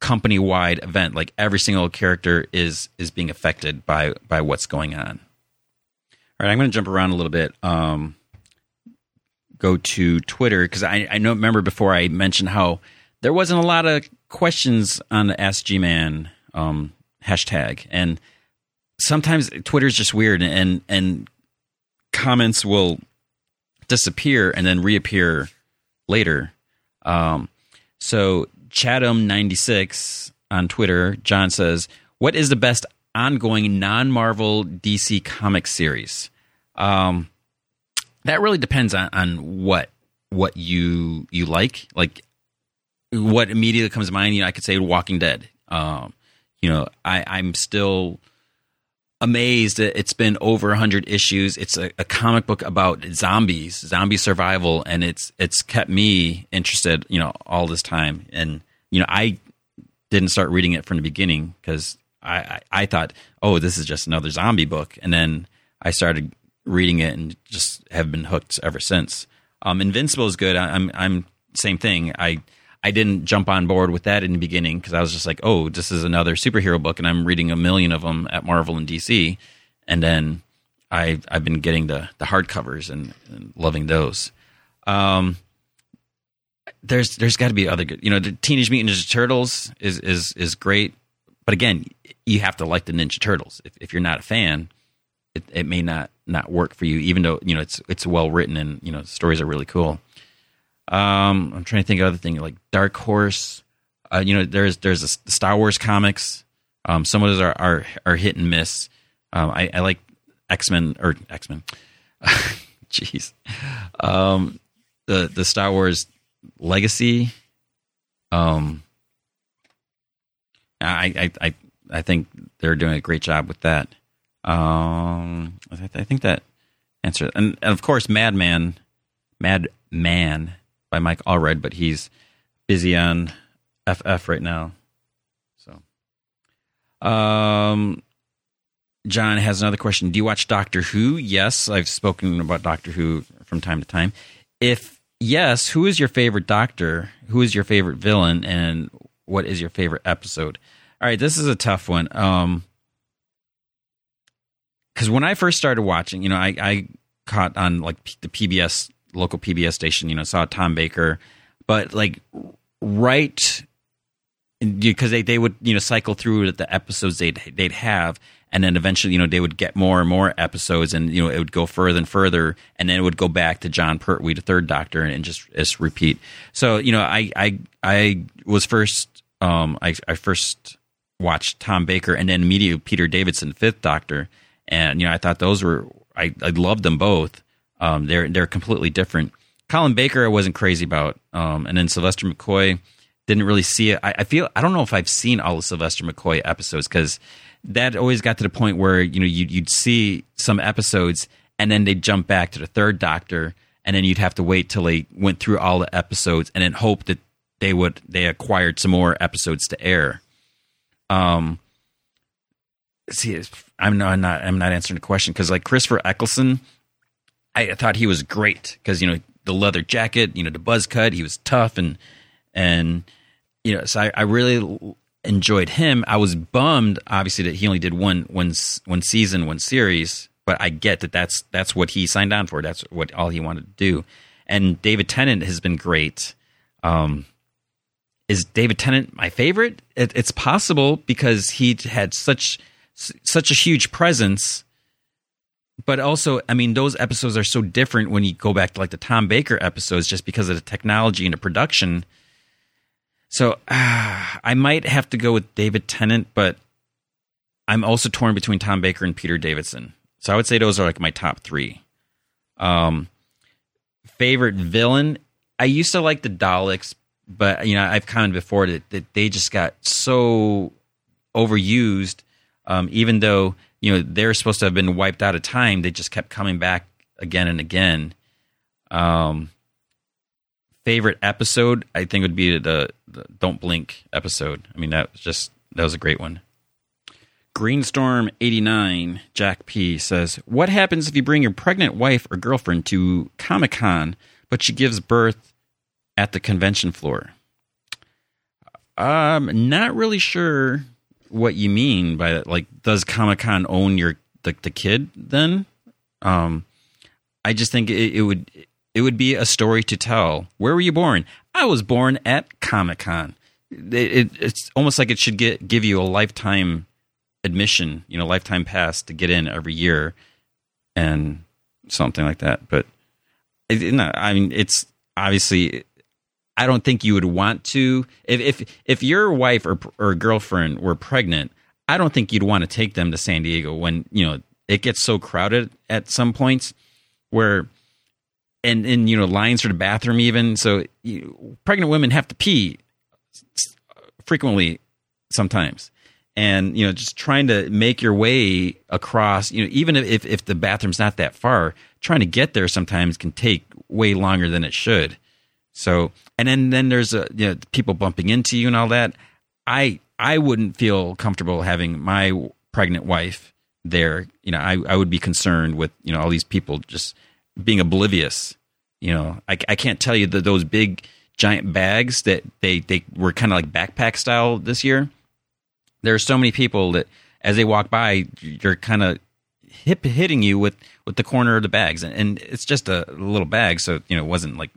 company wide event. Like every single character is is being affected by by what's going on. All right, I'm going to jump around a little bit. Um, go to Twitter because I I know remember before I mentioned how there wasn't a lot of questions on the Ask G Man um, hashtag, and sometimes Twitter's just weird, and and comments will disappear and then reappear later. Um, so Chatham96 on Twitter, John says, What is the best ongoing non Marvel DC comic series? Um, that really depends on, on what what you you like. Like what immediately comes to mind, you know, I could say Walking Dead. Um, you know, I, I'm still amazed it's been over 100 issues. It's a, a, comic book about zombies zombie survival and it's it's kept me interested you know all this time. And you know i didn't start reading it from the beginning because I, I, I thought oh this is just another zombie book. And then i started reading it and just have been hooked ever since. Um, invincible is good. I, i'm i'm same thing. I I didn't jump on board with that in the beginning because I was just like, oh, this is another superhero book, and I'm reading a million of them at Marvel and DC, and then I I've been getting the the hardcovers and, and loving those. Um, there's there's got to be other good, you know, the Teenage Mutant Ninja Turtles is is is great, but again, you have to like the Ninja Turtles. If if you're not a fan, it, it may not not work for you, even though you know it's it's well written and you know the stories are really cool. Um, I'm trying to think of other things like Dark Horse. Uh, you know, there's there's a Star Wars comics. Um, some of those are are, are hit and miss. Um, I, I, like X Men or X Men. Jeez, um, the the Star Wars Legacy. Um, I I I I think they're doing a great job with that. Um, I, I think that answer and, and of course Madman, Madman by Mike Allred, but he's busy on FF right now. So, um, John has another question. Do you watch Doctor Who? Yes, I've spoken about Doctor Who from time to time. If yes, who is your favorite Doctor? Who is your favorite villain? And what is your favorite episode? All right, this is a tough one. Um, because when I first started watching, you know, I, I caught on like the PBS local PBS station, you know, saw Tom Baker, but like right because they, they would you know cycle through the episodes they'd they'd have and then eventually you know they would get more and more episodes and you know it would go further and further and then it would go back to Jon Pertwee the third doctor and just just repeat. So you know I I I was first um I I first watched Tom Baker and then immediately Peter Davidson fifth doctor. And you know I thought those were I I loved them both um, they're they're completely different. Colin Baker, I wasn't crazy about, um, and then Sylvester McCoy didn't really see it. I, I, feel I don't know if I've seen all the Sylvester McCoy episodes because that always got to the point where you know you'd, you'd see some episodes and then they'd jump back to the third Doctor, and then you'd have to wait till they went through all the episodes and then hope that they would they acquired some more episodes to air. Um, see, I'm not I'm not I'm not answering the question because like Christopher Eccleston I thought he was great because you know the leather jacket, you know the buzz cut. He was tough and and you know so I, I really enjoyed him. I was bummed, obviously, that he only did one one one season, one series. But I get that that's that's what he signed on for. That's what all he wanted to do. And David Tennant has been great. Um, is David Tennant my favorite? It, it's possible because he had such such a huge presence but also, I mean, those episodes are so different when you go back to like the Tom Baker episodes, just because of the technology and the production. So uh, I might have to go with David Tennant, but I'm also torn between Tom Baker and Peter Davidson. So I would say those are like my top three. Um, favorite villain? I used to like the Daleks, but you know I've commented before that, that they just got so overused. Um, even though you know they're supposed to have been wiped out of time. They just kept coming back again and again. Um, favorite episode, I think, would be the, the Don't Blink episode. I mean, that was just that was a great one. Greenstorm eighty nine Jack P says, "What happens if you bring your pregnant wife or girlfriend to Comic Con, but she gives birth at the convention floor?" I'm not really sure what you mean by that. Like, does Comic Con own your the, the kid then? Um, I just think it, it would it would be a story to tell. Where were you born? I was born at Comic Con. It, it, it's almost like it should get give you a lifetime admission, you know, lifetime pass to get in every year, and something like that. But it, no, I mean, it's obviously. I don't think you would want to. If if if your wife or or girlfriend were pregnant. I don't think you'd want to take them to San Diego when you know it gets so crowded at some points where and and you know lines for the bathroom even. So you, pregnant women have to pee frequently sometimes. And you know just trying to make your way across you know even if if the bathroom's not that far trying to get there sometimes can take way longer than it should so and then then there's a you know people bumping into you and all that. I i wouldn't feel comfortable having my pregnant wife there. You know i i would be concerned with you know all these people just being oblivious. You know i, I can't tell you that those big giant bags that they they were kind of like backpack style this year. There are so many people that as they walk by you're kind of hip hitting you with with the corner of the bags. And, and it's just a little bag so you know it wasn't like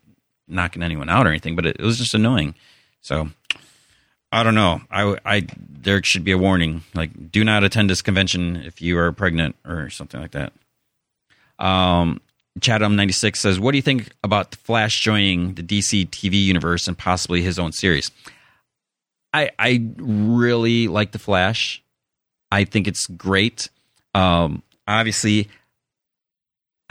knocking anyone out or anything but it, it was just annoying so I don't know. I, I there should be a warning like do not attend this convention if you are pregnant or something like that. Um, Chatham ninety six says, "What do you think about the Flash joining the DC TV universe and possibly his own series?" I I really like the Flash. I think it's great. Um, obviously,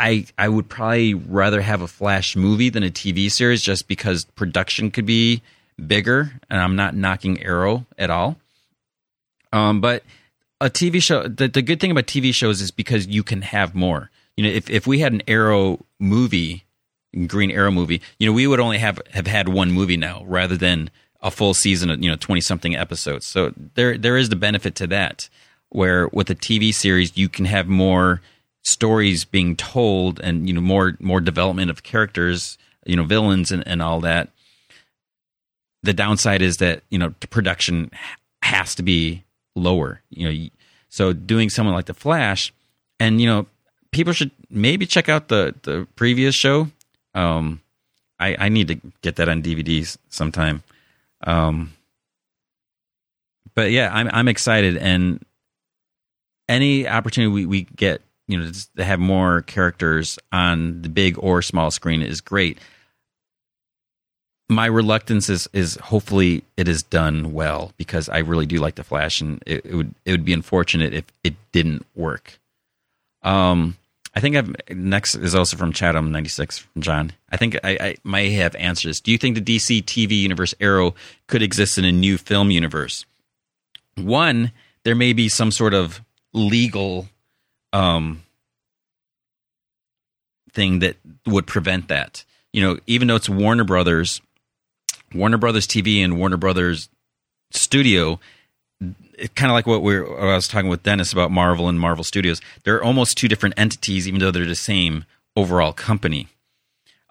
I I would probably rather have a Flash movie than a TV series, just because production could be bigger. And I'm not knocking Arrow at all. Um, but a TV show, the, the good thing about TV shows is because you can have more. You know, if if we had an Arrow movie, Green Arrow movie, you know, we would only have have had one movie now rather than a full season of you know twenty something episodes. So there there is the benefit to that, where with a TV series you can have more stories being told and you know more more development of characters, you know, villains and, and all that. The downside is that you know the production has to be lower. You know, so doing someone like the Flash, and you know, people should maybe check out the the previous show. Um, I I need to get that on DVDs sometime. Um, but yeah, I'm I'm excited, and any opportunity we, we get, you know, to have more characters on the big or small screen is great. My reluctance is is hopefully it is done well because I really do like the Flash, and it, it would it would be unfortunate if it didn't work. Um, I think I've next is also from Chatham ninety six from John. I think I, I may have answered this. Do you think the DC TV universe Arrow could exist in a new film universe? One, there may be some sort of legal um, thing that would prevent that. You know, even though it's Warner Brothers, Warner Brothers TV and Warner Brothers Studio, kind of like what, what I was talking with Dennis about Marvel and Marvel Studios. They're almost two different entities, even though they're the same overall company.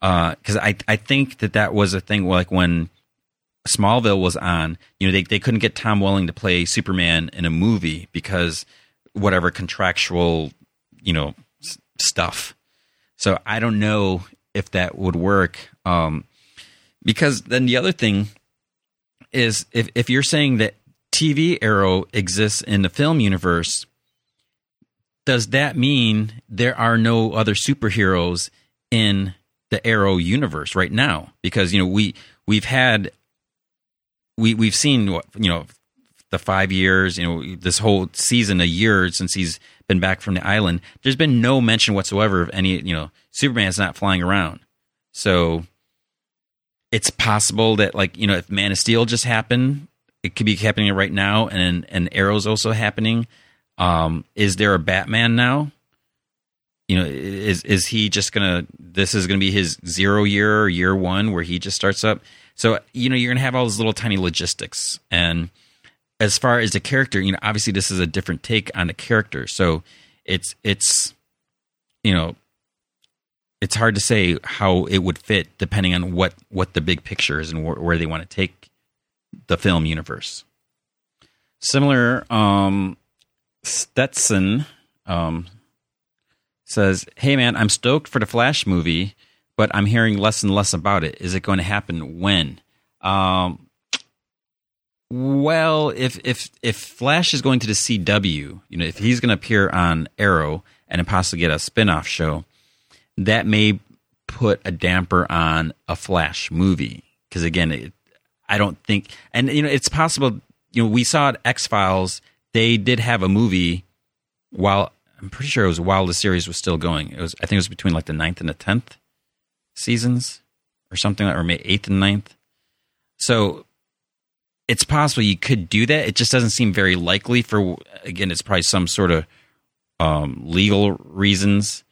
Because uh, I I think that that was a thing like when Smallville was on, you know, they they couldn't get Tom Welling to play Superman in a movie because whatever contractual, you know, s- stuff. So I don't know if that would work. Um, because then the other thing is if if you're saying that TV Arrow exists in the film universe, does that mean there are no other superheroes in the Arrow universe right now? Because you know we we've had we we've seen what you know the five years you know this whole season a year since he's been back from the island. There's been no mention whatsoever of any you know Superman's not flying around, so it's possible that like you know if Man of Steel just happened it could be happening right now, and and Arrow's also happening. Um, is there a Batman now? You know, is is he just gonna? This is gonna be his zero year or year one where he just starts up. So you know, you're gonna have all those little tiny logistics. And as far as the character, you know, obviously this is a different take on the character. So it's it's you know it's hard to say how it would fit depending on what what the big picture is and wh- where they want to take the film universe. Similar, um, Stetson um, says, "Hey man, I'm stoked for the Flash movie, but I'm hearing less and less about it. Is it going to happen when?" Um, well, if if if Flash is going to the CW, you know, if he's going to appear on Arrow and possibly get a spin-off show, that may put a damper on a Flash movie because again, it, I don't think, and you know, it's possible. You know, we saw at X Files they did have a movie while I'm pretty sure it was while the series was still going. It was I think it was between like the ninth and the tenth seasons or something or maybe eighth and ninth. So it's possible you could do that. It just doesn't seem very likely. For again, it's probably some sort of um, legal reasons.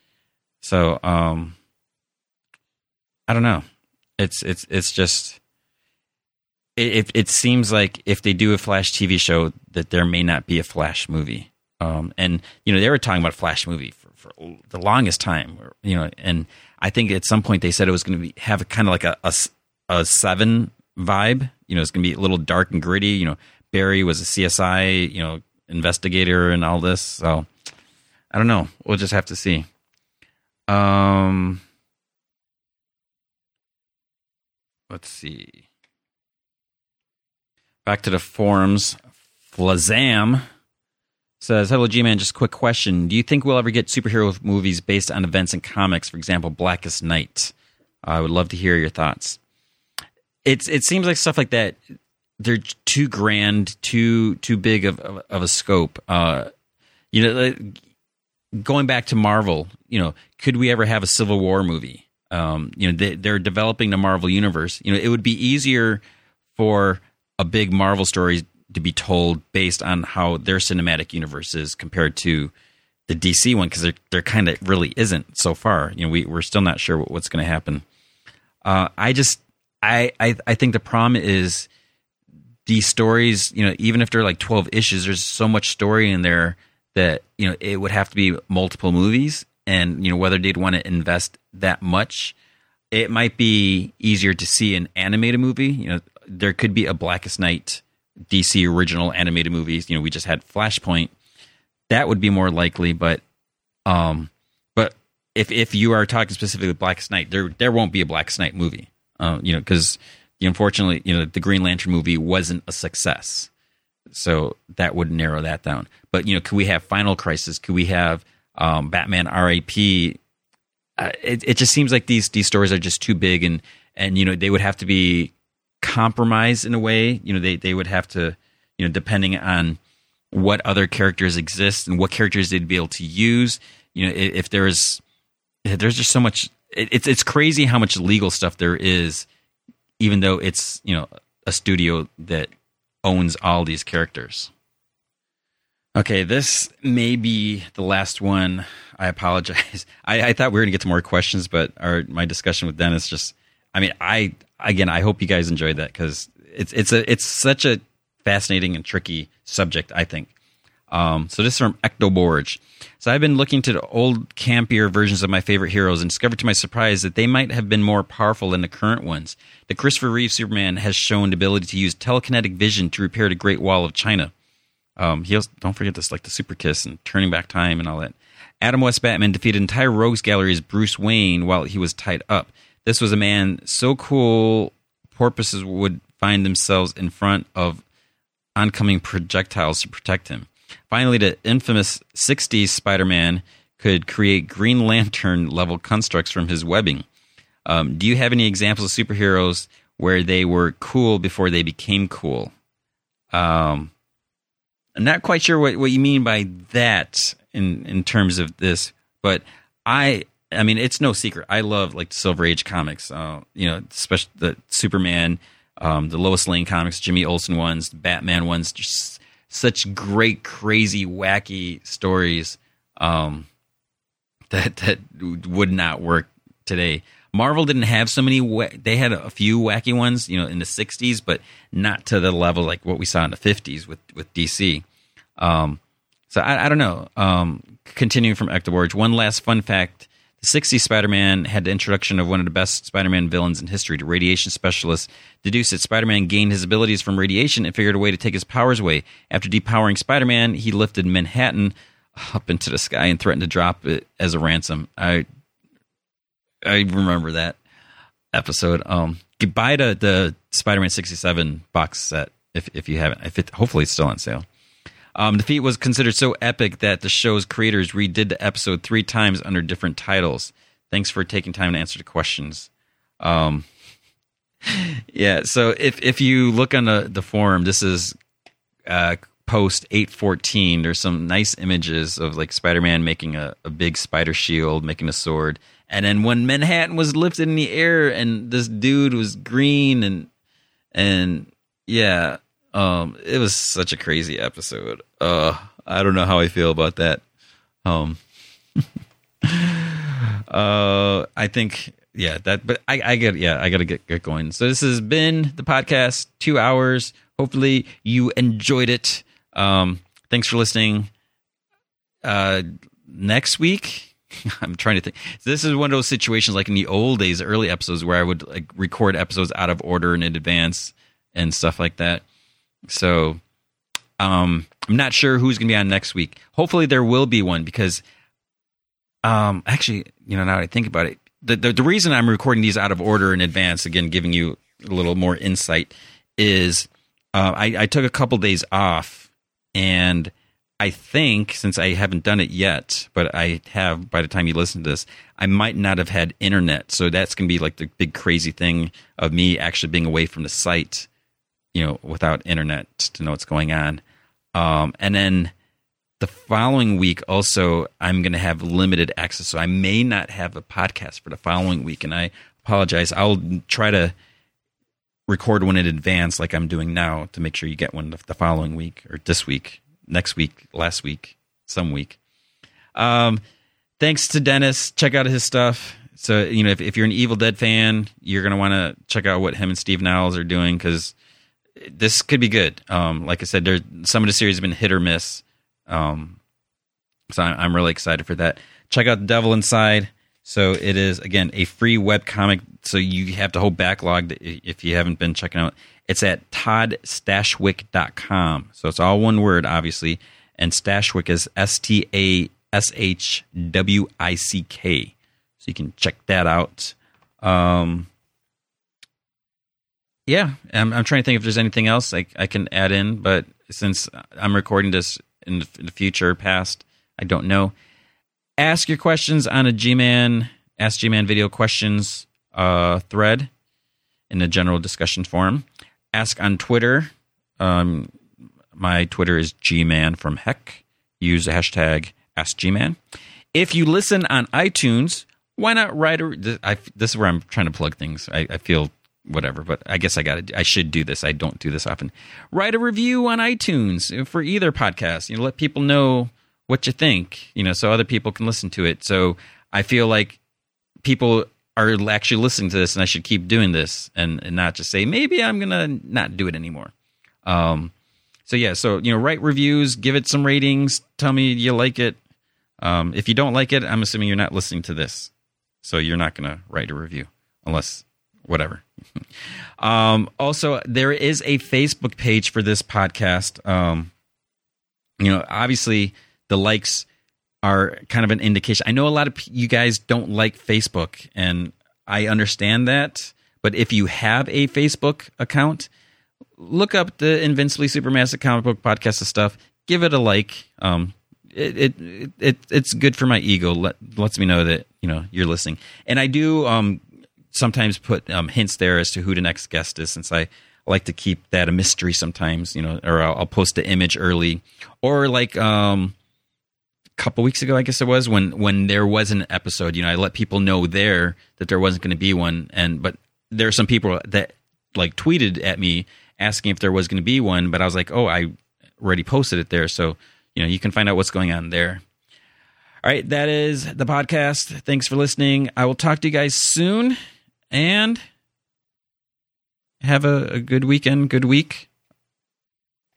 So um, I don't know. It's it's it's just it, it seems like if they do a Flash TV show, that there may not be a Flash movie. Um, and you know they were talking about a Flash movie for, for the longest time. You know, and I think at some point they said it was going to be have kind of like a, a, a seven vibe. You know, it's going to be a little dark and gritty. You know, Barry was a CSI, you know, investigator and all this. So I don't know. We'll just have to see. Um, let's see. Back to the forums. Flazam says, Hello, G Man. Just a quick question. Do you think we'll ever get superhero movies based on events in comics? For example, Blackest Night. I would love to hear your thoughts. It's It seems like stuff like that, they're too grand, too too big of, of, of a scope. Uh, you know, going back to Marvel, you know, could we ever have a Civil War movie? Um, you know, they, they're developing the Marvel universe. You know, it would be easier for a big Marvel story to be told based on how their cinematic universe is compared to the DC one because there there kind of really isn't so far. You know, we we're still not sure what, what's going to happen. Uh, I just I, I I think the problem is these stories. You know, even if they're like twelve issues, there's so much story in there that you know it would have to be multiple movies, and you know whether they'd want to invest that much. It might be easier to see an animated movie. You know, there could be a Blackest Night DC original animated movies. You know, we just had Flashpoint. That would be more likely, but um, but if if you are talking specifically Blackest Night, there there won't be a Blackest Night movie. Uh, you know, because unfortunately, you know, the Green Lantern movie wasn't a success, so that would narrow that down. But you know, could we have Final Crisis? Could we have um, Batman R.I.P.? Uh, it, it just seems like these these stories are just too big, and and you know they would have to be compromise in a way. You know, they they would have to, you know, depending on what other characters exist and what characters they'd be able to use. You know, if there is, there's just so much. It, it's it's crazy how much legal stuff there is, even though it's you know a studio that owns all these characters. Okay, this may be the last one. I apologize. I, I thought we were going to get to more questions, but our my discussion with Dennis just. I mean, I again, I hope you guys enjoyed that because it's it's a it's such a fascinating and tricky subject. I think. Um, so this is from Ectoborge. So I've been looking to the old campier versions of my favorite heroes and discovered to my surprise that they might have been more powerful than the current ones. The Christopher Reeve Superman has shown the ability to use telekinetic vision to repair the Great Wall of China. Um, he also, don't forget this, like the super kiss and turning back time and all that. Adam West Batman defeated entire rogues gallery as Bruce Wayne while he was tied up. This was a man so cool, porpoises would find themselves in front of oncoming projectiles to protect him. Finally, the infamous 60s Spider Man could create Green Lantern level constructs from his webbing. Um, do you have any examples of superheroes where they were cool before they became cool? Um, I'm not quite sure what, what you mean by that in, in terms of this, but I I mean, it's no secret. I love like Silver Age comics. Uh, you know, especially the Superman, um, the Lois Lane comics, Jimmy Olsen ones, Batman ones. Just such great, crazy, wacky stories um, that that would not work today. Marvel didn't have so many. They had a few wacky ones, you know, in the '60s, but not to the level like what we saw in the '50s with with DC. Um, so I, I don't know. Um, continuing from Ectoborge, one last fun fact: the '60s Spider-Man had the introduction of one of the best Spider-Man villains in history. The radiation specialist deduced that Spider-Man gained his abilities from radiation and figured a way to take his powers away. After depowering Spider-Man, he lifted Manhattan up into the sky and threatened to drop it as a ransom. I I remember that episode. Um, goodbye to the Spider-Man 67 box set if if you haven't. If it hopefully it's still on sale. Um, the feat was considered so epic that the show's creators redid the episode three times under different titles. Thanks for taking time to answer the questions. Um, yeah, so if if you look on the, the forum, this is uh, post 814. There's some nice images of like Spider Man making a, a big spider shield, making a sword. And then when Manhattan was lifted in the air and this dude was green and and yeah, um, it was such a crazy episode. Uh, I don't know how I feel about that. Um, uh, I think yeah that, but I, I get yeah I gotta get get going. So this has been the podcast, two hours. Hopefully you enjoyed it. Um, thanks for listening. Uh, next week, I'm trying to think. This is one of those situations like in the old days, early episodes where I would like record episodes out of order and in advance and stuff like that. So, um, I'm not sure who's going to be on next week. Hopefully, there will be one because, um, actually, you know, now that I think about it, the, the the reason I'm recording these out of order in advance, again, giving you a little more insight, is uh, I, I took a couple days off, and I think since I haven't done it yet, but I have by the time you listen to this, I might not have had internet. So that's going to be like the big crazy thing of me actually being away from the site, you know, without internet to know what's going on. Um, and then the following week, also, I'm going to have limited access. So I may not have a podcast for the following week. And I apologize. I'll try to record one in advance like I'm doing now to make sure you get one the following week or this week, next week, last week, some week. Um, thanks to Dennis. Check out his stuff. So, you know, if, if you're an Evil Dead fan, you're going to want to check out what him and Steve Niles are doing because this could be good. Um, like I said, there some of the series have been hit or miss. Um, so I'm, I'm really excited for that. Check out The Devil Inside. So it is again a free web comic. So you have the whole backlog if you haven't been checking out. It's at toddstashwick.com. So it's all one word, obviously. And Stashwick is S T A S H W I C K. So you can check that out. Um, yeah, I'm, I'm trying to think if there's anything else I, I can add in, but since I'm recording this in the, in the future, past, I don't know. Ask your questions on a G-Man, Ask G-Man video questions uh, thread in the general discussion forum. Ask on Twitter. Um, my Twitter is G-Man from Heck. Use the hashtag AskGman. If you listen on iTunes, why not write a? I, this is where I'm trying to plug things. I, I feel whatever, but I guess I got. I should do this. I don't do this often. Write a review on iTunes for either podcast. You know, let people know what you think. You know, so other people can listen to it. So I feel like people are actually listening to this, and I should keep doing this, and, and not just say maybe I'm gonna not do it anymore. Um, so yeah, so you know, write reviews, give it some ratings, tell me you like it. Um, if you don't like it, I'm assuming you're not listening to this, so you're not gonna write a review unless whatever. Um, also, there is a Facebook page for this podcast. Um, you know, obviously the likes are kind of an indication. I know a lot of you guys don't like Facebook, and I understand that. But if you have a Facebook account, look up the Invincibly Supermassive Comic Book Podcast of stuff. Give it a like. Um, it, it, it it's good for my ego. Let, lets me know that you know you're listening. And I do um, sometimes put um, hints there as to who the next guest is, since I like to keep that a mystery sometimes. You know, or I'll, I'll post the image early, or like um, a couple weeks ago, I guess it was when when there was an episode. You know, I let people know there that there wasn't going to be one, and but there are some people that like tweeted at me asking if there was going to be one, but I was like, oh, I already posted it there, so you know you can find out what's going on there. All right, that is the podcast. Thanks for listening. I will talk to you guys soon, and have a, a good weekend, good week.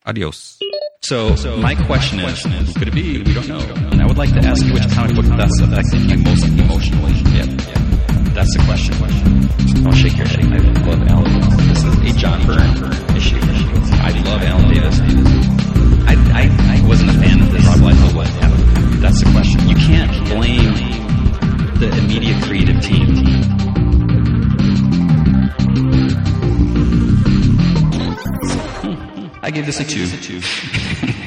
Adios. So, so my question is, who could it be? We don't know. And I would like to ask you which comic book thus affected you most emotionally. Yeah, that's the question. I'll shake your head. I love Alan Davis. This is a John Byrne issue. I love Alan Davis. I, I, I wasn't a fan of this. Rob Liefeld was. That's the question. You can't blame the immediate creative team. I gave this a two.